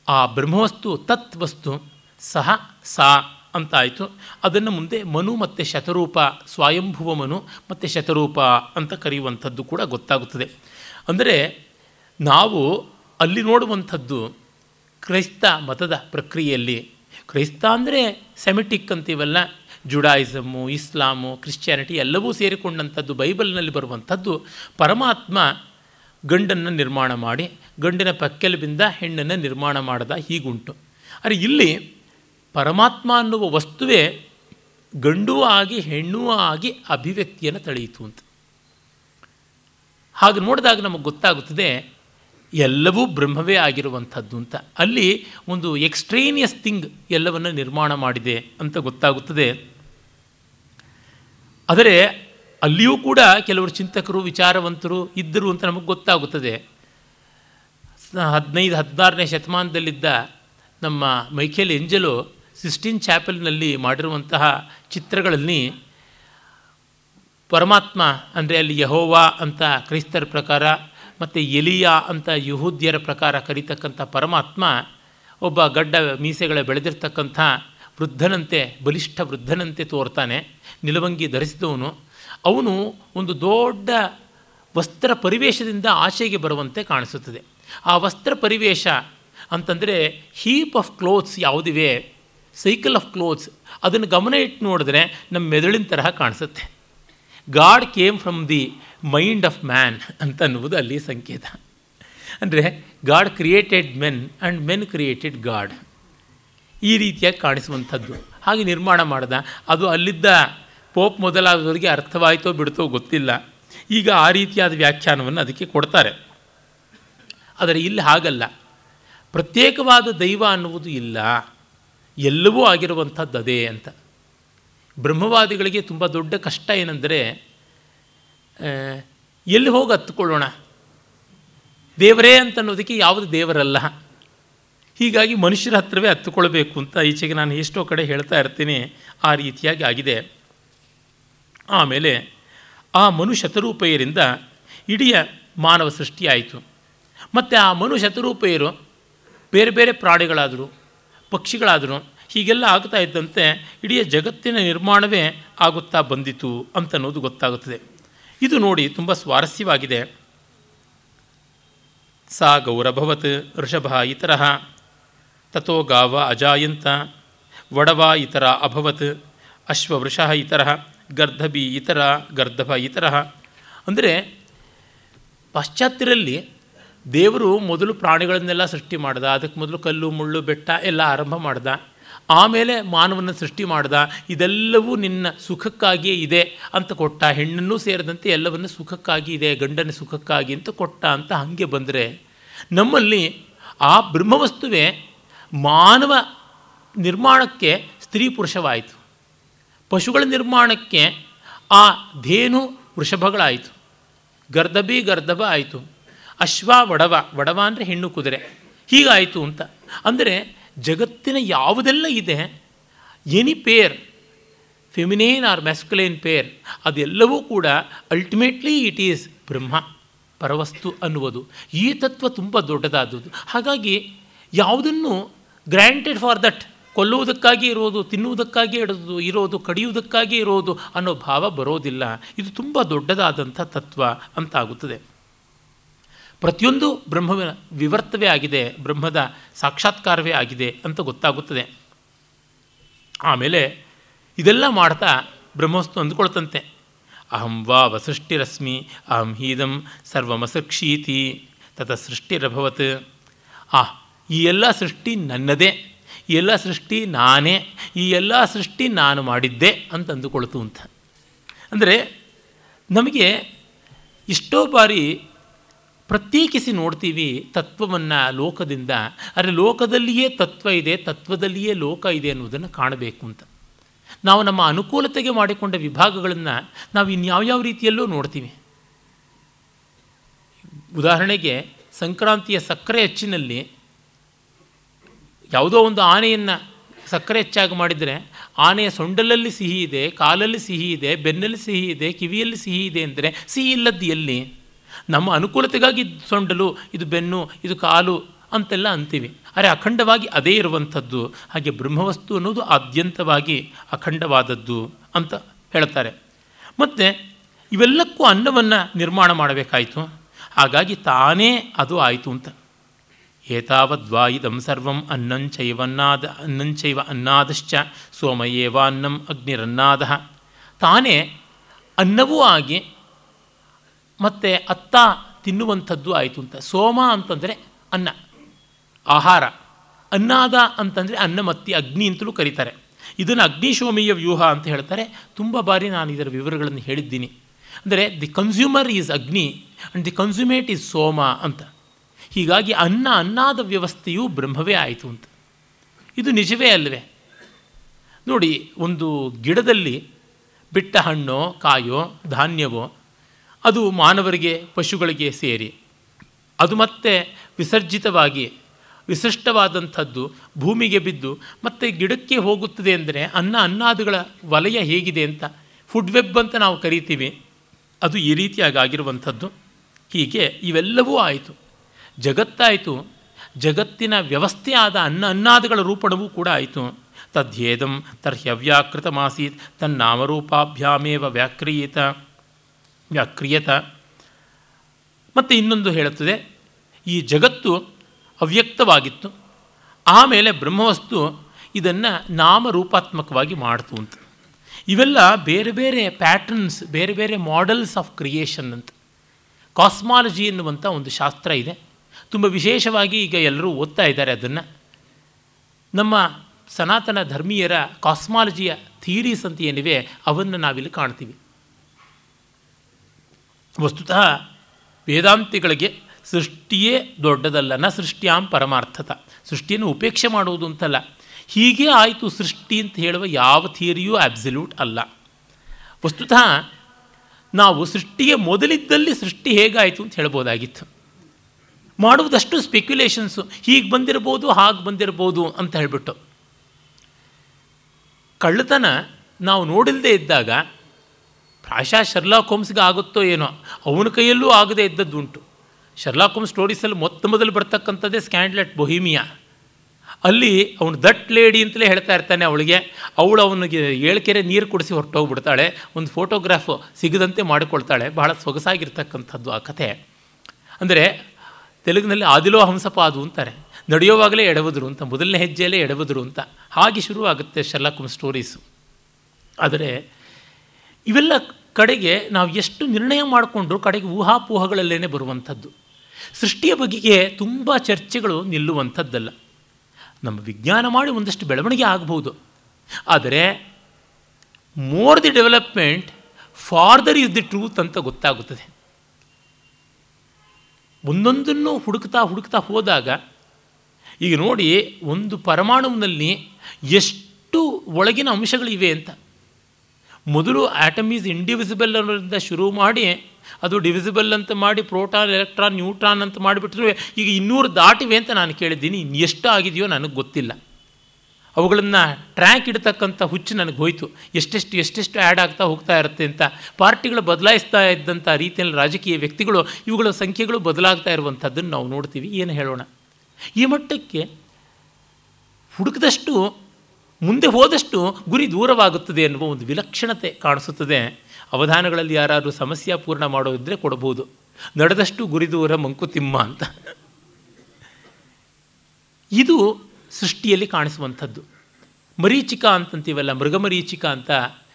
ಆ ಬ್ರಹ್ಮವಸ್ತು ತತ್ ವಸ್ತು ಸಹ ಸಾ ಅಂತಾಯಿತು. ಅದನ್ನು ಮುಂದೆ ಮನು ಮತ್ತು ಶತರೂಪ ಸ್ವಯಂಭುವ ಮನು ಮತ್ತು ಶತರೂಪ ಅಂತ ಕರೆಯುವಂಥದ್ದು ಕೂಡ ಗೊತ್ತಾಗುತ್ತದೆ. ಅಂದರೆ ನಾವು ಅಲ್ಲಿ ನೋಡುವಂಥದ್ದು ಕ್ರೈಸ್ತ ಮತದ ಪ್ರಕ್ರಿಯೆಯಲ್ಲಿ. ಕ್ರೈಸ್ತ ಅಂದರೆ ಸೆಮಿಟಿಕ್ ಅಂತೀವಲ್ಲ, ಜುಡಾಯಿಸಮು, ಇಸ್ಲಾಮು, ಕ್ರಿಶ್ಚಿಯಾನಿಟಿ ಎಲ್ಲವೂ ಸೇರಿಕೊಂಡಂಥದ್ದು ಬೈಬಲ್ನಲ್ಲಿ ಬರುವಂಥದ್ದು. ಪರಮಾತ್ಮ ಗಂಡನ್ನು ನಿರ್ಮಾಣ ಮಾಡಿ, ಗಂಡಿನ ಪಕ್ಕೆಲುಬಿಂದ ಹೆಣ್ಣನ್ನು ನಿರ್ಮಾಣ ಮಾಡದ ಹೀಗುಂಟು. ಆದರೆ ಇಲ್ಲಿ ಪರಮಾತ್ಮ ಅನ್ನುವ ವಸ್ತುವೇ ಗಂಡೂ ಆಗಿ ಹೆಣ್ಣೂ ಆಗಿ ಅಭಿವ್ಯಕ್ತಿಯನ್ನು ತಳೆಯಿತು ಅಂತ. ಹಾಗೆ ನೋಡಿದಾಗ ನಮಗೆ ಗೊತ್ತಾಗುತ್ತದೆ, ಎಲ್ಲವೂ ಬ್ರಹ್ಮವೇ ಆಗಿರುವಂಥದ್ದು ಅಂತ. ಅಲ್ಲಿ ಒಂದು ಎಕ್ಸ್ಟ್ರೇನಿಯಸ್ ಥಿಂಗ್ ಎಲ್ಲವನ್ನು ನಿರ್ಮಾಣ ಮಾಡಿದೆ ಅಂತ ಗೊತ್ತಾಗುತ್ತದೆ. ಆದರೆ ಅಲ್ಲಿಯೂ ಕೂಡ ಕೆಲವರು ಚಿಂತಕರು, ವಿಚಾರವಂತರು ಇದ್ದರು ಅಂತ ನಮಗೆ ಗೊತ್ತಾಗುತ್ತದೆ. ಹದಿನೈದು, ಹದಿನಾರನೇ ಶತಮಾನದಲ್ಲಿದ್ದ ನಮ್ಮ ಮೈಕೇಲ್ ಎಂಜಲು ಸಿಸ್ಟಿನ್ ಚಾಪಲ್ನಲ್ಲಿ ಮಾಡಿರುವಂತಹ ಚಿತ್ರಗಳಲ್ಲಿ ಪರಮಾತ್ಮ ಅಂದರೆ ಅಲ್ಲಿ ಯಹೋವಾ ಅಂತ ಕ್ರೈಸ್ತರ ಪ್ರಕಾರ ಮತ್ತು ಎಲಿಯಾ ಅಂತ ಯಹೂದ್ಯರ ಪ್ರಕಾರ ಕರೀತಕ್ಕಂಥ ಪರಮಾತ್ಮ ಒಬ್ಬ ಗಡ್ಡ ಮೀಸೆಗಳ ಬೆಳೆದಿರ್ತಕ್ಕಂಥ ವೃದ್ಧನಂತೆ, ಬಲಿಷ್ಠ ವೃದ್ಧನಂತೆ ತೋರ್ತಾನೆ, ನಿಲುವಂಗಿ ಧರಿಸಿದವನು. ಅವನು ಒಂದು ದೊಡ್ಡ ವಸ್ತ್ರ ಪರಿವೇಶದಿಂದ ಆಚೆಗೆ ಬರುವಂತೆ ಕಾಣಿಸುತ್ತದೆ. ಆ ವಸ್ತ್ರ ಪರಿವೇಶ ಅಂತಂದರೆ ಹೀಪ್ ಆಫ್ ಕ್ಲೋತ್ಸ್ ಯಾವುದಿವೆ? ಸೈಕಲ್ ಆಫ್ ಕ್ಲೋತ್ಸ್ ಅದನ್ನು ಗಮನ ಇಟ್ಟು ನೋಡಿದ್ರೆ ನಮ್ಮ ಮೆದುಳಿನ ತರಹ ಕಾಣಿಸುತ್ತೆ. God came from the mind of man ಅಂತ ಅನ್ನುವುದು ಅಲ್ಲಿ ಸಂಕೇತ. ಅಂದರೆ God created men and men created God ಈ ರೀತಿಯಾಗಿ ಕಾಣಿಸುವಂಥದ್ದು. ಹಾಗೆ ನಿರ್ಮಾಣ ಮಾಡ್ದ. ಅದು ಅಲ್ಲಿದ್ದ ಪೋಪ್ ಮೊದಲಾದವರಿಗೆ ಅರ್ಥವಾಯಿತೋ ಬಿಡ್ತೋ ಗೊತ್ತಿಲ್ಲ. ಈಗ ಆ ರೀತಿಯಾದ ವ್ಯಾಖ್ಯಾನವನ್ನು ಅದಕ್ಕೆ ಕೊಡ್ತಾರೆ. ಆದರೆ ಇಲ್ಲಿ ಹಾಗಲ್ಲ. ಪ್ರತ್ಯೇಕವಾದ ದೈವ ಅನ್ನುವುದು ಇಲ್ಲ. ಎಲ್ಲವೂ ಆಗಿರುವಂಥದ್ದು ಅದೇ ಅಂತ. ಬ್ರಹ್ಮವಾದಿಗಳಿಗೆ ತುಂಬ ದೊಡ್ಡ ಕಷ್ಟ ಏನೆಂದರೆ ಎಲ್ಲಿ ಹೋಗಿ ಹತ್ಕೊಳ್ಳೋಣ? ದೇವರೇ ಅಂತ ಅನ್ನೋದಕ್ಕೆ ಯಾವುದು ದೇವರಲ್ಲ. ಹೀಗಾಗಿ ಮನುಷ್ಯರ ಹತ್ರವೇ ಹತ್ತುಕೊಳ್ಬೇಕು ಅಂತ ಈಚೆಗೆ ನಾನು ಎಷ್ಟೋ ಕಡೆ ಹೇಳ್ತಾ ಇರ್ತೀನಿ, ಆ ರೀತಿಯಾಗಿ ಆಗಿದೆ. ಆಮೇಲೆ ಆ ಮನು ಶತರೂಪಯರಿಂದ ಇಡೀ ಮಾನವ ಸೃಷ್ಟಿಯಾಯಿತು ಮತ್ತು ಆ ಮನು ಶತರೂಪಯರು ಬೇರೆ ಬೇರೆ ಪ್ರಾಣಿಗಳಾದರು. ಪಕ್ಷಿಗಳಾದರು ಹೀಗೆಲ್ಲ ಆಗ್ತಾ ಇದ್ದಂತೆ ಇಡೀ ಜಗತ್ತಿನ ನಿರ್ಮಾಣವೇ ಆಗುತ್ತಾ ಬಂದಿತು ಅಂತನ್ನೋದು ಗೊತ್ತಾಗುತ್ತದೆ. ಇದು ನೋಡಿ ತುಂಬ ಸ್ವಾರಸ್ಯವಾಗಿದೆ. ಸಾ ಗೌರಭವತ್ ಋಷಭ ಇತರ ತಥೋ ಗಾವ ಅಜಾಯಂತ ವಡವ ಇತರ ಅಭವತ್ ಅಶ್ವವೃಷ ಇತರ ಗರ್ಧಬಿ ಇತರ ಗರ್ಧಭ ಇತರ. ಅಂದರೆ ಪಾಶ್ಚಾತ್ಯರಲ್ಲಿ ದೇವರು ಮೊದಲು ಪ್ರಾಣಿಗಳನ್ನೆಲ್ಲ ಸೃಷ್ಟಿ ಮಾಡ್ದ, ಅದಕ್ಕೆ ಮೊದಲು ಕಲ್ಲು, ಮುಳ್ಳು, ಬೆಟ್ಟ ಎಲ್ಲ ಆರಂಭ ಮಾಡ್ದ. ಆಮೇಲೆ ಮಾನವನ ಸೃಷ್ಟಿ ಮಾಡ್ದ, ಇದೆಲ್ಲವೂ ನಿನ್ನ ಸುಖಕ್ಕಾಗಿಯೇ ಇದೆ ಅಂತ ಕೊಟ್ಟ. ಹೆಣ್ಣನ್ನು ಸೇರಿದಂತೆ ಎಲ್ಲವನ್ನು ಸುಖಕ್ಕಾಗಿ ಇದೆ, ಗಂಡನ ಸುಖಕ್ಕಾಗಿ ಅಂತ ಕೊಟ್ಟ ಅಂತ ಹಾಗೆ ಬಂದರೆ ನಮ್ಮಲ್ಲಿ ಆ ಬ್ರಹ್ಮವಸ್ತುವೆ ಮಾನವ ನಿರ್ಮಾಣಕ್ಕೆ ಸ್ತ್ರೀ ಪುರುಷವಾಯಿತು. ಪಶುಗಳ ನಿರ್ಮಾಣಕ್ಕೆ ಆ ಧೇನು ವೃಷಭಗಳಾಯಿತು. ಗರ್ಧಬಿ ಗರ್ದಬ ಆಯಿತು. ಅಶ್ವ ವಡವ ವಡವ ಅಂದರೆ ಹೆಣ್ಣು ಕುದುರೆ. ಹೀಗಾಯಿತು ಅಂತ. ಅಂದರೆ ಜಗತ್ತಿನ ಯಾವುದೆಲ್ಲ ಇದೆ? Any pair, feminine or masculine pair, ಅದೆಲ್ಲವೂ ಕೂಡ ಅಲ್ಟಿಮೇಟ್ಲಿ ಇಟ್ ಈಸ್ ಬ್ರಹ್ಮ, ಪರವಸ್ತು ಅನ್ನುವುದು. ಈ ತತ್ವ ತುಂಬ ದೊಡ್ಡದಾದದ್ದು. ಹಾಗಾಗಿ ಯಾವುದನ್ನು ಗ್ರ್ಯಾಂಟೆಡ್ ಫಾರ್ ದಟ್, ಕೊಲ್ಲುವುದಕ್ಕಾಗಿ ಇರೋದು, ತಿನ್ನುವುದಕ್ಕಾಗಿ ಇಡೋದು ಇರೋದು, ಕಡಿಯುವುದಕ್ಕಾಗಿ ಇರೋದು ಅನ್ನೋ ಭಾವ ಬರೋದಿಲ್ಲ. ಇದು ತುಂಬ ದೊಡ್ಡದಾದಂಥ ತತ್ವ ಅಂತಾಗುತ್ತದೆ. ಪ್ರತಿಯೊಂದು ಬ್ರಹ್ಮವಿನ ವಿವರ್ತವೇ ಆಗಿದೆ, ಬ್ರಹ್ಮದ ಸಾಕ್ಷಾತ್ಕಾರವೇ ಆಗಿದೆ ಅಂತ ಗೊತ್ತಾಗುತ್ತದೆ. ಆಮೇಲೆ ಇದೆಲ್ಲ ಮಾಡ್ತಾ ಬ್ರಹ್ಮವಸ್ತು ಅಂದುಕೊಳ್ತಂತೆ. ಅಹಂ ವಾ ವಸೃಷ್ಟಿರಸ್ಮಿ, ಅಹಂ ಹೀದಂ ಸರ್ವಮಸೃಕ್ಷೀತಿ, ತತ ಸೃಷ್ಟಿರಭವತ್. ಆ, ಈ ಎಲ್ಲ ಸೃಷ್ಟಿ ನನ್ನದೇ, ಈ ಎಲ್ಲ ಸೃಷ್ಟಿ ನಾನೇ, ಈ ಎಲ್ಲ ಸೃಷ್ಟಿ ನಾನು ಮಾಡಿದ್ದೆ ಅಂತ ಅಂದುಕೊಳ್ತು ಅಂತ ಅಂದರೆ ನಮಗೆ ಎಷ್ಟೋ ಬಾರಿ ಪ್ರತ್ಯೇಕಿಸಿ ನೋಡ್ತೀವಿ ತತ್ವವನ್ನು ಲೋಕದಿಂದ. ಆದರೆ ಲೋಕದಲ್ಲಿಯೇ ತತ್ವ ಇದೆ, ತತ್ವದಲ್ಲಿಯೇ ಲೋಕ ಇದೆ ಅನ್ನೋದನ್ನು ಕಾಣಬೇಕು ಅಂತ. ನಾವು ನಮ್ಮ ಅನುಕೂಲತೆಗೆ ಮಾಡಿಕೊಂಡ ವಿಭಾಗಗಳನ್ನು ನಾವು ಇನ್ಯಾವ್ಯಾವ ರೀತಿಯಲ್ಲೂ ನೋಡ್ತೀವಿ. ಉದಾಹರಣೆಗೆ ಸಂಕ್ರಾಂತಿಯ ಸಕ್ಕರೆ ಹೆಚ್ಚಿನಲ್ಲಿ ಯಾವುದೋ ಒಂದು ಆನೆಯನ್ನು ಸಕ್ಕರೆ ಹೆಚ್ಚಾಗಿ ಮಾಡಿದರೆ ಆನೆಯ ಸೊಂಡಲಲ್ಲಿ ಸಿಹಿ ಇದೆ, ಕಾಲಲ್ಲಿ ಸಿಹಿ ಇದೆ, ಬೆನ್ನಲ್ಲಿ ಸಿಹಿ ಇದೆ, ಕಿವಿಯಲ್ಲಿ ಸಿಹಿ ಇದೆ ಅಂದರೆ ಸಿಹಿ ಇಲ್ಲದ್ದು ಎಲ್ಲಿ? ನಮ್ಮ ಅನುಕೂಲತೆಗಾಗಿ ಸೊಂಡಲು ಇದು ಬೆನ್ನು, ಇದು ಕಾಲು ಅಂತೆಲ್ಲ ಅಂತೀವಿ. ಅರೆ ಅಖಂಡವಾಗಿ ಅದೇ ಇರುವಂಥದ್ದು, ಹಾಗೆ ಬ್ರಹ್ಮವಸ್ತು ಅನ್ನೋದು ಆದ್ಯಂತವಾಗಿ ಅಖಂಡವಾದದ್ದು ಅಂತ ಹೇಳ್ತಾರೆ. ಮತ್ತು ಇವೆಲ್ಲಕ್ಕೂ ಅನ್ನವನ್ನು ನಿರ್ಮಾಣ ಮಾಡಬೇಕಾಯಿತು. ಹಾಗಾಗಿ ತಾನೇ ಅದು ಆಯಿತು ಅಂತ. ಏತಾವದ್ವಾ ಇದಂ ಸರ್ವಂ ಅನ್ನಂಚೈವನ್ನಾದ ಅನ್ನಂಚೈವ ಅನ್ನಾದಶ್ಚ ಸೋಮಯೇವಾನ್ನಂ ಅಗ್ನಿರನ್ನಾದ. ತಾನೇ ಅನ್ನವೂ ಆಗಿ ಮತ್ತು ಅತ್ತ ತಿನ್ನುವಂಥದ್ದು ಆಯಿತು ಅಂತ. ಸೋಮ ಅಂತಂದರೆ ಅನ್ನ. ಆಹಾರ. ಅನ್ನಾದ ಅಂತಂದರೆ ಅನ್ನಮತ್ತಿ ಅಗ್ನಿ ಅಂತಲೂ ಕರೀತಾರೆ. ಇದನ್ನು ಅಗ್ನಿಶೋಮೀಯ ವ್ಯೂಹ ಅಂತ ಹೇಳ್ತಾರೆ. ತುಂಬ ಬಾರಿ ನಾನು ಇದರ ವಿವರಗಳನ್ನು ಹೇಳಿದ್ದೀನಿ. ಅಂದರೆ the consumer is Agni and the consummate is Soma ಅಂತ. ಹೀಗಾಗಿ ಅನ್ನ, ಅನ್ನಾದ ವ್ಯವಸ್ಥೆಯು ಬ್ರಹ್ಮವೇ ಆಯಿತು ಅಂತ. ಇದು ನಿಜವೇ ಅಲ್ಲವೇ ನೋಡಿ, ಒಂದು ಗಿಡದಲ್ಲಿ ಬಿಟ್ಟ ಹಣ್ಣೋ, ಕಾಯೋ, ಧಾನ್ಯವೋ ಅದು ಮಾನವರಿಗೆ, ಪಶುಗಳಿಗೆ ಸೇರಿ. ಅದು ಮತ್ತೆ ವಿಸರ್ಜಿತವಾಗಿ, ವಿಶಿಷ್ಟವಾದಂಥದ್ದು ಭೂಮಿಗೆ ಬಿದ್ದು ಮತ್ತೆ ಗಿಡಕ್ಕೆ ಹೋಗುತ್ತದೆ ಅಂದರೆ ಅನ್ನ ಅನ್ನಾದಗಳ ವಲಯ ಹೇಗಿದೆ ಅಂತ ಫುಡ್ ವೆಬ್ ಅಂತ ನಾವು ಕರಿತೀವಿ. ಅದು ಈ ರೀತಿಯಾಗಿ ಆಗಿರುವಂಥದ್ದು. ಹೀಗೆ ಇವೆಲ್ಲವೂ ಆಯಿತು. ಜಗತ್ತಾಯಿತು. ಜಗತ್ತಿನ ವ್ಯವಸ್ಥೆಯಾದ ಅನ್ನ ಅನ್ನಾದಗಳ ರೂಪಣವೂ ಕೂಡ ಆಯಿತು. ತದ್ಯೇದಂ ತರ್ಹ್ಯವ್ಯಾಕೃತಮಾಸೀತ್ ತನ್ನಾಮರೂಪಾಭ್ಯಾಮೇವ ವ್ಯಾಕ್ರಿಯತ. ವ್ಯಾಕ್ರಿಯತ. ಮತ್ತು ಇನ್ನೊಂದು ಹೇಳುತ್ತದೆ, ಈ ಜಗತ್ತು ಅವ್ಯಕ್ತವಾಗಿತ್ತು, ಆಮೇಲೆ ಬ್ರಹ್ಮವಸ್ತು ಇದನ್ನು ನಾಮರೂಪಾತ್ಮಕವಾಗಿ ಮಾಡ್ತು ಅಂತ. ಇವೆಲ್ಲ ಬೇರೆ ಬೇರೆ ಪ್ಯಾಟರ್ನ್ಸ್ ಬೇರೆ ಬೇರೆ ಮಾಡೆಲ್ಸ್ ಆಫ್ ಕ್ರಿಯೇಷನ್ ಅಂತ. ಕಾಸ್ಮಾಲಜಿ ಎನ್ನುವಂಥ ಒಂದು ಶಾಸ್ತ್ರ ಇದೆ. ತುಂಬ ವಿಶೇಷವಾಗಿ ಈಗ ಎಲ್ಲರೂ ಓದ್ತಾ ಇದ್ದಾರೆ ಅದನ್ನು. ನಮ್ಮ ಸನಾತನ ಧರ್ಮೀಯರ ಕಾಸ್ಮಾಲಜಿಯ ಥೀರೀಸ್ ಅಂತ ಏನಿವೆ, ಅವನ್ನು ನಾವಿಲ್ಲಿ ಕಾಣ್ತೀವಿ. ವಸ್ತುತಃ ವೇದಾಂತಿಗಳಿಗೆ ಸೃಷ್ಟಿಯೇ ದೊಡ್ಡದಲ್ಲ, ನ ಸೃಷ್ಟಿಯಾಂ ಪರಮಾರ್ಥತ. ಸೃಷ್ಟಿಯನ್ನು ಉಪೇಕ್ಷೆ ಮಾಡುವುದು ಅಂತಲ್ಲ. ಹೀಗೆ ಆಯಿತು ಸೃಷ್ಟಿ ಅಂತ ಹೇಳುವ ಯಾವ ಥಿಯರಿಯೂ ಆಬ್ಸಲ್ಯೂಟ್ ಅಲ್ಲ. ವಸ್ತುತಃ ನಾವು ಸೃಷ್ಟಿಗೆ ಮೊದಲಿದ್ದಲ್ಲಿ ಸೃಷ್ಟಿ ಹೇಗಾಯಿತು ಅಂತ ಹೇಳ್ಬೋದಾಗಿತ್ತು. ಮಾಡುವುದಷ್ಟು ಸ್ಪೆಕ್ಯುಲೇಷನ್ಸು ಹೀಗೆ ಬಂದಿರ್ಬೋದು, ಹಾಗೆ ಬಂದಿರ್ಬೋದು ಅಂತ ಹೇಳಿಬಿಟ್ಟು. ಕಳ್ಳತನ ನಾವು ನೋಡಿಲ್ಲದೆ ಇದ್ದಾಗ ಪ್ರಾಯಶಃ ಶರ್ಲಾ ಕೋಮ್ಸ್ಗೆ ಆಗುತ್ತೋ ಏನೋ, ಅವನ ಕೈಯಲ್ಲೂ ಆಗದೇ ಇದ್ದದ್ದುಂಟು. ಶರ್ಲಾ ಕೋಮ್ ಸ್ಟೋರೀಸಲ್ಲಿ ಮೊತ್ತ ಮೊದಲು ಬರ್ತಕ್ಕಂಥದ್ದೇ ಸ್ಕ್ಯಾಂಡ್ಲೆಟ್ ಬೊಹಿಮಿಯಾ. ಅಲ್ಲಿ ಅವನು ದಟ್ ಲೇಡಿ ಅಂತಲೇ ಹೇಳ್ತಾ ಇರ್ತಾನೆ ಅವಳಿಗೆ. ಅವಳು ಅವನಿಗೆ ಏಳ್ಕೆರೆ ನೀರು ಕುಡಿಸಿ ಹೊರಟೋಗ್ಬಿಡ್ತಾಳೆ, ಒಂದು ಫೋಟೋಗ್ರಾಫ್ ಸಿಗದಂತೆ ಮಾಡಿಕೊಳ್ತಾಳೆ. ಬಹಳ ಸೊಗಸಾಗಿರ್ತಕ್ಕಂಥದ್ದು ಆ ಕಥೆ. ಅಂದರೆ ತೆಲುಗಿನಲ್ಲಿ ಆದಿಲೋ ಹಂಸಪಾದು ಅಂತಾರೆ. ನಡೆಯುವಾಗಲೇ ಎಡವದ್ರು ಅಂತ, ಮೊದಲನೇ ಹೆಜ್ಜೆಯಲ್ಲೇ ಎಡವದ್ರು ಅಂತ. ಹಾಗೆ ಶುರುವಾಗುತ್ತೆ ಶರ್ಲಾಕುಮ್ ಸ್ಟೋರೀಸು. ಆದರೆ ಇವೆಲ್ಲ ಕಡೆಗೆ ನಾವು ಎಷ್ಟು ನಿರ್ಣಯ ಮಾಡಿಕೊಂಡ್ರು ಕಡೆಗೆ ಊಹಾಪೋಹಗಳಲ್ಲೇ ಬರುವಂಥದ್ದು. ಸೃಷ್ಟಿಯ ಬಗೆಗೆ ತುಂಬ ಚರ್ಚೆಗಳು ನಿಲ್ಲುವಂಥದ್ದಲ್ಲ. ನಮ್ಮ ವಿಜ್ಞಾನ ಮಾಡಿ ಒಂದಷ್ಟು ಬೆಳವಣಿಗೆ ಆಗಬಹುದು. ಆದರೆ more the development farther is the truth ಅಂತ ಗೊತ್ತಾಗುತ್ತದೆ. ಒಂದೊಂದನ್ನು ಹುಡುಕ್ತಾ ಹುಡುಕ್ತಾ ಹೋದಾಗ, ಈಗ ನೋಡಿ ಒಂದು ಪರಮಾಣುವಿನಲ್ಲಿ ಎಷ್ಟು ಎಷ್ಟು ಒಳಗಿನ ಅಂಶಗಳಿವೆ ಅಂತ. ಮೊದಲು ಆಟಮ್ ಈಸ್ ಇಂಡಿವಿಸಿಬಲ್ ಅನ್ನೋದ್ರಿಂದ ಶುರು ಮಾಡಿ, ಅದು ಡಿವಿಸಿಬಲ್ ಅಂತ ಮಾಡಿ ಪ್ರೋಟಾನ್ ಎಲೆಕ್ಟ್ರಾನ್ ನ್ಯೂಟ್ರಾನ್ ಅಂತ ಮಾಡಿಬಿಟ್ರು, ಈಗ ಇನ್ನೂರು ದಾಟಿವೆ ಅಂತ ನಾನು ಕೇಳಿದ್ದೀನಿ. ಎಷ್ಟು ಆಗಿದೆಯೋ ನನಗೆ ಗೊತ್ತಿಲ್ಲ. ಅವುಗಳನ್ನು ಟ್ರ್ಯಾಕ್ ಇಡ್ತಕ್ಕಂಥ ಹುಚ್ಚು ನನಗೆ ಹೋಯಿತು. ಎಷ್ಟೆಷ್ಟು ಎಷ್ಟೆಷ್ಟು ಆ್ಯಡ್ ಆಗ್ತಾ ಹೋಗ್ತಾ ಇರುತ್ತೆ ಅಂತ. ಪಾರ್ಟಿಗಳು ಬದಲಾಯಿಸ್ತಾ ಇದ್ದಂಥ ರೀತಿಯಲ್ಲಿ ರಾಜಕೀಯ ವ್ಯಕ್ತಿಗಳು, ಇವುಗಳ ಸಂಖ್ಯೆಗಳು ಬದಲಾಗ್ತಾ ಇರುವಂಥದ್ದನ್ನು ನಾವು ನೋಡ್ತೀವಿ. ಏನು ಹೇಳೋಣ? ಈ ಮಟ್ಟಕ್ಕೆ ಹುಡುಕದಷ್ಟು ಮುಂದೆ ಹೋದಷ್ಟು ಗುರಿ ದೂರವಾಗುತ್ತದೆ ಎನ್ನುವ ಒಂದು ವಿಲಕ್ಷಣತೆ ಕಾಣಿಸುತ್ತದೆ. ಅವಧಾನಗಳಲ್ಲಿ ಯಾರಾದರೂ ಸಮಸ್ಯೆ ಪೂರ್ಣ ಮಾಡೋದಿದ್ರೆ ಕೊಡಬಹುದು ನಡೆದಷ್ಟು ಗುರಿ ದೂರ ಮಂಕುತಿಮ್ಮ ಅಂತ. ಇದು ಸೃಷ್ಟಿಯಲ್ಲಿ ಕಾಣಿಸುವಂಥದ್ದು. ಮರೀಚಿಕ ಅಂತಂತೀವಲ್ಲ ಮೃಗಮರೀಚಿಕ ಅಂತ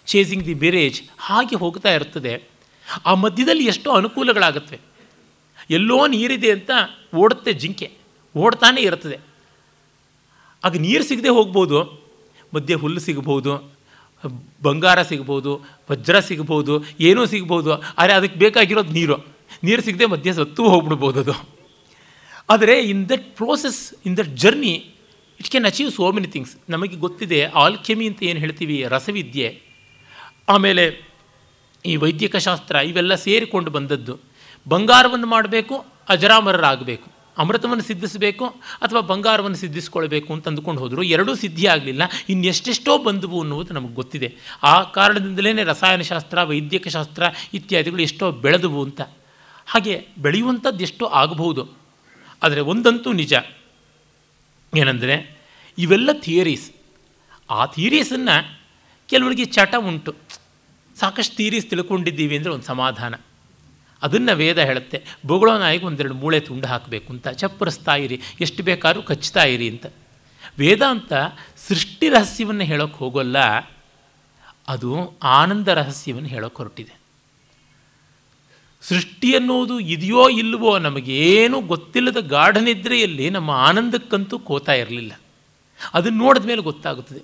ಚೇಸಿಂಗ್ ದಿ ಬೇರೇಜ್ ಹಾಗೆ ಹೋಗ್ತಾ ಇರ್ತದೆ ಆ ಮಧ್ಯದಲ್ಲಿ ಎಷ್ಟೋ ಅನುಕೂಲಗಳಾಗುತ್ತವೆ ಎಲ್ಲೋ ನೀರಿದೆ ಅಂತ ಓಡುತ್ತೆ ಜಿಂಕೆ, ಓಡ್ತಾನೆ ಇರ್ತದೆ ಆಗ ನೀರು ಸಿಗದೆ ಹೋಗ್ಬೋದು. ಮಧ್ಯೆ ಹುಲ್ಲು ಸಿಗ್ಬೋದು ಬಂಗಾರ ಸಿಗ್ಬೋದು ವಜ್ರ ಸಿಗ್ಬೋದು ಏನೂ ಸಿಗ್ಬೋದು ಆದರೆ ಅದಕ್ಕೆ ಬೇಕಾಗಿರೋದು ನೀರು. ನೀರು ಸಿಗದೆ ಮಧ್ಯೆ ಸತ್ತು ಹೋಗ್ಬಿಡ್ಬೋದು ಅದು. ಆದರೆ in that process in that journey it can achieve so many things ನಮಗೆ ಗೊತ್ತಿದೆ ಆಲ್ಕೆಮಿ ಅಂತ ಏನು ಹೇಳ್ತೀವಿ? ರಸವಿದ್ಯೆ. ಆಮೇಲೆ ಈ ವೈದ್ಯಕ ಶಾಸ್ತ್ರ ಇವೆಲ್ಲ ಸೇರಿಕೊಂಡು ಬಂದದ್ದು. ಬಂಗಾರವನ್ನು ಮಾಡಬೇಕು, ಅಜರಾಮರರಾಗಬೇಕು. ಅಮೃತವನ್ನು ಸಿದ್ಧಿಸಬೇಕು ಅಥವಾ ಬಂಗಾರವನ್ನು ಸಿದ್ಧಿಸ್ಕೊಳ್ಬೇಕು ಅಂತ ಅಂದುಕೊಂಡು ಹೋದರು. ಎರಡೂ ಸಿದ್ಧಿ ಆಗಲಿಲ್ಲ. ಇನ್ನೆಷ್ಟೆಷ್ಟೋ ಬಂದವು ಅನ್ನುವುದು ನಮಗೆ ಗೊತ್ತಿದೆ. ಆ ಕಾರಣದಿಂದಲೇ ರಸಾಯನಶಾಸ್ತ್ರ ವೈದ್ಯಕ ಶಾಸ್ತ್ರ ಇತ್ಯಾದಿಗಳು ಎಷ್ಟೋ ಬೆಳೆದವು ಅಂತ. ಹಾಗೆ ಬೆಳೆಯುವಂಥದ್ದು ಎಷ್ಟೋ ಆಗಬಹುದು. ಆದರೆ ಒಂದಂತೂ ನಿಜ. ಏನಂದರೆ ಇವೆಲ್ಲ ಥಿಯರೀಸ್. ಆ ಥಿಯರೀಸನ್ನು ಕೆಲವರಿಗೆ ಚಟ ಉಂಟು. ಸಾಕಷ್ಟು ಥಿಯರೀಸ್ ತಿಳ್ಕೊಂಡಿದ್ದೀವಿ ಅಂದರೆ ಒಂದು ಸಮಾಧಾನ. ಅದನ್ನು ವೇದ ಹೇಳುತ್ತೆ. ಬೊಗಳೋ ನಾಯಿಗೆ ಒಂದೆರಡು ಮೂಳೆ ತುಂಡು ಹಾಕಬೇಕು ಅಂತ. ಚಪ್ಪರಿಸ್ತಾ ಇರಿ, ಎಷ್ಟು ಬೇಕಾದ್ರೂ ಕಚ್ತಾ ಇರಿ ಅಂತ. ವೇದಾಂತ ಸೃಷ್ಟಿ ರಹಸ್ಯವನ್ನು ಹೇಳೋಕ್ಕೆ ಹೋಗೋಲ್ಲ, ಅದು ಆನಂದ ರಹಸ್ಯವನ್ನು ಹೇಳೋಕೆ ಹೊರಟಿದೆ. ಸೃಷ್ಟಿ ಅನ್ನೋದು ಇದೆಯೋ ಇಲ್ಲವೋ ನಮಗೇನೂ ಗೊತ್ತಿಲ್ಲದ ಗಾಢನಿದ್ರೆಯಲ್ಲಿ ನಮ್ಮ ಆನಂದಕ್ಕಂತೂ ಕೋತಾ ಇರಲಿಲ್ಲ. ಅದನ್ನು ನೋಡಿದ ಮೇಲೆ ಗೊತ್ತಾಗುತ್ತದೆ.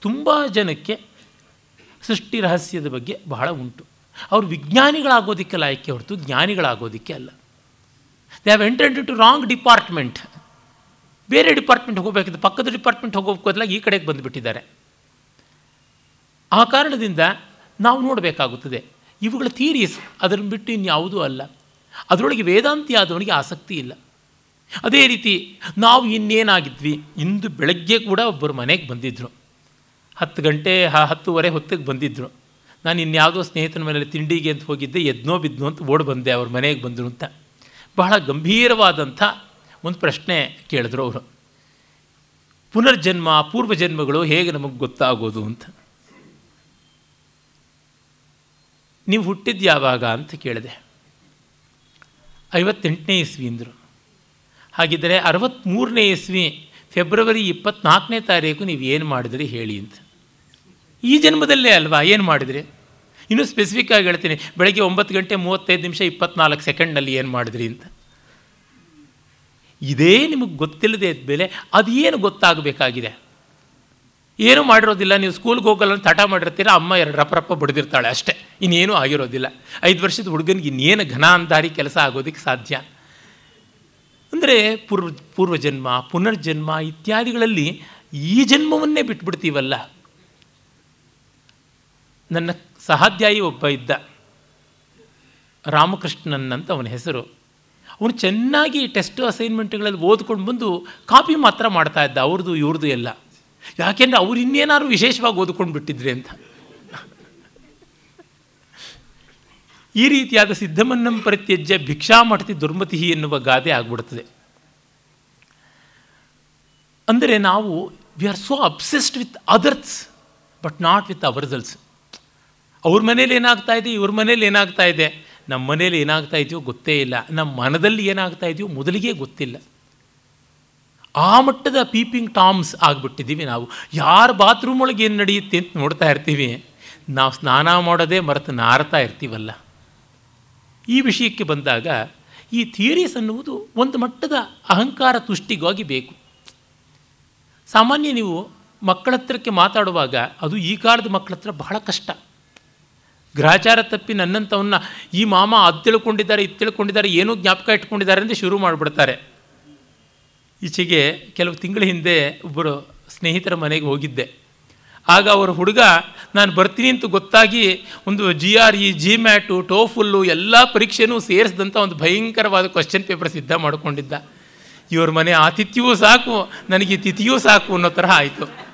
ತುಂಬ ಜನಕ್ಕೆ ಸೃಷ್ಟಿ ರಹಸ್ಯದ ಬಗ್ಗೆ ಬಹಳ ಉಂಟು. ಅವರು ವಿಜ್ಞಾನಿಗಳಾಗೋದಕ್ಕೆ ಲಾಯಕ್ಕೆ ಹೊರತು ಜ್ಞಾನಿಗಳಾಗೋದಕ್ಕೆ ಅಲ್ಲ. They have entered to wrong department ಬೇರೆ ಡಿಪಾರ್ಟ್ಮೆಂಟ್ ಹೋಗಬೇಕಿದ್ದು ಪಕ್ಕದ ಡಿಪಾರ್ಟ್ಮೆಂಟ್ ಹೋಗೋಕ್ಕೋದ್ಲಾಗ ಈ ಕಡೆಗೆ ಬಂದುಬಿಟ್ಟಿದ್ದಾರೆ. ಆ ಕಾರಣದಿಂದ ನಾವು ನೋಡಬೇಕಾಗುತ್ತದೆ, ಇವುಗಳ ಥೀರೀಸ್ ಅದನ್ನು ಬಿಟ್ಟು ಇನ್ಯಾವುದೂ ಅಲ್ಲ. ಅದರೊಳಗೆ ವೇದಾಂತಿ ಆದವನಿಗೆ ಆಸಕ್ತಿ ಇಲ್ಲ. ಅದೇ ರೀತಿ ನಾವು ಇನ್ನೇನಾಗಿದ್ವಿ, ಇಂದು ಬೆಳಗ್ಗೆ ಕೂಡ ಒಬ್ಬರು ಮನೆಗೆ ಬಂದಿದ್ದರು ಹತ್ತು ಗಂಟೆ, ಹತ್ತುವರೆ ಹೊತ್ತಿಗೆ ಬಂದಿದ್ದರು ನಾನು ಇನ್ಯಾವುದೋ ಸ್ನೇಹಿತನ ಮೇಲೆ ತಿಂಡಿಗೆ ಅಂತ ಹೋಗಿದ್ದೆ, ಎದ್ನೋ ಬಿದ್ನೋ ಅಂತ ಓಡಿ ಬಂದೆ, ಅವ್ರ ಮನೆಗೆ ಬಂದರು ಅಂತ. ಬಹಳ ಗಂಭೀರವಾದಂಥ ಒಂದು ಪ್ರಶ್ನೆ ಕೇಳಿದ್ರು ಅವರು. ಪುನರ್ಜನ್ಮ, ಪೂರ್ವಜನ್ಮಗಳು ಹೇಗೆ ನಮಗೆ ಗೊತ್ತಾಗೋದು ಅಂತ. ನೀವು ಹುಟ್ಟಿದ್ದು ಯಾವಾಗ ಅಂತ ಕೇಳಿದೆ. ಐವತ್ತೆಂಟನೇ ಇಸ್ವಿ ಅಂದರು. ಹಾಗಿದ್ದರೆ ಅರವತ್ತ್ಮೂರನೇ ಇಸ್ವಿ, ಫೆಬ್ರವರಿ ಇಪ್ಪತ್ನಾಲ್ಕನೇ ತಾರೀಕು ನೀವು ಏನು ಮಾಡಿದ್ರಿ ಹೇಳಿ ಅಂತ. ಈ ಜನ್ಮದಲ್ಲೇ ಅಲ್ವಾ? ಏನು ಮಾಡಿದ್ರಿ? ಇನ್ನೂ ಸ್ಪೆಸಿಫಿಕ್ಕಾಗಿ ಹೇಳ್ತೀನಿ. ಬೆಳಗ್ಗೆ ಒಂಬತ್ತು ಗಂಟೆ ಮೂವತ್ತೈದು ನಿಮಿಷ ಇಪ್ಪತ್ನಾಲ್ಕು ಸೆಕೆಂಡ್ನಲ್ಲಿ ಏನು ಮಾಡಿದ್ರಿ ಅಂತ. ಇದೇ ನಿಮಗೆ ಗೊತ್ತಿಲ್ಲದೆ ಬೆಲೆ ಅದೇನು ಗೊತ್ತಾಗಬೇಕಾಗಿದೆ? ಏನೂ ಮಾಡಿರೋದಿಲ್ಲ. ನೀವು ಸ್ಕೂಲ್ಗೆ ಹೋಗಲ್ಲ ಹಠ ಮಾಡಿರ್ತೀರ, ಅಮ್ಮ ಎರಡು ರಪ್ಪ ಬಡ್ದಿರ್ತಾಳೆ ಅಷ್ಟೇ. ಇನ್ನೇನೂ ಆಗಿರೋದಿಲ್ಲ. ಐದು ವರ್ಷದ ಹುಡುಗನಿಗೆ ಇನ್ನೇನು ಘನ ಕೆಲಸ ಆಗೋದಕ್ಕೆ ಸಾಧ್ಯ? ಅಂದರೆ ಪೂರ್ವ ಪೂರ್ವಜನ್ಮ, ಪುನರ್ಜನ್ಮ ಇತ್ಯಾದಿಗಳಲ್ಲಿ ಈ ಜನ್ಮವನ್ನೇ ಬಿಟ್ಬಿಡ್ತೀವಲ್ಲ? ನನ್ನ ಸಹಾಧ್ಯಾಯಿ ಒಬ್ಬ ಇದ್ದ ರಾಮಕೃಷ್ಣನ್ ಅಂತ ಅವನ ಹೆಸರು. ಅವನು ಚೆನ್ನಾಗಿ ಟೆಸ್ಟ್ ಅಸೈನ್ಮೆಂಟ್ಗಳಲ್ಲಿ ಓದ್ಕೊಂಡು ಬಂದು ಕಾಪಿ ಮಾತ್ರ ಮಾಡ್ತಾ ಇದ್ದ, ಅವ್ರದ್ದು ಇವ್ರದ್ದು ಎಲ್ಲ. ಯಾಕೆಂದರೆ ಅವ್ರು ಇನ್ನೇನಾದ್ರು ವಿಶೇಷವಾಗಿ ಓದ್ಕೊಂಡು ಬಿಟ್ಟಿದ್ರಿ ಅಂತ. ಈ ರೀತಿಯಾದ ಸಿದ್ಧಮನ್ನಂ ಪರಿತ್ಯಜ್ಯ ಭಿಕ್ಷಾಮಠತಿ ದುರ್ಮತಿ ಎನ್ನುವ ಗಾದೆ ಆಗ್ಬಿಡ್ತದೆ. ಅಂದರೆ ನಾವು we are so obsessed with others but not with ourselves ಅವ್ರ ಮನೇಲಿ ಏನಾಗ್ತಾ ಇದೆ? ಇವ್ರ ಮನೇಲಿ ಏನಾಗ್ತಾ ಇದೆ? ನಮ್ಮ ಮನೇಲಿ ಏನಾಗ್ತಾ ಇದೆಯೋ ಗೊತ್ತೇ ಇಲ್ಲ. ನಮ್ಮ ಮನದಲ್ಲಿ ಏನಾಗ್ತಾ ಇದೆಯೋ ಮೊದಲಿಗೆ ಗೊತ್ತಿಲ್ಲ. ಆ ಮಟ್ಟದ ಪೀಪಿಂಗ್ ಟಾಮ್ಸ್ ಆಗಿಬಿಟ್ಟಿದ್ದೀವಿ ನಾವು. ಯಾರ ಬಾತ್ರೂಮ್ ಒಳಗೆ ಏನು ನಡೆಯುತ್ತೆ ಅಂತ ನೋಡ್ತಾ ಇರ್ತೀವಿ. ನಾವು ಸ್ನಾನ ಮಾಡೋದೇ ಮರೆತು ನಾರ್ತಾ ಇರ್ತೀವಲ್ಲ. ಈ ವಿಷಯಕ್ಕೆ ಬಂದಾಗ ಈ ಥಿಯರೀಸ್ ಅನ್ನುವುದು ಒಂದು ಮಟ್ಟದ ಅಹಂಕಾರ ತುಷ್ಟಿಗಾಗಿ ಬೇಕು. ಸಾಮಾನ್ಯ ನೀವು ಮಕ್ಕಳ ಹತ್ರಕ್ಕೆ ಮಾತಾಡುವಾಗ ಅದು ಈ ಕಾಲದ ಮಕ್ಕಳ ಬಹಳ ಕಷ್ಟ. ಗ್ರಹಚಾರ ತಪ್ಪಿ ನನ್ನಂಥವನ್ನ ಈ ಮಾಮ ಅದು ತಿಳ್ಕೊಂಡಿದ್ದಾರೆ, ಇದು ತಿಳ್ಕೊಂಡಿದ್ದಾರೆ, ಏನೂ ಜ್ಞಾಪಕ ಇಟ್ಕೊಂಡಿದ್ದಾರೆ ಅಂತ ಶುರು ಮಾಡಿಬಿಡ್ತಾರೆ. ಈಚೆಗೆ ಕೆಲವು ತಿಂಗಳ ಹಿಂದೆ ಒಬ್ಬರು ಸ್ನೇಹಿತರ ಮನೆಗೆ ಹೋಗಿದ್ದೆ. ಆಗ ಅವರ ಹುಡುಗ, ನಾನು ಬರ್ತೀನಿ ಅಂತ ಗೊತ್ತಾಗಿ ಒಂದು G R E GMAT TOEFL ಎಲ್ಲ ಪರೀಕ್ಷೆನೂ ಸೇರಿಸಿದಂಥ ಒಂದು ಭಯಂಕರವಾದ ಕ್ವಶನ್ ಪೇಪರ್ ಸಿದ್ಧ ಮಾಡಿಕೊಂಡಿದ್ದ. ಇವ್ರ ಮನೆ ಆತಿಥ್ಯವೂ ಸಾಕು, ನನಗೆ ತಿಥಿಯೂ ಸಾಕು ಅನ್ನೋ ತರಹ ಆಯಿತು.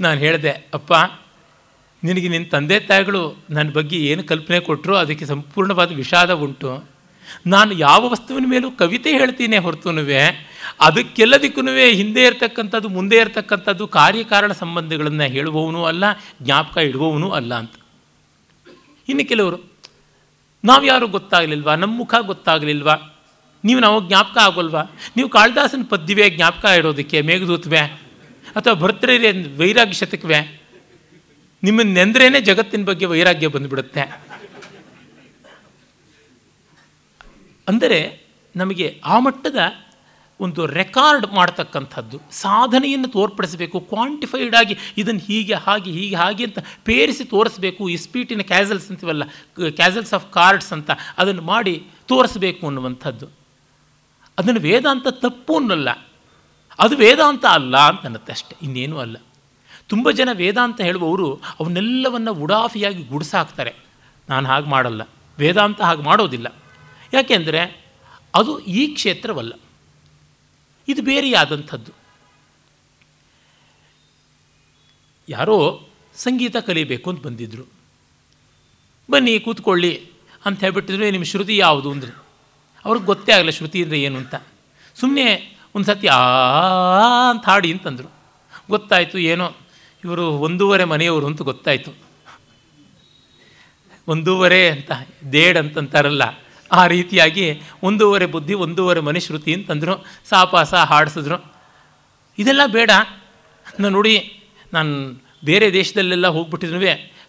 ನಾನು ಹೇಳಿದೆ, ಅಪ್ಪ, ನಿನಗೆ ನಿನ್ನ ತಂದೆ ತಾಯಿಗಳು ನನ್ನ ಬಗ್ಗೆ ಏನು ಕಲ್ಪನೆ ಕೊಟ್ಟರು ಅದಕ್ಕೆ ಸಂಪೂರ್ಣವಾದ ವಿಷಾದ ಉಂಟು. ನಾನು ಯಾವ ವಸ್ತುವಿನ ಮೇಲೂ ಕವಿತೆ ಹೇಳ್ತೀನಿ ಹೊರತುನುವೆ ಅದಕ್ಕೆಲ್ಲದಕ್ಕೂ ಹಿಂದೆ ಇರತಕ್ಕಂಥದ್ದು, ಮುಂದೆ ಇರತಕ್ಕಂಥದ್ದು ಕಾರ್ಯಕಾರಣ ಸಂಬಂಧಗಳನ್ನು ಹೇಳುವವನು ಅಲ್ಲ, ಜ್ಞಾಪಕ ಇಡುವವನು ಅಲ್ಲ ಅಂತ. ಇನ್ನು ಕೆಲವರು, ನಾವು ಯಾರು ಗೊತ್ತಾಗಲಿಲ್ವಾ? ನಮ್ಮ ಮುಖ ಗೊತ್ತಾಗಲಿಲ್ವಾ? ನೀವು ನಾವು ಜ್ಞಾಪಕ ಆಗೋಲ್ವಾ? ನೀವು ಕಾಳಿದಾಸನ ಪದ್ಯವೇ ಜ್ಞಾಪಕ ಇಡೋದಕ್ಕೆ, ಮೇಘದೂತ್ವೆ ಅಥವಾ ಭರ್ತೃರೇ ವೈರಾಗ್ಯ ಶತಕವೇ? ನಿಮ್ಮನ್ನು ನೆಂದ್ರೇನೆ ಜಗತ್ತಿನ ಬಗ್ಗೆ ವೈರಾಗ್ಯ ಬಂದುಬಿಡುತ್ತೆ. ಅಂದರೆ ನಮಗೆ ಆ ಮಟ್ಟದ ಒಂದು ರೆಕಾರ್ಡ್ ಮಾಡ್ತಕ್ಕಂಥದ್ದು, ಸಾಧನೆಯನ್ನು ತೋರ್ಪಡಿಸಬೇಕು, ಕ್ವಾಂಟಿಫೈಡ್ ಆಗಿ ಇದನ್ನು ಹೀಗೆ, ಹಾಗೆ ಹೀಗೆ, ಹಾಗೆ ಅಂತ ಪೇರಿಸಿ ತೋರಿಸಬೇಕು ಇಸ್ಪೀಟಿನ ಕ್ಯಾಸಲ್ಸ್ ಅಂತೀವಲ್ಲ, ಕ್ಯಾಸಲ್ಸ್ ಆಫ್ ಕಾರ್ಡ್ಸ್ ಅಂತ ಅದನ್ನು ಮಾಡಿ ತೋರಿಸಬೇಕು ಅನ್ನುವಂಥದ್ದು. ಅದನ್ನು ವೇದಾಂತ ತಪ್ಪು ಅನ್ನಲ್ಲ. ಅದು ವೇದಾಂತ ಅಲ್ಲ ಅಂತ ಅನ್ನತ್ತೆ ಅಷ್ಟೆ, ಇನ್ನೇನೂ ಅಲ್ಲ. ತುಂಬ ಜನ ವೇದಾಂತ ಹೇಳುವವರು ಅವನ್ನೆಲ್ಲವನ್ನು ಉಡಾಫಿಯಾಗಿ ಗುಡಿಸಾಕ್ತಾರೆ. ನಾನು ಹಾಗೆ ಮಾಡಲ್ಲ, ವೇದಾಂತ ಹಾಗೆ ಮಾಡೋದಿಲ್ಲ. ಯಾಕೆಂದರೆ ಅದು ಈ ಕ್ಷೇತ್ರವಲ್ಲ. ಇದು ಬೇರೆಯಾದಂಥದ್ದು. ಯಾರೋ ಸಂಗೀತ ಕಲಿಬೇಕು ಅಂತ ಬಂದಿದ್ದರು ಬನ್ನಿ, ಕೂತ್ಕೊಳ್ಳಿ ಅಂತ ಹೇಳ್ಬಿಟ್ಟಿದ್ರೆ ನಿಮ್ಮ ಶ್ರುತಿ ಯಾವುದು ಅಂದರೆ. ಅವ್ರಿಗೆ ಗೊತ್ತೇ ಆಗಲ್ಲ ಶ್ರುತಿ ಏನು ಅಂತ. ಸುಮ್ಮನೆ ಒಂದು ಸತಿ ಆ ಅಂತ ಹಾಡಿ ಅಂತಂದರು. ಗೊತ್ತಾಯಿತು, ಏನೋ ಇವರು ಒಂದೂವರೆ ಮನೆಯವರು ಅಂತ ಗೊತ್ತಾಯಿತು. ಒಂದೂವರೆ ಅಂತ, ದೇಡ್ ಅಂತಂತಾರಲ್ಲ, ಆ ರೀತಿಯಾಗಿ ಒಂದೂವರೆ ಬುದ್ಧಿ, ಒಂದೂವರೆ ಮನೆ ಶ್ರುತಿ ಅಂತಂದರು. ಸಾಪಾಸ ಹಾಡಿಸಿದ್ರು. ಇದೆಲ್ಲ ಬೇಡ. ನಾನು ನೋಡಿ, ನಾನು ಬೇರೆ ದೇಶದಲ್ಲೆಲ್ಲ ಹೋಗ್ಬಿಟ್ಟಿದ್ರೂ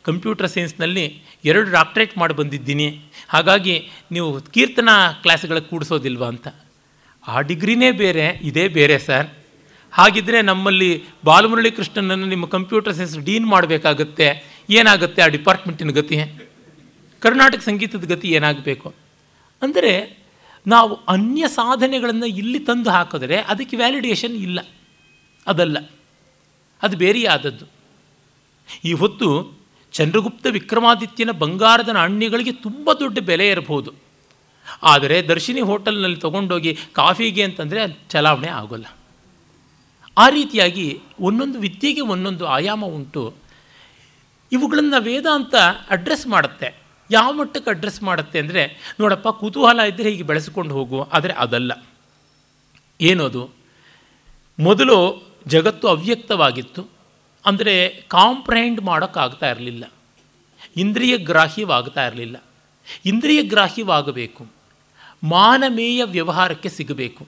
ಕಂಪ್ಯೂಟರ್ ಸೈನ್ಸ್ನಲ್ಲಿ ಎರಡು ಡಾಕ್ಟ್ರೇಟ್ ಮಾಡಿ ಬಂದಿದ್ದೀನಿ. ಹಾಗಾಗಿ ನೀವು ಕೀರ್ತನಾ ಕ್ಲಾಸ್ಗಳಿಗೆ ಕೂಡಿಸೋದಿಲ್ವಾ ಅಂತ. ಆ ಡಿಗ್ರಿನೇ ಬೇರೆ, ಇದೇ ಬೇರೆ ಸರ್. ಹಾಗಿದ್ದರೆ ನಮ್ಮಲ್ಲಿ ಬಾಲಮುರಳಿ ಕೃಷ್ಣನನ್ನು ನಿಮ್ಮ ಕಂಪ್ಯೂಟರ್ ಸೈನ್ಸ್ ಡೀನ್ ಮಾಡಬೇಕಾಗತ್ತೆ, ಏನಾಗುತ್ತೆ ಆ ಡಿಪಾರ್ಟ್ಮೆಂಟಿನ ಗತಿ? ಕರ್ನಾಟಕ ಸಂಗೀತದ ಗತಿ ಏನಾಗಬೇಕು? ಅಂದರೆ ನಾವು ಅನ್ಯ ಸಾಧನೆಗಳನ್ನು ಇಲ್ಲಿ ತಂದು ಹಾಕಿದ್ರೆ ಅದಕ್ಕೆ ವ್ಯಾಲಿಡೇಷನ್ ಇಲ್ಲ. ಅದಲ್ಲ. ಅದು ಬೇರೆಯಾದದ್ದು. ಈ ಹೊತ್ತು ಚಂದ್ರಗುಪ್ತ ವಿಕ್ರಮಾದಿತ್ಯನ ಬಂಗಾರದ ನಾಣ್ಯಗಳಿಗೆ ತುಂಬ ದೊಡ್ಡ ಬೆಲೆ ಇರಬಹುದು. ಆದರೆ ದರ್ಶಿನಿ ಹೋಟೆಲ್ನಲ್ಲಿ ತೊಗೊಂಡೋಗಿ ಕಾಫಿಗೆ ಅಂತಂದರೆ ಚಲಾವಣೆ ಆಗೋಲ್ಲ. ಆ ರೀತಿಯಾಗಿ ಒಂದೊಂದು ವಿದ್ಯೆಗೆ ಒಂದೊಂದು ಆಯಾಮ ಉಂಟು. ಇವುಗಳನ್ನು ವೇದಾಂತ ಅಡ್ರೆಸ್ ಮಾಡುತ್ತೆ. ಯಾವ ಮಟ್ಟಕ್ಕೆ ಅಡ್ರೆಸ್ ಮಾಡುತ್ತೆ ಅಂದರೆ, ನೋಡಪ್ಪ, ಕುತೂಹಲ ಇದ್ದರೆ ಹೀಗೆ ಬೆಳೆಸ್ಕೊಂಡು ಹೋಗು, ಆದರೆ ಅದಲ್ಲ. ಏನದು? ಮೊದಲು ಜಗತ್ತು ಅವ್ಯಕ್ತವಾಗಿತ್ತು. ಅಂದರೆ ಕಾಂಪ್ರಹೆಂಡ್ ಮಾಡೋಕ್ಕಾಗ್ತಾ ಇರಲಿಲ್ಲ. ಇಂದ್ರಿಯ ಗ್ರಾಹ್ಯವಾಗ್ತಾ ಇರಲಿಲ್ಲ. ಇಂದ್ರಿಯ ಗ್ರಾಹ್ಯವಾಗಬೇಕು ಮಾನಮೇಯ ವ್ಯವಹಾರಕ್ಕೆ ಸಿಗಬೇಕು.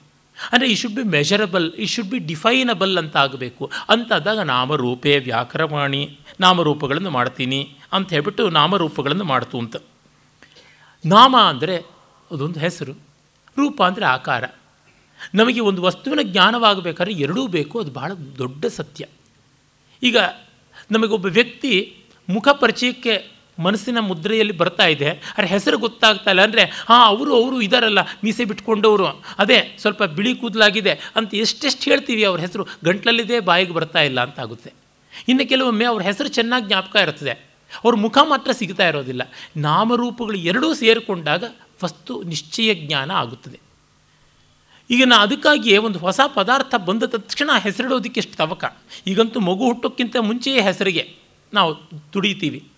ಅಂದರೆ ಈ ಶುಡ್ ಬಿ ಮೆಷರಬಲ್ ಈ ಶುಡ್ ಬಿ ಡಿಫೈನಬಲ್ ಅಂತ ಆಗಬೇಕು ಅಂತಾದಾಗ ನಾಮರೂಪೇ ವ್ಯಾಕರವಾಣಿ, ನಾಮರೂಪಗಳನ್ನು ಮಾಡ್ತೀನಿ ಅಂತ ಹೇಳ್ಬಿಟ್ಟು ನಾಮರೂಪಗಳನ್ನು ಮಾಡ್ತು ಅಂತ. ನಾಮ ಅಂದರೆ ಅದೊಂದು ಹೆಸರು, ರೂಪ ಅಂದರೆ ಆಕಾರ. ನಮಗೆ ಒಂದು ವಸ್ತುವಿನ ಜ್ಞಾನವಾಗಬೇಕಾದ್ರೆ ಎರಡೂ ಬೇಕು, ಅದು ಬಹಳ ದೊಡ್ಡ ಸತ್ಯ. ಈಗ ನಮಗೊಬ್ಬ ವ್ಯಕ್ತಿ ಮುಖ ಪರಿಚಯಕ್ಕೆ ಮನಸ್ಸಿನ ಮುದ್ರೆಯಲ್ಲಿ ಬರ್ತಾ ಇದೆ. ಅರೆ ಹೆಸರು ಗೊತ್ತಾಗ್ತಾ ಇಲ್ಲ. ಅಂದರೆ, ಹಾಂ, ಅವರು ಅವರು ಇದಾರಲ್ಲ, ಮೀಸೆ ಬಿಟ್ಕೊಂಡವರು. ಅದೇ, ಸ್ವಲ್ಪ ಬಿಳಿ ಕೂದಲಾಗಿದೆ ಅಂತ ಎಷ್ಟೆಷ್ಟು ಹೇಳ್ತೀವಿ ಅವ್ರ ಹೆಸರು. ಗಂಟ್ಲಲ್ಲಿದೆ ಬಾಯಿಗೆ ಬರ್ತಾ ಇಲ್ಲ ಅಂತ ಆಗುತ್ತೆ. ಇನ್ನು ಕೆಲವೊಮ್ಮೆ ಅವ್ರ ಹೆಸರು ಚೆನ್ನಾಗಿ ಜ್ಞಾಪಕ ಇರ್ತದೆ. ಅವ್ರ ಮುಖ ಮಾತ್ರ ಸಿಗ್ತಾ ಇರೋದಿಲ್ಲ. ನಾಮರೂಪಗಳು ಎರಡೂ ಸೇರಿಕೊಂಡಾಗ ವಸ್ತು ನಿಶ್ಚಯ ಜ್ಞಾನ ಆಗುತ್ತದೆ. ಈಗ ನಾ ಅದಕ್ಕಾಗಿಯೇ ಒಂದು ಹೊಸ ಪದಾರ್ಥ ಬಂದ ತಕ್ಷಣ ಹೆಸರಿಡೋದಕ್ಕೆ ಎಷ್ಟು ತವಕ. ಈಗಂತೂ ಮಗು ಹುಟ್ಟೋಕ್ಕಿಂತ ಮುಂಚೆಯೇ ಹೆಸರಿಗೆ ನಾವು ತುಡಿತೀವಿ.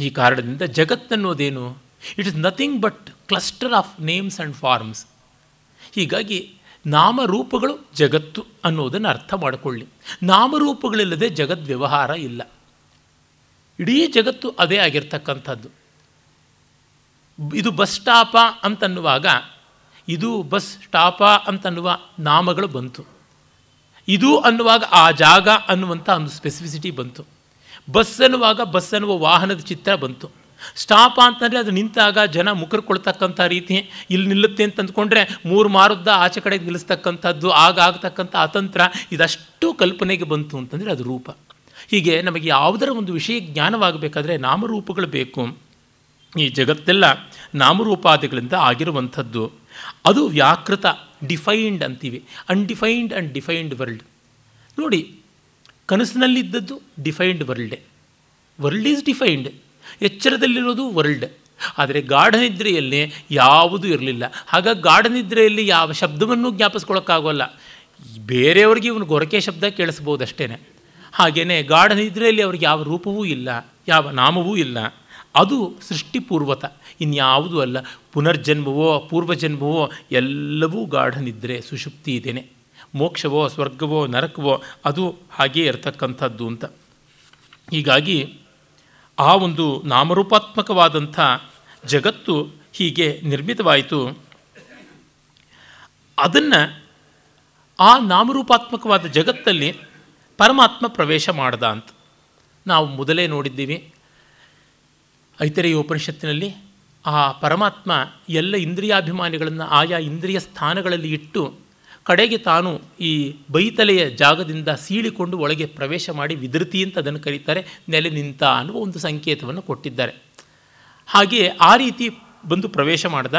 ಈ ಕಾರಣದಿಂದ ಜಗತ್ತನ್ನೋದೇನು it is nothing but cluster of names and forms ಹೀಗಾಗಿ ನಾಮರೂಪಗಳು ಜಗತ್ತು ಅನ್ನೋದನ್ನು ಅರ್ಥ ಮಾಡಿಕೊಳ್ಳಿ. ನಾಮರೂಪಗಳಿಲ್ಲದೆ ಜಗದ್ ವ್ಯವಹಾರ ಇಲ್ಲ. ಇಡೀ ಜಗತ್ತು ಅದೇ ಆಗಿರ್ತಕ್ಕಂಥದ್ದು. ಇದು ಬಸ್ ಸ್ಟಾಪ ಅಂತನ್ನುವಾಗ, ಇದು ಬಸ್ ಸ್ಟಾಪ ಅಂತನ್ನುವ ನಾಮಗಳು ಬಂತು. ಇದು ಅನ್ನುವಾಗ ಆ ಜಾಗ ಅನ್ನುವಂಥ ಒಂದು ಸ್ಪೆಸಿಫಿಸಿಟಿ ಬಂತು. ಬಸ್ ಅನ್ನುವಾಗ ಬಸ್ ಅನ್ನುವ ವಾಹನದ ಚಿತ್ರ ಬಂತು. ಸ್ಟಾಪ್ ಅಂತಂದರೆ ಅದು ನಿಂತಾಗ ಜನ ಮುಖರ್ಕೊಳ್ತಕ್ಕಂಥ ರೀತಿ ಇಲ್ಲಿ ನಿಲ್ಲುತ್ತೆ ಅಂತ ಅಂದ್ಕೊಂಡ್ರೆ ಮೂರು ಮಾರುದ್ದ ಆಚೆ ಕಡೆಗೆ ನಿಲ್ಲಿಸ್ತಕ್ಕಂಥದ್ದು, ಆಗ ಆಗ್ತಕ್ಕಂಥ ಅತಂತ್ರ ಇದಷ್ಟು ಕಲ್ಪನೆಗೆ ಬಂತು ಅಂತಂದರೆ ಅದು ರೂಪ. ಹೀಗೆ ನಮಗೆ ಯಾವುದರ ಒಂದು ವಿಷಯ ಜ್ಞಾನವಾಗಬೇಕಾದ್ರೆ ನಾಮರೂಪಗಳು ಬೇಕು. ಈ ಜಗತ್ತೆಲ್ಲ ನಾಮರೂಪಾದಿಗಳಿಂದ ಆಗಿರುವಂಥದ್ದು. ಅದು ವ್ಯಾಕೃತ, ಡಿಫೈನ್ಡ್ ಅಂತೀವಿ. ಅನ್ಡಿಫೈನ್ಡ್ ಆ್ಯಂಡ್ ಡಿಫೈನ್ಡ್ ವರ್ಲ್ಡ್ ನೋಡಿ ಕನಸಿನಲ್ಲಿದ್ದದ್ದು defined ವರ್ಲ್ಡೆ. World is defined. ಎಚ್ಚರದಲ್ಲಿರೋದು world. ಆದರೆ ಗಾಢನಿದ್ರೆಯಲ್ಲಿ ಯಾವುದೂ ಇರಲಿಲ್ಲ. ಹಾಗಾಗಿ ಗಾಢನಿದ್ರೆಯಲ್ಲಿ ಯಾವ ಶಬ್ದವನ್ನು ಜ್ಞಾಪಿಸ್ಕೊಳ್ಳೋಕ್ಕಾಗೋಲ್ಲ ಬೇರೆಯವ್ರಿಗೆ ಇವನು ಗೊರಕೆ ಶಬ್ದ ಕೇಳಿಸ್ಬೋದಷ್ಟೇ ಹಾಗೆಯೇ ಗಾಢನಿದ್ರೆಯಲ್ಲಿ ಅವ್ರಿಗೆ ಯಾವ ರೂಪವೂ ಇಲ್ಲ, ಯಾವ ನಾಮವೂ ಇಲ್ಲ. ಅದು ಸೃಷ್ಟಿಪೂರ್ವತ, ಇನ್ಯಾವುದೂ ಅಲ್ಲ. ಪುನರ್ಜನ್ಮವೋ ಪೂರ್ವಜನ್ಮವೋ ಎಲ್ಲವೂ ಗಾಢನಿದ್ರೆ ಸುಷುಪ್ತಿ ಇದ್ದೇನೆ ಮೋಕ್ಷವೋ, ಸ್ವರ್ಗವೋ, ನರಕವೋ, ಅದು ಹಾಗೇ ಇರತಕ್ಕಂಥದ್ದು ಅಂತ. ಹೀಗಾಗಿ ಆ ಒಂದು ನಾಮರೂಪಾತ್ಮಕವಾದಂಥ ಜಗತ್ತು ಹೀಗೆ ನಿರ್ಮಿತವಾಯಿತು. ಅದನ್ನು ಆ ನಾಮರೂಪಾತ್ಮಕವಾದ ಜಗತ್ತಲ್ಲಿ ಪರಮಾತ್ಮ ಪ್ರವೇಶ ಮಾಡ್ದ ಅಂತ ನಾವು ಮೊದಲೇ ನೋಡಿದ್ದೀವಿ. ಐತರೇ ಉಪನಿಷತ್ತಿನಲ್ಲಿ ಆ ಪರಮಾತ್ಮ ಎಲ್ಲ ಇಂದ್ರಿಯಾಭಿಮಾನಿಗಳನ್ನು ಆಯಾ ಇಂದ್ರಿಯ ಸ್ಥಾನಗಳಲ್ಲಿ ಇಟ್ಟು ಕಡೆಗೆ ತಾನು ಈ ಬೈತಲೆಯ ಜಾಗದಿಂದ ಸೀಳಿಕೊಂಡು ಒಳಗೆ ಪ್ರವೇಶ ಮಾಡಿ ವಿದೃತಿ ಅಂತ ಅದನ್ನು ಕರೀತಾರೆ, ನೆಲೆ ನಿಂತ ಅನ್ನುವ ಒಂದು ಸಂಕೇತವನ್ನು ಕೊಟ್ಟಿದ್ದಾರೆ. ಹಾಗೆ ಆ ರೀತಿ ಬಂದು ಪ್ರವೇಶ ಮಾಡಿದ.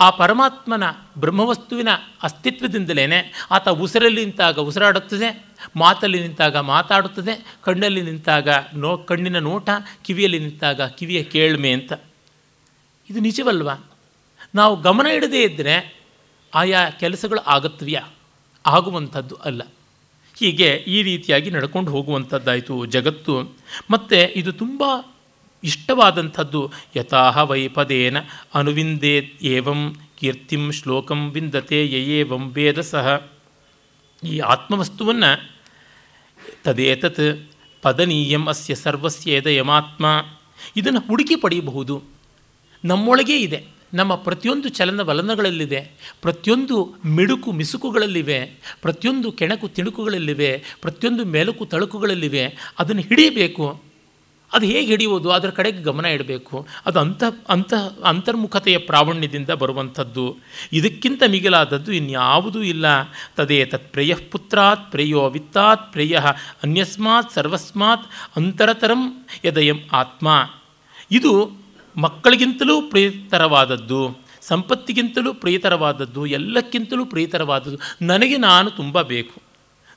ಆ ಪರಮಾತ್ಮನ ಬ್ರಹ್ಮವಸ್ತುವಿನ ಅಸ್ತಿತ್ವದಿಂದಲೇ ಆತ ಉಸಿರಲ್ಲಿ ನಿಂತಾಗ ಉಸಿರಾಡುತ್ತದೆ, ಮಾತಲ್ಲಿ ನಿಂತಾಗ ಮಾತಾಡುತ್ತದೆ, ಕಣ್ಣಲ್ಲಿ ನಿಂತಾಗ ನೋ, ಕಣ್ಣಿನ ನೋಟ, ಕಿವಿಯಲ್ಲಿ ನಿಂತಾಗ ಕಿವಿಯ ಕೇಳ್ಮೆ ಅಂತ. ಇದು ನಿಜವಲ್ವಾ? ನಾವು ಗಮನ ಇಡದೇ ಇದ್ದರೆ ಆಯಾ ಕೆಲಸಗಳು ಆಗತ್ವ್ಯ ಆಗುವಂಥದ್ದು ಅಲ್ಲ. ಹೀಗೆ ಈ ರೀತಿಯಾಗಿ ನಡ್ಕೊಂಡು ಹೋಗುವಂಥದ್ದಾಯಿತು ಜಗತ್ತು. ಮತ್ತು ಇದು ತುಂಬ ಇಷ್ಟವಾದಂಥದ್ದು. ಯಥಾಹ ವೈಪದೇನ ಅನುವಿಂದೇತ್ ಏವಂ ಕೀರ್ತಿಂ ಶ್ಲೋಕಂ ವಿಂದತೆ ಯಯೇವಂ ವೇದ ಸಹ ಈ ಆತ್ಮವಸ್ತುವನ್ನು ತದೇತತ್ ಪದನೀಯಂ ಅಸ್ಯ ಸರ್ವಸ್ಯೇದ ಯಮಾತ್ಮ ಇದನ್ನು ಹುಡುಕಿ ಪಡೆಯಬಹುದು. ನಮ್ಮೊಳಗೇ ಇದೆ. ನಮ್ಮ ಪ್ರತಿಯೊಂದು ಚಲನವಲನಗಳಲ್ಲಿದೆ ಪ್ರತಿಯೊಂದು ಮಿಡುಕು ಮಿಸುಕುಗಳಲ್ಲಿವೆ, ಪ್ರತಿಯೊಂದು ಕೆಣಕು ತಿಣುಕುಗಳಲ್ಲಿವೆ, ಪ್ರತಿಯೊಂದು ಮೆಲುಕು ತಳುಕುಗಳಲ್ಲಿವೆ, ಅದನ್ನು ಹಿಡಿಯಬೇಕು. ಅದು ಹೇಗೆ ಹಿಡಿಯುವುದು? ಅದರ ಕಡೆಗೆ ಗಮನ ಇಡಬೇಕು. ಅದು ಅಂತ ಅಂತ ಅಂತರ್ಮುಖತೆಯ ಪ್ರಾವಣ್ಯದಿಂದ ಬರುವಂಥದ್ದು. ಇದಕ್ಕಿಂತ ಮಿಗಿಲಾದದ್ದು ಇನ್ಯಾವುದೂ ಇಲ್ಲ. ತದೇ ತತ್ ಪ್ರೇಯ ಪುತ್ರಾತ್ ಪ್ರೇಯೋ ವಿತ್ತಾತ್ ಪ್ರೇಯ ಅನ್ಯಸ್ಮಾತ್ ಸರ್ವಸ್ಮಾತ್ ಅಂತರತರಂ ಯದಯಂ ಆತ್ಮ. ಇದು ಮಕ್ಕಳಿಗಿಂತಲೂ ಪ್ರಿಯತರವಾದದ್ದು, ಸಂಪತ್ತಿಗಿಂತಲೂ ಪ್ರಿಯತರವಾದದ್ದು, ಎಲ್ಲಕ್ಕಿಂತಲೂ ಪ್ರಿಯತರವಾದದ್ದು ನನಗೆ ನಾನು ತುಂಬ ಬೇಕು.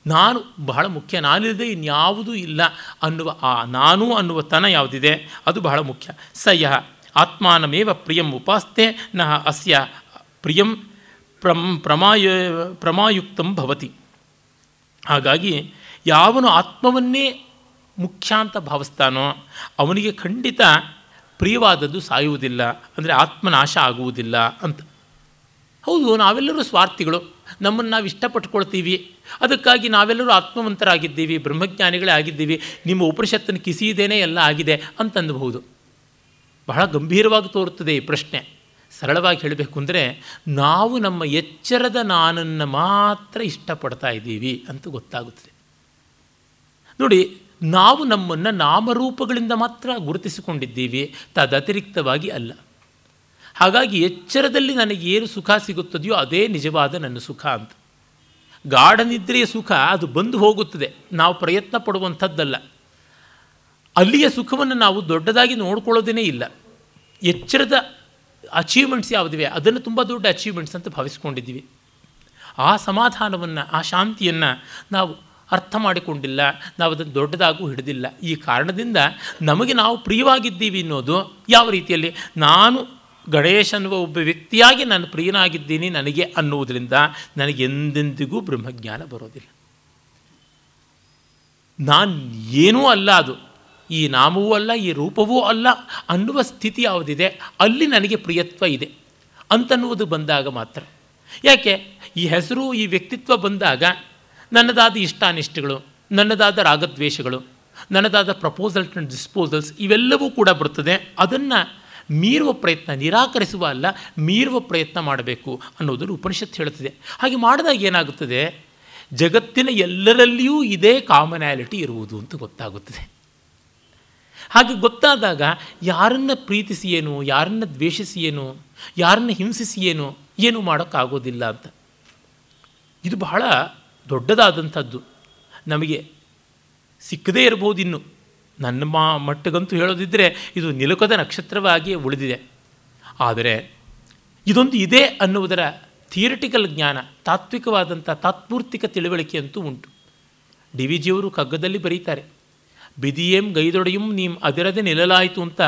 ನಾನು ಬಹಳ ಮುಖ್ಯ. ನಾನಿಲ್ಲದೆ ಇನ್ಯಾವುದೂ ಇಲ್ಲ ಅನ್ನುವ ಆ ನಾನು ಅನ್ನುವ ತನ ಯಾವುದಿದೆ, ಅದು ಬಹಳ ಮುಖ್ಯ. ಸ ಯಹ ಆತ್ಮಾನಮೇವ ಪ್ರಿಯಂ ಉಪಾಸ್ತೆ ನಹ ಅಸ್ಯ ಪ್ರಿಯಂ ಪ್ರಮ್ ಪ್ರಮಾಯ ಪ್ರಮಾಯುಕ್ತಂ ಭವತಿ. ಹಾಗಾಗಿ ಯಾವನು ಆತ್ಮವನ್ನೇ ಮುಖ್ಯ ಅಂತ ಭಾವಿಸ್ತಾನೋ, ಅವನಿಗೆ ಖಂಡಿತ ಪ್ರಿಯವಾದದ್ದು ಸಾಯುವುದಿಲ್ಲ, ಅಂದರೆ ಆತ್ಮನಾಶ ಆಗುವುದಿಲ್ಲ ಅಂತ. ಹೌದು, ನಾವೆಲ್ಲರೂ ಸ್ವಾರ್ಥಿಗಳು. ನಮ್ಮನ್ನು ನಾವು ಇಷ್ಟಪಟ್ಕೊಳ್ತೀವಿ ಅದಕ್ಕಾಗಿ ನಾವೆಲ್ಲರೂ ಆತ್ಮವಂತರಾಗಿದ್ದೀವಿ, ಬ್ರಹ್ಮಜ್ಞಾನಿಗಳೇ ಆಗಿದ್ದೀವಿ. ನಿಮ್ಮ ಉಪನಿಷತ್ತನ್ನು ಕಿಸಿಯದೇನೆ ಎಲ್ಲ ಆಗಿದೆ ಅಂತಂದಬಹುದು ಬಹಳ ಗಂಭೀರವಾಗಿ ತೋರುತ್ತದೆ ಈ ಪ್ರಶ್ನೆ. ಸರಳವಾಗಿ ಹೇಳಬೇಕು ಅಂದರೆ, ನಾವು ನಮ್ಮ ಎಚ್ಚರದ ನಾನನ್ನು ಮಾತ್ರ ಇಷ್ಟಪಡ್ತಾ ಇದ್ದೀವಿ ಅಂತ ಗೊತ್ತಾಗುತ್ತದೆ. ನೋಡಿ ನಾವು ನಮ್ಮನ್ನು ನಾಮರೂಪಗಳಿಂದ ಮಾತ್ರ ಗುರುತಿಸಿಕೊಂಡಿದ್ದೀವಿ, ತದತಿರಿಕ್ತವಾಗಿ ಅಲ್ಲ. ಹಾಗಾಗಿ ಎಚ್ಚರದಲ್ಲಿ ನನಗೆ ಏನು ಸುಖ ಸಿಗುತ್ತದೆಯೋ ಅದೇ ನಿಜವಾದ ನನ್ನ ಸುಖ ಅಂತ. ಗಾಢನಿದ್ರೆಯ ಸುಖ ಅದು ಬಂದು ಹೋಗುತ್ತದೆ, ನಾವು ಪ್ರಯತ್ನ ಪಡುವಂಥದ್ದಲ್ಲ. ಅಲ್ಲಿಯ ಸುಖವನ್ನು ನಾವು ದೊಡ್ಡದಾಗಿ ನೋಡ್ಕೊಳ್ಳೋದೇ ಇಲ್ಲ. ಎಚ್ಚರದ ಅಚೀವ್ಮೆಂಟ್ಸ್ ಯಾವುದಿವೆ? ಅದನ್ನು ತುಂಬ ದೊಡ್ಡ ಅಚೀವ್ಮೆಂಟ್ಸ್ ಅಂತ ಭಾವಿಸ್ಕೊಂಡಿದ್ದೀವಿ. ಆ ಸಮಾಧಾನವನ್ನು, ಆ ಶಾಂತಿಯನ್ನು ನಾವು ಅರ್ಥ ಮಾಡಿಕೊಂಡಿಲ್ಲ, ನಾವು ಅದನ್ನು ದೊಡ್ಡದಾಗೂ ಹಿಡಿದಿಲ್ಲ. ಈ ಕಾರಣದಿಂದ ನಮಗೆ ನಾವು ಪ್ರಿಯವಾಗಿದ್ದೀವಿ ಅನ್ನೋದು ಯಾವ ರೀತಿಯಲ್ಲಿ? ನಾನು ಗಣೇಶ್ ಅನ್ನುವ ಒಬ್ಬ ವ್ಯಕ್ತಿಯಾಗಿ ನಾನು ಪ್ರಿಯನಾಗಿದ್ದೀನಿ ನನಗೆ ಅನ್ನುವುದರಿಂದ ನನಗೆ ಎಂದೆಂದಿಗೂ ಬ್ರಹ್ಮಜ್ಞಾನ ಬರೋದಿಲ್ಲ. ನಾನು ಏನೂ ಅಲ್ಲ ಅದು. ಈ ನಾಮವೂ ಅಲ್ಲ, ಈ ರೂಪವೂ ಅಲ್ಲ ಅನ್ನುವ ಸ್ಥಿತಿ ಯಾವುದಿದೆ? ಅಲ್ಲಿ ನನಗೆ ಪ್ರಿಯತ್ವ ಇದೆ ಅಂತನ್ನುವುದು ಬಂದಾಗ ಮಾತ್ರ. ಯಾಕೆ? ಈ ಹೆಸರು, ಈ ವ್ಯಕ್ತಿತ್ವ ಬಂದಾಗ ನನ್ನದಾದ ಇಷ್ಟಾನಿಷ್ಟಗಳು, ನನ್ನದಾದ ರಾಗದ್ವೇಷಗಳು, ನನ್ನದಾದ ಪ್ರಪೋಸಲ್ಸ್ ಆ್ಯಂಡ್ ಡಿಸ್ಪೋಸಲ್ಸ್ ಇವೆಲ್ಲವೂ ಕೂಡ ಬರ್ತದೆ. ಅದನ್ನು ಮೀರುವ ಪ್ರಯತ್ನ, ನಿರಾಕರಿಸುವ ಅಲ್ಲ, ಮೀರುವ ಪ್ರಯತ್ನ ಮಾಡಬೇಕು ಅನ್ನೋದನ್ನು ಉಪನಿಷತ್ತು ಹೇಳುತ್ತದೆ. ಹಾಗೆ ಮಾಡಿದಾಗ ಏನಾಗುತ್ತದೆ? ಜಗತ್ತಿನ ಎಲ್ಲರಲ್ಲಿಯೂ ಇದೇ ಕಾಮನ್ಯಾಲಿಟಿ ಇರುವುದು ಅಂತ ಗೊತ್ತಾಗುತ್ತದೆ. ಹಾಗೆ ಗೊತ್ತಾದಾಗ ಯಾರನ್ನು ಪ್ರೀತಿಸಿ ಏನು ಯಾರನ್ನು ದ್ವೇಷಿಸಿ ಏನು ಯಾರನ್ನು ಹಿಂಸಿಸಿ ಏನು ಏನು ಮಾಡೋಕ್ಕಾಗೋದಿಲ್ಲ ಅಂತ. ಇದು ಬಹಳ ದೊಡ್ಡದಾದಂಥದ್ದು. ನಮಗೆ ಸಿಕ್ಕದೇ ಇರಬಹುದು ಇನ್ನು. ನನ್ನ ಮಾ, ಮಟ್ಟಗಂತೂ ಹೇಳೋದಿದ್ದರೆ ಇದು ನಿಲುಕದ ನಕ್ಷತ್ರವಾಗಿಯೇ ಉಳಿದಿದೆ. ಆದರೆ ಇದೊಂದು ಇದೆ ಅನ್ನುವುದರ ಥಿಯರಿಟಿಕಲ್ ಜ್ಞಾನ, ತಾತ್ವಿಕವಾದಂಥ ತಾತ್ಪೂರ್ತಿಕ ತಿಳುವಳಿಕೆ ಅಂತೂ ಉಂಟು. ಡಿ ವಿ ಜಿಯವರು ಕಗ್ಗದಲ್ಲಿ ಬರೀತಾರೆ, ಬಿದಿಯೇಂ ಗೈದೊಡೆಯಂ ನೀಂ ಅದಿರದೆ ನಿಲ್ಲಲಾಯಿತು ಅಂತ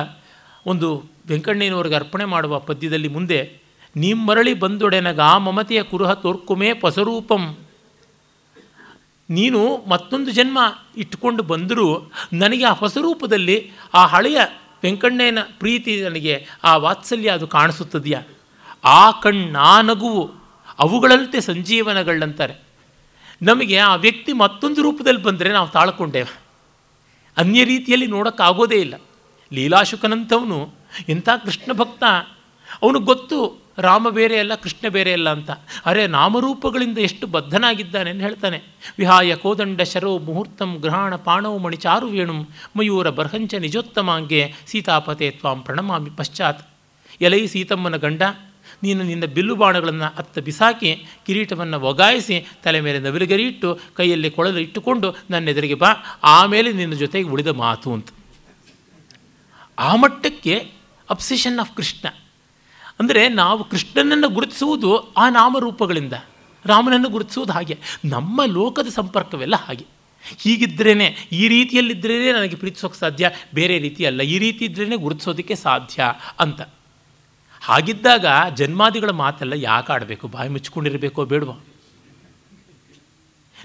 ಒಂದು ವೆಂಕಣ್ಣಯ್ಯನವ್ರಿಗೆ ಅರ್ಪಣೆ ಮಾಡುವ ಪದ್ಯದಲ್ಲಿ ಮುಂದೆ ನೀಮ್ ಮರಳಿ ಬಂದೊಡೆನಗ ಆ ಮಮತೆಯ ಕುರುಹ ತೋರ್ಕುಮೇ ಪಸರೂಪಂ ನೀನು ಮತ್ತೊಂದು ಜನ್ಮ ಇಟ್ಟುಕೊಂಡು ಬಂದರೂ ನನಗೆ ಆ ಹೊಸ ರೂಪದಲ್ಲಿ ಆ ಹಳೆಯ ವೆಂಕಣ್ಣಯ್ಯನ ಪ್ರೀತಿ ನನಗೆ ಆ ವಾತ್ಸಲ್ಯ ಅದು ಕಾಣಿಸುತ್ತದೆಯಾ? ಆ ಕಣ್ಣು ನಗುವು ಅವುಗಳಂತೆ ಸಂಜೀವನಗಳಂತಾರೆ. ನಮಗೆ ಆ ವ್ಯಕ್ತಿ ಮತ್ತೊಂದು ರೂಪದಲ್ಲಿ ಬಂದರೆ ನಾವು ತಾಳ್ಕೊಂಡೇವೆ. ಅನ್ಯ ರೀತಿಯಲ್ಲಿ ನೋಡೋಕ್ಕಾಗೋದೇ ಇಲ್ಲ. ಲೀಲಾಶುಕನಂಥವನು ಇಂಥ ಕೃಷ್ಣ ಭಕ್ತ ಅವನು ಗೊತ್ತು, ರಾಮ ಬೇರೆ ಅಲ್ಲ, ಕೃಷ್ಣ ಬೇರೆ ಅಲ್ಲ ಅಂತ. ಅರೆ, ನಾಮರೂಪಗಳಿಂದ ಎಷ್ಟು ಬದ್ಧನಾಗಿದ್ದಾನೆ ಅಂತ ಹೇಳ್ತಾನೆ. ವಿಹಾಯ ಕೋದಂಡ ಶರೋ ಮುಹೂರ್ತಂ ಗ್ರಹಣ ಪಾಣವು ಮಣಿಚಾರು ವೇಣುಂ ಮಯೂರ ಬರ್ಹಂಚ ನಿಜೋತ್ತಮಾಂಗೆ ಸೀತಾಪತೆ ತ್ವಾಂ ಪ್ರಣಮಾಮಿ ಪಶ್ಚಾತ್. ಎಲೈ ಸೀತಮ್ಮನ ಗಂಡ, ನೀನು ನಿನ್ನ ಬಿಲ್ಲು ಬಾಣಗಳನ್ನು ಅತ್ತ ಬಿಸಾಕಿ ಕಿರೀಟವನ್ನು ಒಗಾಯಿಸಿ ತಲೆ ಮೇಲೆ ನವಿಲುಗರಿ ಇಟ್ಟು ಕೈಯಲ್ಲಿ ಕೊಳಲು ಇಟ್ಟುಕೊಂಡು ನನ್ನ ಎದುರಿಗೆ ಬಾ, ಆಮೇಲೆ ನಿನ್ನ ಜೊತೆಗೆ ಉಳಿದ ಮಾತು ಅಂತ. ಆ ಮಟ್ಟಕ್ಕೆ ಅಬ್ಸೆಷನ್ ಆಫ್ ಕೃಷ್ಣ. ಅಂದರೆ ನಾವು ಕೃಷ್ಣನನ್ನು ಗುರುತಿಸುವುದು ಆ ನಾಮರೂಪಗಳಿಂದ, ರಾಮನನ್ನು ಗುರುತಿಸುವುದು ಹಾಗೆ. ನಮ್ಮ ಲೋಕದ ಸಂಪರ್ಕವೆಲ್ಲ ಹಾಗೆ. ಹೀಗಿದ್ರೇ ಈ ರೀತಿಯಲ್ಲಿದ್ರೇ ನನಗೆ ಪ್ರೀತಿಸೋಕ್ಕೆ ಸಾಧ್ಯ, ಬೇರೆ ರೀತಿ ಅಲ್ಲ ಈ ರೀತಿ ಇದ್ರೇ ಗುರುತಿಸೋದಕ್ಕೆ ಸಾಧ್ಯ ಅಂತ. ಹಾಗಿದ್ದಾಗ ಜನ್ಮಾದಿಗಳ ಮಾತೆಲ್ಲ ಯಾಕೆ ಆಡಬೇಕು? ಬಾಯಿ ಮುಚ್ಕೊಂಡಿರಬೇಕೋ ಬೇಡವೋ?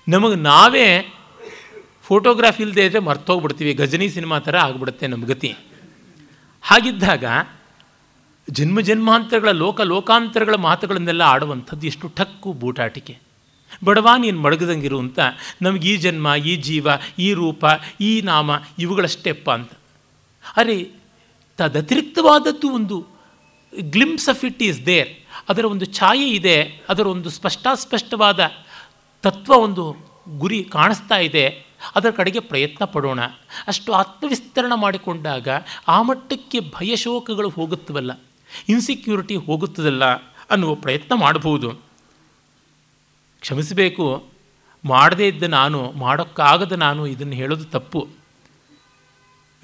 ನಮಗೆ ನಾವೇ ಫೋಟೋಗ್ರಾಫಿ ಇಲ್ಲದೆ ಇದ್ದರೆ ಮರ್ತೋಗ್ಬಿಡ್ತೀವಿ, ಗಜನಿ ಸಿನಿಮಾ ಥರ ಆಗಿಬಿಡುತ್ತೆ ನಮ್ಮ ಗತಿ. ಹಾಗಿದ್ದಾಗ ಜನ್ಮ ಜನ್ಮಾಂತರಗಳ ಲೋಕ ಲೋಕಾಂತರಗಳ ಮಾತುಗಳನ್ನೆಲ್ಲ ಆಡುವಂಥದ್ದು ಎಷ್ಟು ಠಕ್ಕು ಬೂಟಾಟಿಕೆ. ಬಡವ ನೀನು ಮಡಗದಂಗಿರು ಅಂತ ನಮಗೆ ಈ ಜನ್ಮ, ಈ ಜೀವ, ಈ ರೂಪ, ಈ ನಾಮ ಇವುಗಳಷ್ಟೆಪ್ಪ ಅಂತ. ಅರೆ, ತದತಿರಿಕ್ತವಾದದ್ದು ಒಂದು glimpse of it is there ಅದರ ಒಂದು ಛಾಯೆ ಇದೆ, ಅದರ ಒಂದು ಸ್ಪಷ್ಟಾಸ್ಪಷ್ಟವಾದ ತತ್ವ ಒಂದು ಗುರಿ ಕಾಣಿಸ್ತಾ ಇದೆ. ಅದರ ಕಡೆಗೆ ಪ್ರಯತ್ನ ಪಡೋಣ. ಅಷ್ಟು ಆತ್ಮವಿಸ್ತರಣ ಮಾಡಿಕೊಂಡಾಗ ಆ ಮಟ್ಟಕ್ಕೆ ಭಯಶೋಕಗಳು ಹೋಗುತ್ತವಲ್ಲ. ಇನ್ಸಿಕ್ಯೂರಿಟಿ ಹೋಗುತ್ತದಲ್ಲ ಅನ್ನುವ ಪ್ರಯತ್ನ ಮಾಡಬಹುದು. ಕ್ಷಮಿಸಬೇಕು. ಮಾಡದೇ ಇದ್ದ ನಾನು, ಮಾಡೋಕ್ಕಾಗದ ನಾನು ಇದನ್ನು ಹೇಳೋದು ತಪ್ಪು.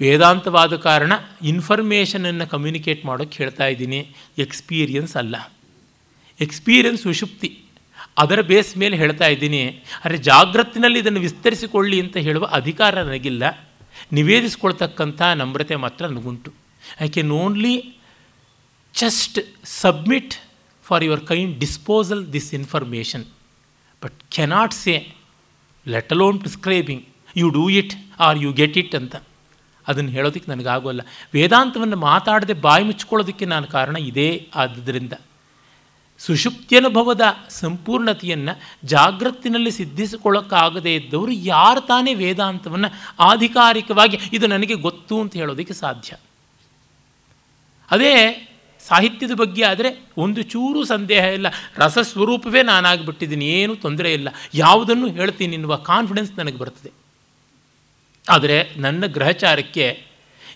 ವೇದಾಂತವಾದ ಕಾರಣ ಇನ್ಫಾರ್ಮೇಷನನ್ನು ಕಮ್ಯುನಿಕೇಟ್ ಮಾಡೋಕ್ಕೆ ಹೇಳ್ತಾ ಇದ್ದೀನಿ. ಎಕ್ಸ್ಪೀರಿಯನ್ಸ್ ಅಲ್ಲ. ಎಕ್ಸ್ಪೀರಿಯನ್ಸ್ ಸುಷುಪ್ತಿ ಅದರ ಬೇಸ್ ಮೇಲೆ ಹೇಳ್ತಾ ಇದ್ದೀನಿ. ಆದರೆ ಜಾಗೃತಿನಲ್ಲಿ ಇದನ್ನು ವಿಸ್ತರಿಸಿಕೊಳ್ಳಿ ಅಂತ ಹೇಳುವ ಅಧಿಕಾರ ನನಗಿಲ್ಲ. ನಿವೇದಿಸ್ಕೊಳ್ತಕ್ಕಂಥ ನಮ್ರತೆ ಮಾತ್ರ ನನಗುಂಟು. I can only just submit for your kind disposal this information but cannot say let alone prescribing you do it or you get it ಅಂತ. ಅದನ್ನು ಹೇಳೋದಕ್ಕೆ ನನಗಾಗೋಲ್ಲ ವೇದಾಂತವನ್ನು ಮಾತಾಡದೆ ಬಾಯಿ ಮುಚ್ಕೊಳ್ಳೋದಕ್ಕೆ ನಾನು ಕಾರಣ ಇದೇ ಆದ್ದರಿಂದ. ಸುಷುಪ್ತಿಯನುಭವದ ಸಂಪೂರ್ಣತೆಯನ್ನು ಜಾಗೃತಿನಲ್ಲಿ ಸಿದ್ಧಿಸಿಕೊಳ್ಳೋಕ್ಕಾಗದೇ ಇದ್ದವರು ಯಾರು ತಾನೇ ವೇದಾಂತವನ್ನು ಆಧಿಕಾರಿಕವಾಗಿ ಇದು ನನಗೆ ಗೊತ್ತು ಅಂತ ಹೇಳೋದಕ್ಕೆ ಸಾಧ್ಯ. ಅದೇ ಸಾಹಿತ್ಯದ ಬಗ್ಗೆ ಆದರೆ ಒಂದು ಚೂರು ಸಂದೇಹ ಇಲ್ಲ. ರಸಸ್ವರೂಪವೇ ನಾನಾಗಿಬಿಟ್ಟಿದ್ದೀನಿ, ಏನೂ ತೊಂದರೆ ಇಲ್ಲ. ಯಾವುದನ್ನು ಹೇಳ್ತೀನಿ ಎನ್ನುವ ಕಾನ್ಫಿಡೆನ್ಸ್ ನನಗೆ ಬರ್ತದೆ. ಆದರೆ ನನ್ನ ಗ್ರಹಚಾರಕ್ಕೆ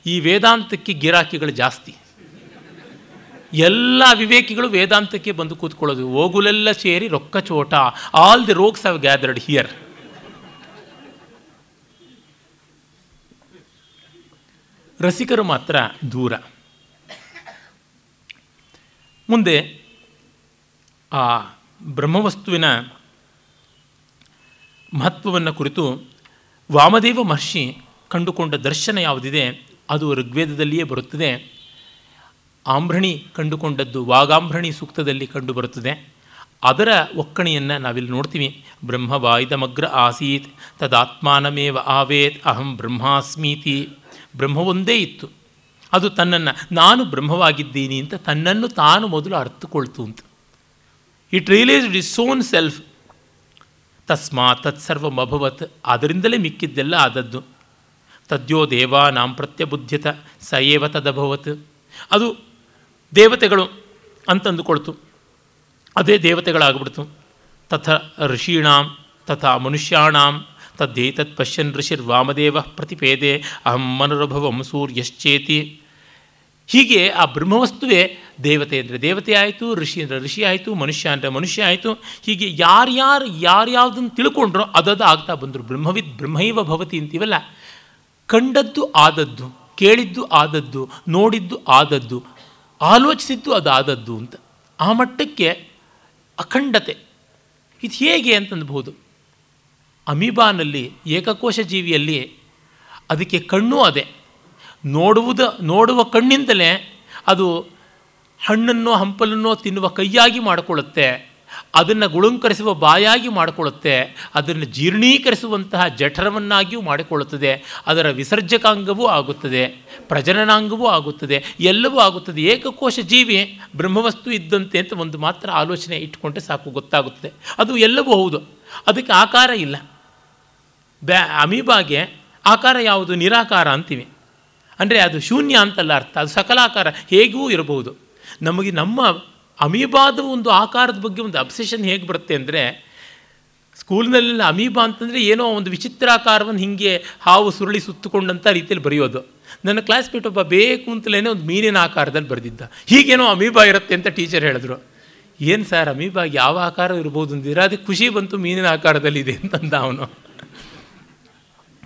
ಈ ವೇದಾಂತಕ್ಕೆ ಗಿರಾಕಿಗಳು ಜಾಸ್ತಿ. ಎಲ್ಲ ವಿವೇಕಿಗಳು ವೇದಾಂತಕ್ಕೆ ಬಂದು ಕೂತ್ಕೊಳ್ಳೋದು. ಓಗುಲೆಲ್ಲ ಸೇರಿ ರೊಕ್ಕ ಚೋಟ. All the rogues have gathered here ರಸಿಕರು ಮಾತ್ರ ದೂರ. ಮುಂದೆ ಆ ಬ್ರಹ್ಮವಸ್ತುವಿನ ಮಹತ್ವವನ್ನು ಕುರಿತು ವಾಮದೇವ ಮಹರ್ಷಿ ಕಂಡುಕೊಂಡ ದರ್ಶನ ಯಾವುದಿದೆ, ಅದು ಋಗ್ವೇದದಲ್ಲಿಯೇ ಬರುತ್ತದೆ. ಆಂಭ್ರಣಿ ಕಂಡುಕೊಂಡದ್ದು ವಾಗಾಂಭ್ರಣಿ ಸೂಕ್ತದಲ್ಲಿ ಕಂಡುಬರುತ್ತದೆ. ಅದರ ಒಕ್ಕಣಿಯನ್ನು ನಾವಿಲ್ಲಿ ನೋಡ್ತೀವಿ. ಬ್ರಹ್ಮವಾಯುಧಮಗ್ರ ಆಸೀತ್, ತದಾತ್ಮಾನಮೇವ ಆವೇತ್, ಅಹಂ ಬ್ರಹ್ಮಾಸ್ಮೀತಿ. ಬ್ರಹ್ಮವೊಂದೇ ಇತ್ತು. ಅದು ತನ್ನನ್ನು, ನಾನು ಬ್ರಹ್ಮವಾಗಿದ್ದೀನಿ ಅಂತ ತನ್ನನ್ನು ತಾನು ಮೊದಲು ಅರ್ಥಕೊಳ್ತು ಅಂತ. It realised its own self ತಸ್ಮಾ ತಸ್ಮಾತ್ ತತ್ಸರ್ವಮಭವತ್ ಅದರಿಂದಲೇ ಮಿಕ್ಕಿದ್ದೆಲ್ಲ ಆದದ್ದು. ತದ್ಯೋ ದೇವಾ ನಾಂ ಪ್ರತ್ಯಬುದ್ಧ್ಯತ, ಸ ಏವ ತದಭವತ್. ಅದು ದೇವತೆಗಳು ಅಂತಂದುಕೊಳ್ತು. ಅದೇ ದೇವತೆಗಳಾಗ್ಬಿಡ್ತು. ತಥ ಋಷೀಣಾಂ, ತಥಾ ಮನುಷ್ಯಾಣಾಂ, ತದ್ದೇತತ್ ಪಶ್ಯನ್ ಋಷಿರ್ವಾಮದೇವ ಪ್ರತಿಪೇದೆ, ಅಹಂ ಮನುರಭವಂ ಸೂರ್ಯಶ್ಚೇತಿ. ಹೀಗೆ ಆ ಬ್ರಹ್ಮವಸ್ತುವೇ ದೇವತೆ ಅಂದರೆ ದೇವತೆ ಆಯಿತು, ಋಷಿ ಅಂದರೆ ಋಷಿ ಆಯಿತು, ಮನುಷ್ಯ ಅಂದರೆ ಮನುಷ್ಯ ಆಯಿತು, ಹೀಗೆ ಯಾರ್ಯಾರು ಯಾರ್ಯಾವುದನ್ನು ತಿಳ್ಕೊಂಡ್ರೋ ಅದದು ಆಗ್ತಾ ಬಂದರು. ಬ್ರಹ್ಮವಿದ್ ಬ್ರಹ್ಮೈವ ಭವತಿ ಅಂತೀವಲ್ಲ? ಕಂಡದ್ದು ಆದದ್ದು, ಕೇಳಿದ್ದು ಆದದ್ದು, ನೋಡಿದ್ದು ಆದದ್ದು, ಆಲೋಚಿಸಿದ್ದು ಅದು ಆದದ್ದು ಅಂತ. ಆ ಮಟ್ಟಕ್ಕೆ ಅಖಂಡತೆ. ಇದು ಹೇಗೆ ಅಂತನ್ಬೋದು ಅಮೀಬಾನಲ್ಲಿ ಏಕಕೋಶ ಜೀವಿಯಲ್ಲಿ ಅದಕ್ಕೆ ಕಣ್ಣು ಅದೇ. ನೋಡುವುದ, ನೋಡುವ ಕಣ್ಣಿಂದಲೇ ಅದು ಹಣ್ಣನ್ನು, ಹಂಪಲನ್ನು ತಿನ್ನುವ ಕೈಯಾಗಿ ಮಾಡಿಕೊಳ್ಳುತ್ತೆ. ಅದನ್ನು ಗುಳುಂಕರಿಸುವ ಬಾಯಾಗಿ ಮಾಡಿಕೊಳ್ಳುತ್ತೆ. ಅದನ್ನು ಜೀರ್ಣೀಕರಿಸುವಂತಹ ಜಠರವನ್ನಾಗಿಯೂ ಮಾಡಿಕೊಳ್ಳುತ್ತದೆ. ಅದರ ವಿಸರ್ಜಕಾಂಗವೂ ಆಗುತ್ತದೆ. ಪ್ರಜನನಾಂಗವೂ ಆಗುತ್ತದೆ. ಎಲ್ಲವೂ ಆಗುತ್ತದೆ. ಏಕಕೋಶ ಜೀವಿ ಬ್ರಹ್ಮವಸ್ತು ಇದ್ದಂತೆ ಅಂತ ಒಂದು ಮಾತ್ರ ಆಲೋಚನೆ ಇಟ್ಕೊಂಡ್ರೆ ಸಾಕು, ಗೊತ್ತಾಗುತ್ತದೆ. ಅದು ಎಲ್ಲವೂ ಹೌದು. ಅದಕ್ಕೆ ಆಕಾರ ಇಲ್ಲ. ಬ್ಯಾ, ಅಮೀಬಾಗೆ ಆಕಾರ ಯಾವುದು? ನಿರಾಕಾರ ಅಂತೀವಿ. ಅಂದರೆ ಅದು ಶೂನ್ಯ ಅಂತಲ್ಲ ಅರ್ಥ, ಅದು ಸಕಲಾಕಾರ ಹೇಗೂ ಇರಬಹುದು. ನಮಗೆ ನಮ್ಮ ಅಮೀಬಾದ ಒಂದು ಆಕಾರದ ಬಗ್ಗೆ ಒಂದು ಅಬ್ಸೆಷನ್ ಹೇಗೆ ಬರುತ್ತೆ ಅಂದರೆ, ಸ್ಕೂಲ್ನಲ್ಲೆಲ್ಲ ಅಮೀಬಾ ಅಂತಂದರೆ ಏನೋ ಒಂದು ವಿಚಿತ್ರಾಕಾರವನ್ನು ಹೀಗೆ ಹಾವು ಸುರುಳಿ ಸುತ್ತುಕೊಂಡಂಥ ರೀತಿಯಲ್ಲಿ ಬರೆಯೋದು. ನನ್ನ ಕ್ಲಾಸ್ಮೇಟ್ ಒಬ್ಬ ಬೇಕು ಅಂತಲೇ ಒಂದು ಮೀನಿನ ಆಕಾರದಲ್ಲಿ ಬರೆದಿದ್ದ. ಹೀಗೇನೋ ಅಮೀಬಾ ಇರುತ್ತೆ ಅಂತ ಟೀಚರ್ ಹೇಳಿದ್ರು. ಏನು ಸರ್ ಅಮೀಬಾ ಯಾವ ಆಕಾರ ಇರ್ಬೋದು ಅಂದಿರ? ಅದಕ್ಕೆ ಖುಷಿ ಬಂತು ಮೀನಿನ ಆಕಾರದಲ್ಲಿ ಇದೆ ಅಂತಂದ ಅವನು.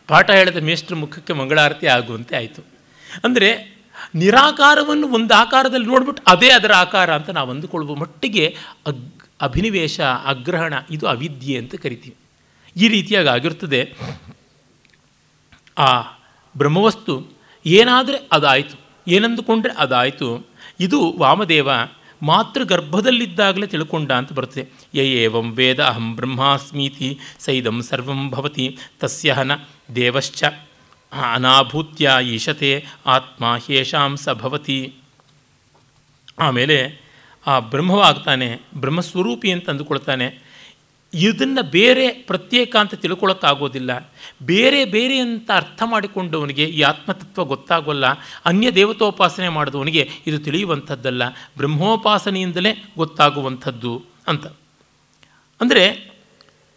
ಪಾಠ ಹೇಳಿದ ಮೇಷ್ಟ್ರ ಮುಖಕ್ಕೆ ಮಂಗಳಾರತಿ ಆಗುವಂತೆ ಆಯಿತು. ಅಂದರೆ ನಿರಾಕಾರವನ್ನು ಒಂದು ಆಕಾರದಲ್ಲಿ ನೋಡ್ಬಿಟ್ಟು ಅದೇ ಅದರ ಆಕಾರ ಅಂತ ನಾವು ಅಂದುಕೊಳ್ಳುವ ಮಟ್ಟಿಗೆ ಅಗ್, ಅಭಿನಿವೇಶ, ಅಗ್ರಹಣ, ಇದು ಅವಿದ್ಯೆ ಅಂತ ಕರಿತೀವಿ. ಈ ರೀತಿಯಾಗಿ ಆಗಿರ್ತದೆ. ಆ ಬ್ರಹ್ಮವಸ್ತು ಏನಾದರೆ ಅದಾಯಿತು, ಏನಂದುಕೊಂಡ್ರೆ ಅದಾಯಿತು. ಇದು ವಾಮದೇವ ಮಾತೃ ಗರ್ಭದಲ್ಲಿದ್ದಾಗಲೇ ತಿಳ್ಕೊಂಡ ಅಂತ ಬರ್ತದೆ. ಯ ವೇದ ಅಹಂ ಬ್ರಹ್ಮಾಸ್ಮೀತಿ ಸೈದಂ ಸರ್ವಂ ಭವತಿ ತಸ್ಯ ನ ದೇವಶ್ಚ. ಅನಾಭೂತ್ಯ ಈಶತೆ ಆತ್ಮ ಹೇಷಾಂಸ ಭವತಿ. ಆಮೇಲೆ ಆ ಬ್ರಹ್ಮವಾಗ್ತಾನೆ, ಬ್ರಹ್ಮಸ್ವರೂಪಿ ಅಂತ ಅಂದುಕೊಳ್ತಾನೆ. ಇದನ್ನು ಬೇರೆ ಪ್ರತ್ಯೇಕ ಅಂತ ತಿಳ್ಕೊಳ್ಳೋಕ್ಕಾಗೋದಿಲ್ಲ ಬೇರೆ ಬೇರೆ ಅಂತ ಅರ್ಥ ಮಾಡಿಕೊಂಡವನಿಗೆ ಈ ಆತ್ಮತತ್ವ ಗೊತ್ತಾಗೋಲ್ಲ. ಅನ್ಯ ದೇವತೋಪಾಸನೆ ಮಾಡಿದವನಿಗೆ ಇದು ತಿಳಿಯುವಂಥದ್ದಲ್ಲ. ಬ್ರಹ್ಮೋಪಾಸನೆಯಿಂದಲೇ ಗೊತ್ತಾಗುವಂಥದ್ದು ಅಂತ. ಅಂದರೆ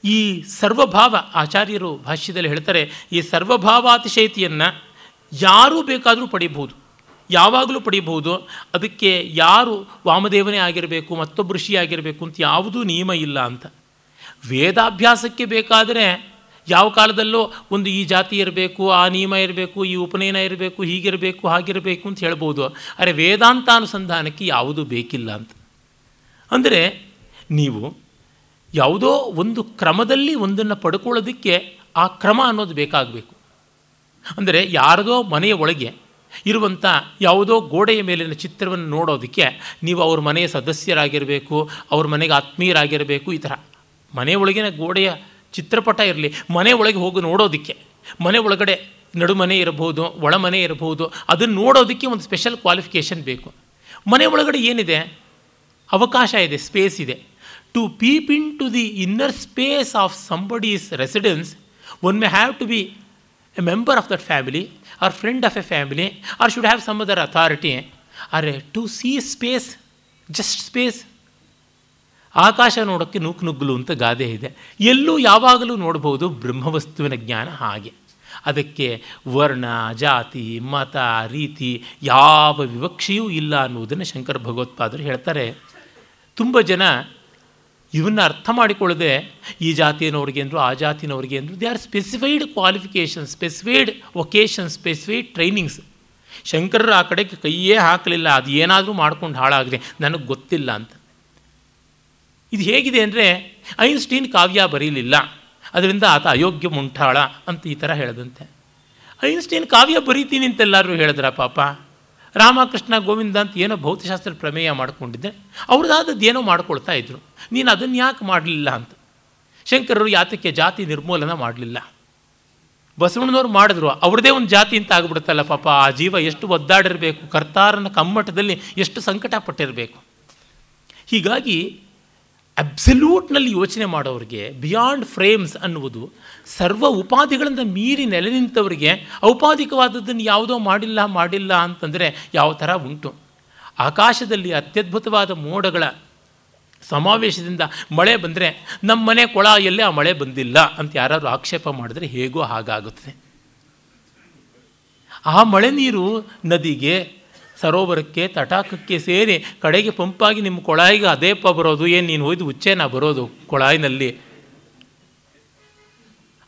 ಈ ಸರ್ವಭಾವ ಆಚಾರ್ಯರು ಭಾಷ್ಯದಲ್ಲಿ ಹೇಳ್ತಾರೆ, ಈ ಸರ್ವಭಾವಾತಿಶಯತಿಯನ್ನು ಯಾರೂ ಬೇಕಾದರೂ ಪಡಿಬೋದು ಯಾವಾಗಲೂ ಪಡಿಬಹುದು. ಅದಕ್ಕೆ ಯಾರು ವಾಮದೇವನೇ ಆಗಿರಬೇಕು, ಮತ್ತೊಬ್ಬ ಋಷಿ ಆಗಿರಬೇಕು ಅಂತ ಯಾವುದೂ ನಿಯಮ ಇಲ್ಲ ಅಂತ. ವೇದಾಭ್ಯಾಸಕ್ಕೆ ಬೇಕಾದರೆ ಯಾವ ಕಾಲದಲ್ಲೋ ಒಂದು ಈ ಜಾತಿ ಇರಬೇಕು, ಆ ನಿಯಮ ಇರಬೇಕು, ಈ ಉಪನಯನ ಇರಬೇಕು, ಹೀಗಿರಬೇಕು, ಹಾಗಿರಬೇಕು ಅಂತ ಹೇಳ್ಬೋದು. ಆದರೆ ವೇದಾಂತಾನುಸಂಧಾನಕ್ಕೆ ಯಾವುದು ಬೇಕಿಲ್ಲ ಅಂತ. ಅಂದರೆ ನೀವು ಯಾವುದೋ ಒಂದು ಕ್ರಮದಲ್ಲಿ ಒಂದನ್ನು ಪಡ್ಕೊಳ್ಳೋದಕ್ಕೆ ಆ ಕ್ರಮ ಅನ್ನೋದು ಬೇಕಾಗಬೇಕು. ಅಂದರೆ ಯಾರದೋ ಮನೆಯ ಒಳಗೆ ಇರುವಂಥ ಯಾವುದೋ ಗೋಡೆಯ ಮೇಲಿನ ಚಿತ್ರವನ್ನು ನೋಡೋದಕ್ಕೆ ನೀವು ಅವ್ರ ಮನೆಯ ಸದಸ್ಯರಾಗಿರಬೇಕು, ಅವ್ರ ಮನೆಗೆ ಆತ್ಮೀಯರಾಗಿರಬೇಕು, ಈ ಥರ ಮನೆ ಒಳಗಿನ ಗೋಡೆಯ ಚಿತ್ರಪಟ ಇರಲಿ, ಮನೆ ಒಳಗೆ ಹೋಗಿ ನೋಡೋದಕ್ಕೆ, ಮನೆ ಒಳಗಡೆ ನಡುಮನೆ ಇರಬಹುದು ಒಳಮನೆ ಇರಬಹುದು, ಅದನ್ನು ನೋಡೋದಕ್ಕೆ ಒಂದು ಸ್ಪೆಷಲ್ ಕ್ವಾಲಿಫಿಕೇಷನ್ ಬೇಕು. ಮನೆ ಒಳಗಡೆ ಏನಿದೆ? ಅವಕಾಶ ಇದೆ ಸ್ಪೇಸ್ ಇದೆ. Peep into the inner space of somebody's residence one may have to be a member of that family or friend of a family or should have some other authority or to see space just space ಆಕಾಶ ನೋಡೋಕ್ಕೆ ನೂಕು ನುಗ್ಗಲು ಅಂತ ಗಾದೆ ಇದೆ. ಎಲ್ಲೂ ಯಾವಾಗಲೂ ನೋಡ್ಬೋದು ಬ್ರಹ್ಮವಸ್ತುವಿನ ಜ್ಞಾನ ಹಾಗೆ. ಅದಕ್ಕೆ ವರ್ಣ, ಜಾತಿ, ಮತ, ರೀತಿ ಯಾವ ವಿವಕ್ಷೆಯೂ ಇಲ್ಲ ಅನ್ನುವುದನ್ನು ಶಂಕರ ಭಗವತ್ಪಾದರು ಹೇಳ್ತಾರೆ. ತುಂಬ ಜನ ಇವನ್ನ ಅರ್ಥ ಮಾಡಿಕೊಳ್ಳದೆ ಈ ಜಾತಿಯನವ್ರಿಗೆ ಅಂದರು, ಆ ಜಾತಿನವ್ರಿಗೆ ಅಂದರು they are specified qualification specified vocation specified trainings ಶಂಕರರು ಆ ಕಡೆಗೆ ಕೈಯೇ ಹಾಕಲಿಲ್ಲ, ಅದು ಏನಾದರೂ ಮಾಡ್ಕೊಂಡು ಹಾಳಾಗಿದೆ ನನಗೆ ಗೊತ್ತಿಲ್ಲ ಅಂತ. ಇದು ಹೇಗಿದೆ ಅಂದರೆ, ಐನ್ಸ್ಟೀನ್ ಕಾವ್ಯ ಬರೀಲಿಲ್ಲ, ಅದರಿಂದ ಆತ ಅಯೋಗ್ಯ ಮುಂಠಾಳ ಅಂತ ಈ ಥರ ಹೇಳದಂತೆ. ಐನ್ಸ್ಟೀನ್ ಕಾವ್ಯ ಬರೀತೀನಿ ಅಂತೆಲ್ಲರೂ ಹೇಳಿದ್ರ ಪಾಪ? ರಾಮಕೃಷ್ಣ ಗೋವಿಂದ ಅಂತ ಏನೋ ಭೌತಶಾಸ್ತ್ರ ಪ್ರಮೇಯ ಮಾಡ್ಕೊಂಡಿದ್ದೆ, ಅವ್ರದ್ದಾದದ್ದು ಏನೋ ಮಾಡ್ಕೊಳ್ತಾ ಇದ್ರು. ನೀನು ಅದನ್ನು ಯಾಕೆ ಮಾಡಲಿಲ್ಲ ಅಂತ. ಶಂಕರರು ಯಾತಕ್ಕೆ ಜಾತಿ ನಿರ್ಮೂಲನ ಮಾಡಲಿಲ್ಲ. ಬಸವಣ್ಣನವ್ರು ಮಾಡಿದ್ರು, ಅವ್ರದೇ ಒಂದು ಜಾತಿ ಅಂತ ಆಗ್ಬಿಡುತ್ತಲ್ಲ ಪಾಪ, ಆ ಜೀವ ಎಷ್ಟು ಒದ್ದಾಡಿರಬೇಕು, ಕರ್ತಾರನ ಕಮ್ಮಟದಲ್ಲಿ ಎಷ್ಟು ಸಂಕಟ ಪಟ್ಟಿರಬೇಕು ಹೀಗಾಗಿ ಅಬ್ಸಲ್ಯೂಟ್ನಲ್ಲಿ ಯೋಚನೆ ಮಾಡೋರಿಗೆ ಬಿಯಾಂಡ್ ಫ್ರೇಮ್ಸ್ ಅನ್ನುವುದು ಸರ್ವ ಉಪಾಧಿಗಳಿಂದ ಮೀರಿ ನೆಲೆ ನಿಂತವರಿಗೆ ಔಪಾಧಿಕವಾದದ್ದನ್ನು ಯಾವುದೋ ಮಾಡಿಲ್ಲ ಮಾಡಿಲ್ಲ ಅಂತಂದರೆ ಯಾವ ಥರ ಉಂಟು. ಆಕಾಶದಲ್ಲಿ ಅತ್ಯದ್ಭುತವಾದ ಮೋಡಗಳ ಸಮಾವೇಶದಿಂದ ಮಳೆ ಬಂದರೆ ನಮ್ಮ ಮನೆ ಕೊಳಾಯಲ್ಲೇ ಆ ಮಳೆ ಬಂದಿಲ್ಲ ಅಂತ ಯಾರಾದರೂ ಆಕ್ಷೇಪ ಮಾಡಿದ್ರೆ ಹೇಗೋ ಹಾಗಾಗುತ್ತದೆ ಆ ಮಳೆ ನೀರು ನದಿಗೆ, ಸರೋವರಕ್ಕೆ, ತಟಾಕಕ್ಕೆ ಸೇರಿ ಕಡೆಗೆ ಪಂಪಾಗಿ ನಿಮ್ಮ ಕೊಳಾಯಿಗೆ ಅದೇ ಪ ಬರೋದು, ಏನು ನೀನು ಹೋಯ್ದು ಉಚ್ಚೇನ ಬರೋದು ಕೊಳಾಯಿನಲ್ಲಿ?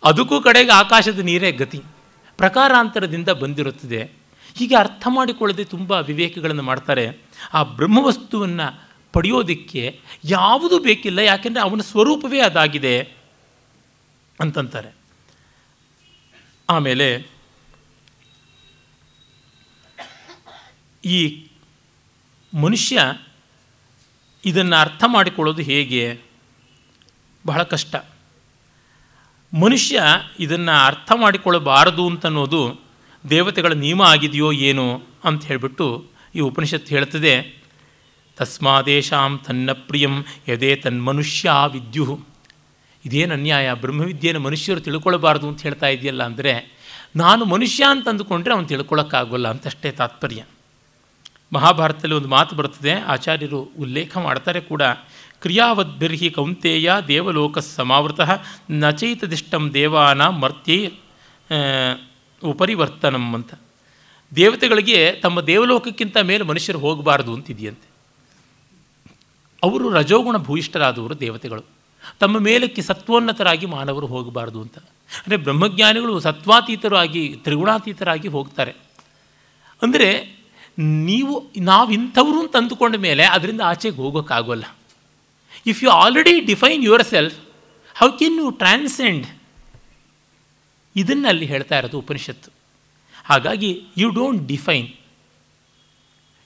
ಅದಕ್ಕೂ ಕಡೆಗೆ ಆಕಾಶದ ನೀರೇ ಗತಿ. ಪ್ರಕಾರಾಂತರದಿಂದ ಬಂದಿರುತ್ತದೆ. ಹೀಗೆ ಅರ್ಥ ಮಾಡಿಕೊಳ್ಳದೆ ತುಂಬ ವಿವೇಕಗಳನ್ನು ಮಾಡ್ತಾರೆ. ಆ ಬ್ರಹ್ಮವಸ್ತುವನ್ನು ಪಡೆಯೋದಕ್ಕೆ ಯಾವುದು ಬೇಕಿಲ್ಲ, ಯಾಕೆಂದರೆ ಅವನ ಸ್ವರೂಪವೇ ಅದಾಗಿದೆ ಅಂತಂತಾರೆ. ಆಮೇಲೆ ಈ ಮನುಷ್ಯ ಇದನ್ನು ಅರ್ಥ ಮಾಡಿಕೊಳ್ಳೋದು ಹೇಗೆ? ಬಹಳ ಕಷ್ಟ. ಮನುಷ್ಯ ಇದನ್ನು ಅರ್ಥ ಮಾಡಿಕೊಳ್ಳಬಾರದು ಅಂತನ್ನೋದು ದೇವತೆಗಳ ನಿಯಮ ಆಗಿದೆಯೋ ಏನೋ ಅಂತ ಹೇಳಿಬಿಟ್ಟು ಈ ಉಪನಿಷತ್ತು ಹೇಳ್ತದೆ. ತಸ್ಮಾದೇಶಾಂ ತನ್ನ ಪ್ರಿಯಂ ಯದೇ ತನ್ಮನುಷ್ಯ ವಿದ್ಯು ಇದೇನು ಅನ್ಯಾಯ? ಬ್ರಹ್ಮವಿದ್ಯೆಯನ್ನು ಮನುಷ್ಯರು ತಿಳ್ಕೊಳ್ಬಾರ್ದು ಅಂತ ಹೇಳ್ತಾ ಇದೆಯಲ್ಲ ಅಂದರೆ, ನಾನು ಮನುಷ್ಯ ಅಂತ ಅಂದುಕೊಂಡ್ರೆ ಅವನು ತಿಳ್ಕೊಳ್ಳೋಕ್ಕಾಗೋಲ್ಲ ಅಂತಷ್ಟೇ ತಾತ್ಪರ್ಯ. ಮಹಾಭಾರತದಲ್ಲಿ ಒಂದು ಮಾತು ಬರ್ತದೆ ಆಚಾರ್ಯರು ಉಲ್ಲೇಖ ಮಾಡ್ತಾರೆ ಕೂಡ, ಕ್ರಿಯಾವದ್ಭಿರ್ಹಿ ಕೌಂತೇಯ ದೇವಲೋಕ ಸಮಾವೃತ ನಚೈತದಿಷ್ಟಂ ದೇವಾನ ಮರ್ತ್ಯೈ ಉಪರಿವರ್ತನಂ ಅಂತ. ದೇವತೆಗಳಿಗೆ ತಮ್ಮ ದೇವಲೋಕಕ್ಕಿಂತ ಮೇಲೆ ಮನುಷ್ಯರು ಹೋಗಬಾರ್ದು ಅಂತಿದೆಯಂತೆ. ಅವರು ರಜೋಗುಣ ಭೂಯಿಷ್ಠರಾದವರು ದೇವತೆಗಳು. ತಮ್ಮ ಮೇಲಕ್ಕೆ ಸತ್ವೋನ್ನತರಾಗಿ ಮಾನವರು ಹೋಗಬಾರ್ದು ಅಂತ. ಅಂದರೆ ಬ್ರಹ್ಮಜ್ಞಾನಿಗಳು ಸತ್ವಾತೀತರಾಗಿ, ತ್ರಿಗುಣಾತೀತರಾಗಿ ಹೋಗ್ತಾರೆ. ಅಂದರೆ ನೀವು, ನಾವು ಇಂಥವ್ರು ಅಂತ ಅಂದುಕೊಂಡ ಮೇಲೆ ಅದರಿಂದ ಆಚೆಗೆ ಹೋಗೋಕ್ಕಾಗೋಲ್ಲ. If you already define yourself how can you transcend ಇದನ್ನು ಅಲ್ಲಿ ಹೇಳ್ತಾ ಇರೋದು ಉಪನಿಷತ್ತು. ಹಾಗಾಗಿ you don't define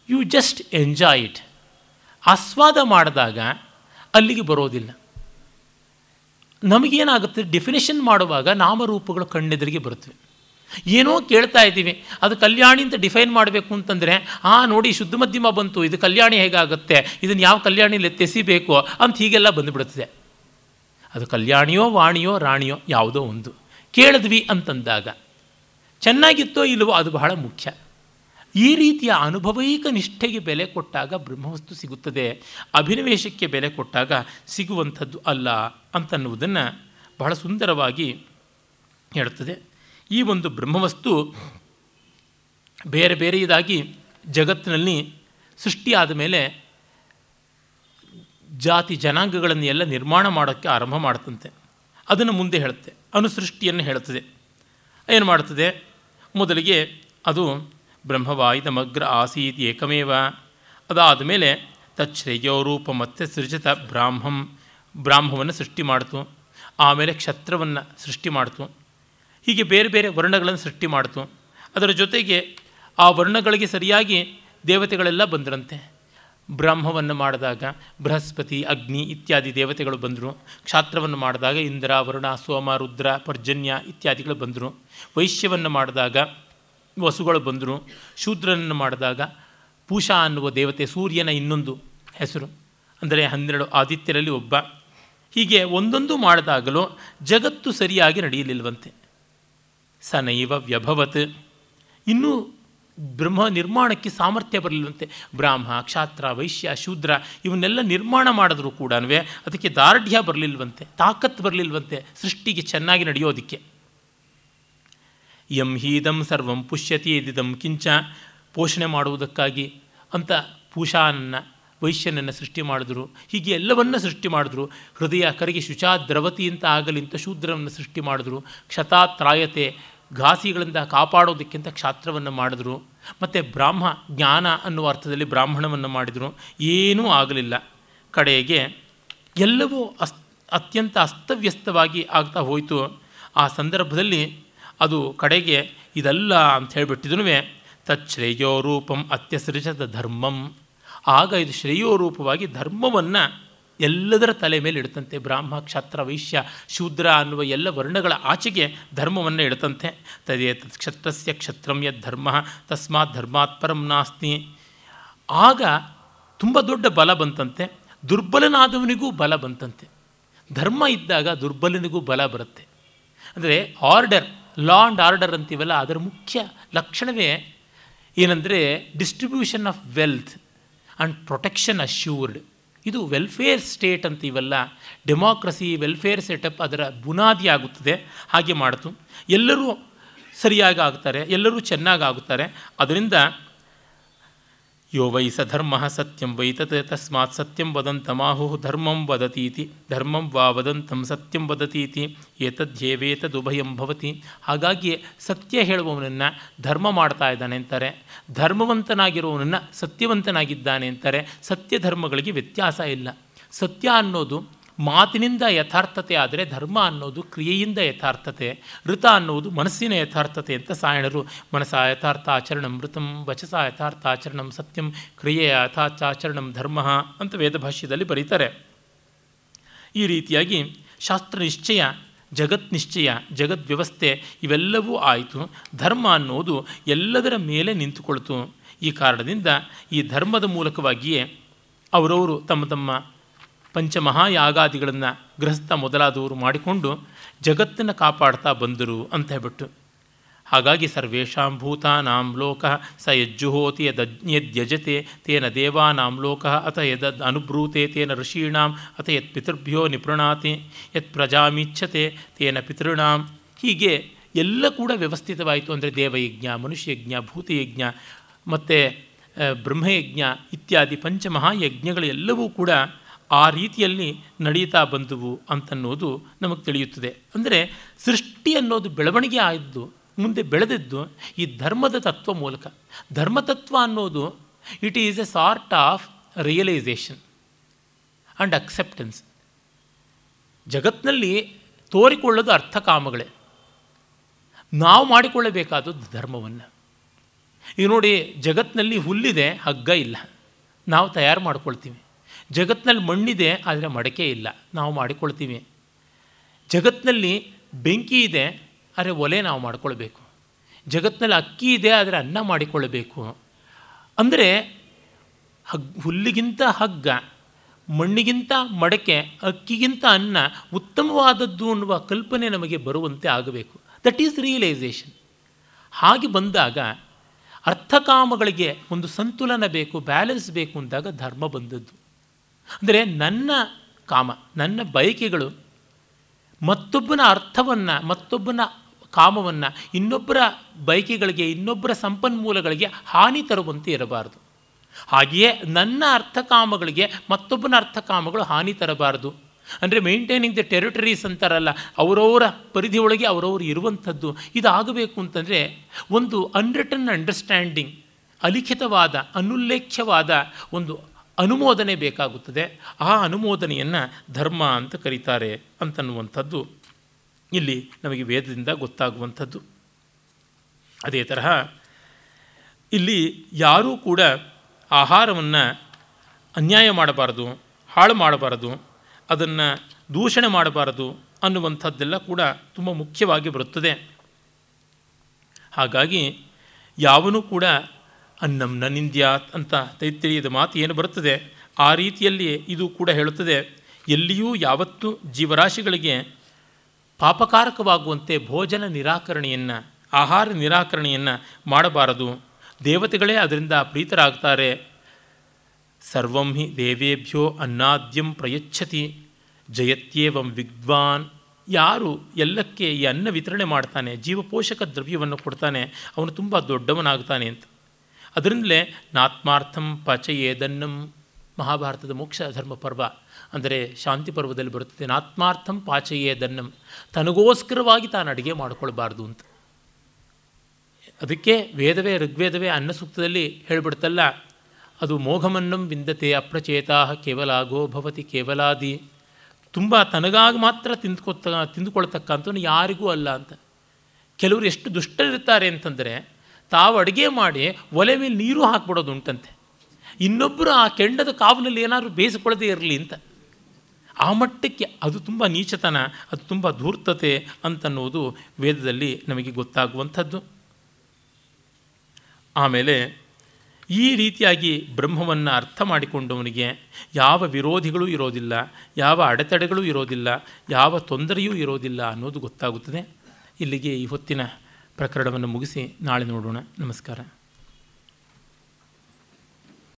you just enjoy it ಆಸ್ವಾದ ಮಾಡಿದಾಗ ಅಲ್ಲಿಗೆ ಬರೋದಿಲ್ಲ. ನಮಗೇನಾಗುತ್ತೆ? ಡೆಫಿನೇಷನ್ ಮಾಡುವಾಗ ನಾಮರೂಪಗಳು ಕಣ್ಣೆದುರಿಗೆ ಬರುತ್ತವೆ. ಏನೋ ಕೇಳ್ತಾ ಇದ್ದೀವಿ, ಅದು ಕಲ್ಯಾಣಿ ಅಂತ ಡಿಫೈನ್ ಮಾಡಬೇಕು ಅಂತಂದರೆ, ಆ ನೋಡಿ ಶುದ್ಧ ಮಧ್ಯಮ ಬಂತು, ಇದು ಕಲ್ಯಾಣಿ ಹೇಗಾಗುತ್ತೆ, ಇದನ್ನು ಯಾವ ಕಲ್ಯಾಣಿಲಿ ತೆಸಿಬೇಕು ಅಂತ ಹೀಗೆಲ್ಲ ಬಂದುಬಿಡುತ್ತದೆ. ಅದು ಕಲ್ಯಾಣಿಯೋ ವಾಣಿಯೋ ರಾಣಿಯೋ ಯಾವುದೋ ಒಂದು. ಕೇಳಿದ್ವಿ ಅಂತಂದಾಗ, ಚೆನ್ನಾಗಿತ್ತೋ ಇಲ್ಲವೋ ಅದು ಬಹಳ ಮುಖ್ಯ. ಈ ರೀತಿಯ ಅನುಭವೈಕ ನಿಷ್ಠೆಗೆ ಬೆಲೆ ಕೊಟ್ಟಾಗ ಬ್ರಹ್ಮವಸ್ತು ಸಿಗುತ್ತದೆ. ಅಭಿನಿವೇಶಕ್ಕೆ ಬೆಲೆ ಕೊಟ್ಟಾಗ ಸಿಗುವಂಥದ್ದು ಅಲ್ಲ ಅಂತನ್ನುವುದನ್ನು ಬಹಳ ಸುಂದರವಾಗಿ ಹೇಳುತ್ತದೆ. ಈ ಒಂದು ಬ್ರಹ್ಮವಸ್ತು ಬೇರೆ ಬೇರೆಯದಾಗಿ ಜಗತ್ತಿನಲ್ಲಿ ಸೃಷ್ಟಿಯಾದ ಮೇಲೆ ಜಾತಿ ಜನಾಂಗಗಳನ್ನು ಎಲ್ಲ ನಿರ್ಮಾಣ ಮಾಡೋಕ್ಕೆ ಆರಂಭ ಮಾಡುತ್ತಂತೆ ಅದನ್ನು ಮುಂದೆ ಹೇಳುತ್ತೆ. ಅನುಸೃಷ್ಟಿಯನ್ನು ಹೇಳುತ್ತದೆ. ಏನು ಮಾಡ್ತದೆ? ಮೊದಲಿಗೆ ಅದು ಬ್ರಹ್ಮವಾಯುಧಮಗ್ರ ಆಸೀತ್ ಏಕಮೇವ. ಅದಾದ ಮೇಲೆ ತಚ್ಛ್ರೇಯೋ ರೂಪ ಮತ್ತೆ ಸೃಜತ ಬ್ರಾಹ್ಮಂ ಬ್ರಾಹ್ಮವನ್ನು ಸೃಷ್ಟಿ ಮಾಡ್ತು. ಆಮೇಲೆ ಕ್ಷತ್ರವನ್ನು ಸೃಷ್ಟಿ ಮಾಡ್ತು. ಹೀಗೆ ಬೇರೆ ಬೇರೆ ವರ್ಣಗಳನ್ನು ಸೃಷ್ಟಿ ಮಾಡ್ತು. ಅದರ ಜೊತೆಗೆ ಆ ವರ್ಣಗಳಿಗೆ ಸರಿಯಾಗಿ ದೇವತೆಗಳೆಲ್ಲ ಬಂದರಂತೆ. ಬ್ರಹ್ಮವನ್ನು ಮಾಡಿದಾಗ ಬೃಹಸ್ಪತಿ, ಅಗ್ನಿ ಇತ್ಯಾದಿ ದೇವತೆಗಳು ಬಂದರು. ಕ್ಷಾತ್ರವನ್ನು ಮಾಡಿದಾಗ ಇಂದ್ರ, ವರುಣ, ಸೋಮ, ರುದ್ರ, ಪರ್ಜನ್ಯ ಇತ್ಯಾದಿಗಳು ಬಂದರು. ವೈಶ್ಯವನ್ನು ಮಾಡಿದಾಗ ವಸುಗಳು ಬಂದರು. ಶೂದ್ರನನ್ನು ಮಾಡಿದಾಗ ಪೂಷಾ ಅನ್ನುವ ದೇವತೆ ಸೂರ್ಯನ ಇನ್ನೊಂದು ಹೆಸರು. ಅಂದರೆ ಹನ್ನೆರಡು ಆದಿತ್ಯರಲ್ಲಿ ಒಬ್ಬ. ಹೀಗೆ ಒಂದೊಂದು ಮಾಡಿದಾಗಲೂ ಜಗತ್ತು ಸರಿಯಾಗಿ ನಡೆಯಲಿಲ್ವಂತೆ. ಸನೈವ ವ್ಯಭವತ್. ಇನ್ನೂ ಬ್ರಹ್ಮ ನಿರ್ಮಾಣಕ್ಕೆ ಸಾಮರ್ಥ್ಯ ಬರಲಿಲ್ಲವಂತೆ ಬ್ರಾಹ್ಮ, ಕ್ಷಾತ್ರ, ವೈಶ್ಯ, ಶೂದ್ರ ಇವನ್ನೆಲ್ಲ ನಿರ್ಮಾಣ ಮಾಡಿದ್ರೂ ಕೂಡ ಅದಕ್ಕೆ ದಾರ್ಢ್ಯ ಬರಲಿಲ್ವಂತೆ ತಾಕತ್ತು ಬರಲಿಲ್ಲವಂತೆ ಸೃಷ್ಟಿಗೆ ಚೆನ್ನಾಗಿ ನಡೆಯೋದಕ್ಕೆ. ಯಂ ಹೀದಂ ಸರ್ವಂ ಪುಷ್ಯತಿ ಎದಿದಂ ಕಿಂಚ ಪೋಷಣೆ ಮಾಡುವುದಕ್ಕಾಗಿ ಅಂತ ಪೂಷಾನನ್ನು ವೈಶ್ಯನನ್ನು ಸೃಷ್ಟಿ ಮಾಡಿದ್ರು. ಹೀಗೆ ಎಲ್ಲವನ್ನ ಸೃಷ್ಟಿ ಮಾಡಿದ್ರು. ಹೃದಯ ಕರಿಗೆ ಶುಚಾ ದ್ರವತಿ ಅಂತ ಆಗಲಿ ಅಂತ ಶೂದ್ರವನ್ನು ಸೃಷ್ಟಿ ಮಾಡಿದ್ರು. ಕ್ಷತಾತ್ರಾಯತೆ ಘಾಸಿಗಳಿಂದ ಕಾಪಾಡೋದಕ್ಕಿಂತ ಕ್ಷಾತ್ರವನ್ನು ಮಾಡಿದ್ರು. ಮತ್ತು ಬ್ರಾಹ್ಮ ಜ್ಞಾನ ಅನ್ನುವ ಅರ್ಥದಲ್ಲಿ ಬ್ರಾಹ್ಮಣವನ್ನು ಮಾಡಿದರು. ಏನೂ ಆಗಲಿಲ್ಲ. ಕಡೆಗೆ ಎಲ್ಲವೂ ಅಸ್, ಅತ್ಯಂತ ಅಸ್ತವ್ಯಸ್ತವಾಗಿ ಆಗ್ತಾ ಹೋಯಿತು. ಆ ಸಂದರ್ಭದಲ್ಲಿ ಅದು ಕಡೆಗೆ ಇದಲ್ಲ ಅಂತ ಹೇಳಿಬಿಟ್ಟಿದನು ತಚ್ಶ್ರೇಯೋ ರೂಪಂ ಅತ್ಯಸೃಜದ ಧರ್ಮಂ. ಆಗ ಇದು ಶ್ರೇಯೋ ರೂಪವಾಗಿ ಧರ್ಮವನ್ನು ಎಲ್ಲದರ ತಲೆ ಮೇಲೆ ಇಡ್ತಂತೆ ಬ್ರಾಹ್ಮ, ಕ್ಷತ್ರ, ವೈಶ್ಯ, ಶೂದ್ರ ಅನ್ನುವ ಎಲ್ಲ ವರ್ಣಗಳ ಆಚೆಗೆ ಧರ್ಮವನ್ನು ಇಡ್ತಂತೆ ತದೇ ಕ್ಷತ್ರಸ್ಯ ಕ್ಷತ್ರಂ ಯದ್ ಧರ್ಮ, ತಸ್ಮಾತ್ ಧರ್ಮಾತ್ ಪರಂ ನಾಸ್ತಿ. ಆಗ ತುಂಬ ದೊಡ್ಡ ಬಲ ಬಂತಂತೆ. ದುರ್ಬಲನಾದವನಿಗೂ ಬಲ ಬಂತಂತೆ. ಧರ್ಮ ಇದ್ದಾಗ ದುರ್ಬಲನಿಗೂ ಬಲ ಬರುತ್ತೆ. ಅಂದರೆ ಆರ್ಡರ್ ಲಾ ಆ್ಯಂಡ್ ಆರ್ಡರ್ ಅಂತೀವಲ್ಲ, ಅದರ ಮುಖ್ಯ ಲಕ್ಷಣವೇ ಏನಂದರೆ distribution of wealth and protection assured ಇದು ವೆಲ್ಫೇರ್ ಸ್ಟೇಟ್ ಅಂತೀವಲ್ಲ ಡೆಮಾಕ್ರಸಿ ವೆಲ್ಫೇರ್ ಸೆಟಪ್ ಅದರ ಬುನಾದಿ ಆಗುತ್ತದೆ. ಹಾಗೆ ಮಾಡಿತು. ಎಲ್ಲರೂ ಸರಿಯಾಗಿ ಆಗ್ತಾರೆ, ಎಲ್ಲರೂ ಚೆನ್ನಾಗಿ ಆಗುತ್ತಾರೆ ಅದರಿಂದ ಯೋ ವೈ ಸ ಧರ್ಮ ಸತ್ಯಂ ವೈ ತತ್ ತಸ್ಮಾತ್ ಸತ್ಯಂ ವದಂತ ಮಾಹು ಧರ್ಮಂ ವದತೀತಿ ಧರ್ಮಂ ವಾ ವದಂತಂ ಸತ್ಯಂ ವದತೀತಿ ಏತದ್ಯೇವೇತದುಭಯಂ ಭವತಿ ಹಾಗಾಗಿ ಸತ್ಯ ಹೇಳುವವನನ್ನು ಧರ್ಮ ಮಾಡ್ತಾ ಇದ್ದಾನೆ ಅಂತಾರೆ, ಧರ್ಮವಂತನಾಗಿರುವವನನ್ನು ಸತ್ಯವಂತನಾಗಿದ್ದಾನೆ ಅಂತಾರೆ, ಸತ್ಯ ಧರ್ಮಗಳಿಗೆ ವ್ಯತ್ಯಾಸ ಇಲ್ಲ. ಸತ್ಯ ಅನ್ನೋದು ಮಾತಿನಿಂದ ಯಥಾರ್ಥತೆ ಆದರೆ ಧರ್ಮ ಅನ್ನೋದು ಕ್ರಿಯೆಯಿಂದ ಯಥಾರ್ಥತೆ, ಋತ ಅನ್ನೋದು ಮನಸ್ಸಿನ ಯಥಾರ್ಥತೆ ಅಂತ ಸಾಯಣರು ಮನಸ ಯಥಾರ್ಥ ಆಚರಣಂ ಮೃತಂ ವಚಸ ಯಥಾರ್ಥ ಆಚರಣಂ ಸತ್ಯಂ, ಕ್ರಿಯೆಯ ಯಥಾಚಾಚರಣಂ ಧರ್ಮ ಅಂತ ವೇದಭಾಷ್ಯದಲ್ಲಿ ಬರೀತಾರೆ. ಈ ರೀತಿಯಾಗಿ ಶಾಸ್ತ್ರ ನಿಶ್ಚಯ, ಜಗತ್ ನಿಶ್ಚಯ ಜಗದ್ವ್ಯವಸ್ಥೆ ಇವೆಲ್ಲವೂ ಆಯಿತು. ಧರ್ಮ ಅನ್ನೋದು ಎಲ್ಲದರ ಮೇಲೆ ನಿಂತುಕೊಳ್ತು. ಈ ಕಾರಣದಿಂದ ಈ ಧರ್ಮದ ಮೂಲಕವಾಗಿಯೇ ಅವರವರು ತಮ್ಮ ತಮ್ಮ ಪಂಚಮಹಾಯಾಗಾದಿಗಳನ್ನು ಗೃಹಸ್ಥ ಮೊದಲಾದವರು ಮಾಡಿಕೊಂಡು ಜಗತ್ತನ್ನು ಕಾಪಾಡ್ತಾ ಬಂದರು ಅಂತ ಹೇಳ್ಬಿಟ್ಟು. ಹಾಗಾಗಿ ಸರ್ವೇಷಾಂ ಭೂತಾನಾಂ ಲೋಕ ಸ ಯಜ್ಜುಹೋತಿ ಯದ್ಯಜತೆ ತೇನ ದೇವಾನಾಂ ಲೋಕ ಅಥ ಯದದ್ ಅನುಬ್ರೂತೆ ತೇನ ಋಷೀಣಾಂ ಅಥ ಯತ್ ಪಿತೃಭ್ಯೋ ನಿಪೃಣಾತಿ ಯತ್ ಪ್ರಜಾಮೀಚ್ಛತೆ ತೇನ ಪಿತೃಣಾಂ. ಹೀಗೆ ಎಲ್ಲ ಕೂಡ ವ್ಯವಸ್ಥಿತವಾಯಿತು ಅಂದರೆ ದೇವಯಜ್ಞ, ಮನುಷ್ಯಯಜ್ಞ, ಭೂತಯಜ್ಞ, ಮತ್ತು ಬ್ರಹ್ಮಯಜ್ಞ ಇತ್ಯಾದಿ ಪಂಚಮಹಾಯಜ್ಞಗಳೆಲ್ಲವೂ ಕೂಡ ಆ ರೀತಿಯಲ್ಲಿ ನಡೀತಾ ಬಂದುವು ಅಂತನ್ನೋದು ನಮಗೆ ತಿಳಿಯುತ್ತದೆ. ಅಂದರೆ ಸೃಷ್ಟಿ ಅನ್ನೋದು ಬೆಳವಣಿಗೆ ಆಯಿದ್ದು ಮುಂದೆ ಬೆಳೆದಿದ್ದು ಈ ಧರ್ಮದ ತತ್ವ ಮೂಲಕ. ಧರ್ಮತತ್ವ ಅನ್ನೋದು it is a sort of realisation and acceptance ಜಗತ್ತಿನಲ್ಲಿ ತೋರಿಕೊಳ್ಳೋದು ಅರ್ಥಕಾಮಗಳೇ ನಾವು ಮಾಡಿಕೊಳ್ಳಬೇಕಾದದ್ದು ಧರ್ಮವನ್ನು. ಈಗ ನೋಡಿ ಜಗತ್ತಿನಲ್ಲಿ ಹುಲ್ಲಿದೆ, ಹಗ್ಗ ಇಲ್ಲ. ನಾವು ತಯಾರು ಮಾಡ್ಕೊಳ್ತೀವಿ. ಜಗತ್ತಿನಲ್ಲಿ ಮಣ್ಣಿದೆ, ಆದರೆ ಮಡಕೆ ಇಲ್ಲ. ನಾವು ಮಾಡಿಕೊಳ್ತೀವಿ. ಜಗತ್ತಿನಲ್ಲಿ ಬೆಂಕಿ ಇದೆ, ಆದರೆ ಒಲೆ ನಾವು ಮಾಡಿಕೊಳ್ಬೇಕು. ಜಗತ್ತಿನಲ್ಲಿ ಅಕ್ಕಿ ಇದೆ, ಆದರೆ ಅನ್ನ ಮಾಡಿಕೊಳ್ಳಬೇಕು ಅಂದರೆ ಹಗ್, ಹುಲ್ಲಿಗಿಂತ ಹಗ್ಗ, ಮಣ್ಣಿಗಿಂತ ಮಡಕೆ, ಅಕ್ಕಿಗಿಂತ ಅನ್ನ ಉತ್ತಮವಾದದ್ದು ಅನ್ನುವ ಕಲ್ಪನೆ ನಮಗೆ ಬರುವಂತೆ ಆಗಬೇಕು. ದಟ್ ಈಸ್ ರಿಯಲೈಸೇಷನ್ ಹಾಗೆ ಬಂದಾಗ ಅರ್ಥಕಾಮಗಳಿಗೆ ಒಂದು ಸಂತುಲನ ಬೇಕು ಬ್ಯಾಲೆನ್ಸ್ ಬೇಕು ಅಂದಾಗ ಧರ್ಮ ಬಂದದ್ದು. ಅಂದರೆ ನನ್ನ ಕಾಮ, ನನ್ನ ಬಯಕೆಗಳು ಮತ್ತೊಬ್ಬನ ಅರ್ಥವನ್ನು, ಮತ್ತೊಬ್ಬನ ಕಾಮವನ್ನು, ಇನ್ನೊಬ್ಬರ ಬಯಕೆಗಳಿಗೆ, ಇನ್ನೊಬ್ಬರ ಸಂಪನ್ಮೂಲಗಳಿಗೆ ಹಾನಿ ತರುವಂತೆ ಇರಬಾರದು. ಹಾಗೆಯೇ ನನ್ನ ಅರ್ಥಕಾಮಗಳಿಗೆ ಮತ್ತೊಬ್ಬನ ಅರ್ಥಕಾಮಗಳು ಹಾನಿ ತರಬಾರದು. ಅಂದರೆ ಮೇಂಟೈನಿಂಗ್ ದ ಟೆರಿಟರೀಸ್ ಅಂತಾರಲ್ಲ, ಅವರವರ ಪರಿಧಿಯೊಳಗೆ ಅವರವರು ಇರುವಂಥದ್ದು, ಇದಾಗಬೇಕು ಅಂತಂದರೆ ಒಂದು ಅನ್ರಿಟನ್ ಅಂಡರ್ಸ್ಟ್ಯಾಂಡಿಂಗ್ ಅಲಿಖಿತವಾದ, ಅನುಲ್ಲೇಖ್ಯವಾದ ಒಂದು ಅನುಮೋದನೆ ಬೇಕಾಗುತ್ತದೆ. ಆ ಅನುಮೋದನೆಯನ್ನು ಧರ್ಮ ಅಂತ ಕರೀತಾರೆ ಅಂತನ್ನುವಂಥದ್ದು ಇಲ್ಲಿ ನಮಗೆ ವೇದದಿಂದ ಗೊತ್ತಾಗುವಂಥದ್ದು. ಅದೇ ತರಹ ಇಲ್ಲಿ ಯಾರೂ ಕೂಡ ಆಹಾರವನ್ನು ಅನ್ಯಾಯ ಮಾಡಬಾರದು, ಹಾಳು ಮಾಡಬಾರದು, ಅದನ್ನು ದೂಷಣೆ ಮಾಡಬಾರದು ಅನ್ನುವಂಥದ್ದೆಲ್ಲ ಕೂಡ ತುಂಬ ಮುಖ್ಯವಾಗಿ ಬರುತ್ತದೆ. ಹಾಗಾಗಿ ಯಾವನೂ ಕೂಡ ಅನ್ನಂ ನಿಂದ್ಯಾತ್ ಅಂತ ತೈತ್ರಿಯದ ಮಾತು ಏನು ಬರುತ್ತದೆ? ಆ ರೀತಿಯಲ್ಲಿ ಇದು ಕೂಡ ಹೇಳುತ್ತದೆ. ಎಲ್ಲಿಯೂ ಯಾವತ್ತೂ ಜೀವರಾಶಿಗಳಿಗೆ ಪಾಪಕಾರಕವಾಗುವಂತೆ ಭೋಜನ ನಿರಾಕರಣೆಯನ್ನು, ಆಹಾರ ನಿರಾಕರಣೆಯನ್ನು ಮಾಡಬಾರದು. ದೇವತೆಗಳೇ ಅದರಿಂದ ಪ್ರೀತರಾಗ್ತಾರೆ. ಸರ್ವಂ ಹಿ ದೇವೇಭ್ಯೋ ಅನ್ನಾದ್ಯಂ ಪ್ರಯಚ್ಛತಿ, ಜಯತ್ಯೇವಂ ವಿದ್ವಾನ್. ಯಾರು ಎಲ್ಲಕ್ಕೆ ಈ ಅನ್ನ ವಿತರಣೆ ಮಾಡ್ತಾನೆ, ಜೀವಪೋಷಕ ದ್ರವ್ಯವನ್ನು ಕೊಡ್ತಾನೆ, ಅವನು ತುಂಬ ದೊಡ್ಡವನಾಗ್ತಾನೆ ಅಂತ. ಅದರಿಂದಲೇ ನಾತ್ಮಾರ್ಥಂ ಪಚಯೇದನ್ನಂ ಮಹಾಭಾರತದ ಮೋಕ್ಷ ಧರ್ಮ ಪರ್ವ ಅಂದರೆ ಶಾಂತಿ ಪರ್ವದಲ್ಲಿ ಬರುತ್ತದೆ. ನಾತ್ಮಾರ್ಥಂ ಪಾಚಯೇದನ್ನಂ. ತನಗೋಸ್ಕರವಾಗಿ ತಾನು ಅಡುಗೆ ಮಾಡಿಕೊಳ್ಬಾರ್ದು ಅಂತ. ಅದಕ್ಕೆ ವೇದವೇ, ಋಗ್ವೇದವೇ ಅನ್ನ ಸೂಕ್ತದಲ್ಲಿ ಹೇಳಿಬಿಡ್ತಲ್ಲ, ಅದು ಮೋಘಮನ್ನಂ ವಿಂದತೆ ಅಪ್ರಚೇತಾ ಕೇವಲ ಭವತಿ ಕೇವಲಾದಿ. ತುಂಬ ತನಗಾಗಿ ಮಾತ್ರ ತಿಂದ್ಕೊತ ತಿಂದುಕೊಳ್ತಕ್ಕಂಥವನು ಯಾರಿಗೂ ಅಲ್ಲ ಅಂತ. ಕೆಲವರು ಎಷ್ಟು ದುಷ್ಟರಿರ್ತಾರೆ ಅಂತಂದರೆ ತಾವು ಅಡುಗೆ ಮಾಡಿ ಒಲೆ ಮೇಲೆ ನೀರು ಹಾಕ್ಬಿಡೋದು ಉಂಟಂತೆ. ಇನ್ನೊಬ್ಬರು ಆ ಕೆಂಡದ ಕಾವಲಲ್ಲಿ ಏನಾದರೂ ಬೇಯಿಸ್ಕೊಳ್ಳದೇ ಇರಲಿ ಅಂತ. ಆ ಮಟ್ಟಕ್ಕೆ ಅದು ತುಂಬ ನೀಚತನ, ಅದು ತುಂಬ ಧೂರ್ತತೆ ಅಂತನ್ನುವುದು ವೇದದಲ್ಲಿ ನಮಗೆ ಗೊತ್ತಾಗುವಂಥದ್ದು. ಆಮೇಲೆ ಈ ರೀತಿಯಾಗಿ ಬ್ರಹ್ಮವನ್ನು ಅರ್ಥ ಮಾಡಿಕೊಂಡವನಿಗೆ ಯಾವ ವಿರೋಧಿಗಳೂ ಇರೋದಿಲ್ಲ, ಯಾವ ಅಡೆತಡೆಗಳೂ ಇರೋದಿಲ್ಲ, ಯಾವ ತೊಂದರೆಯೂ ಇರೋದಿಲ್ಲ ಅನ್ನೋದು ಗೊತ್ತಾಗುತ್ತದೆ. ಇಲ್ಲಿಗೆ ಈ ಹೊತ್ತಿನ ಪ್ರಕರಣವನ್ನು ಮುಗಿಸಿ ನಾಳೆ ನೋಡೋಣ. ನಮಸ್ಕಾರ.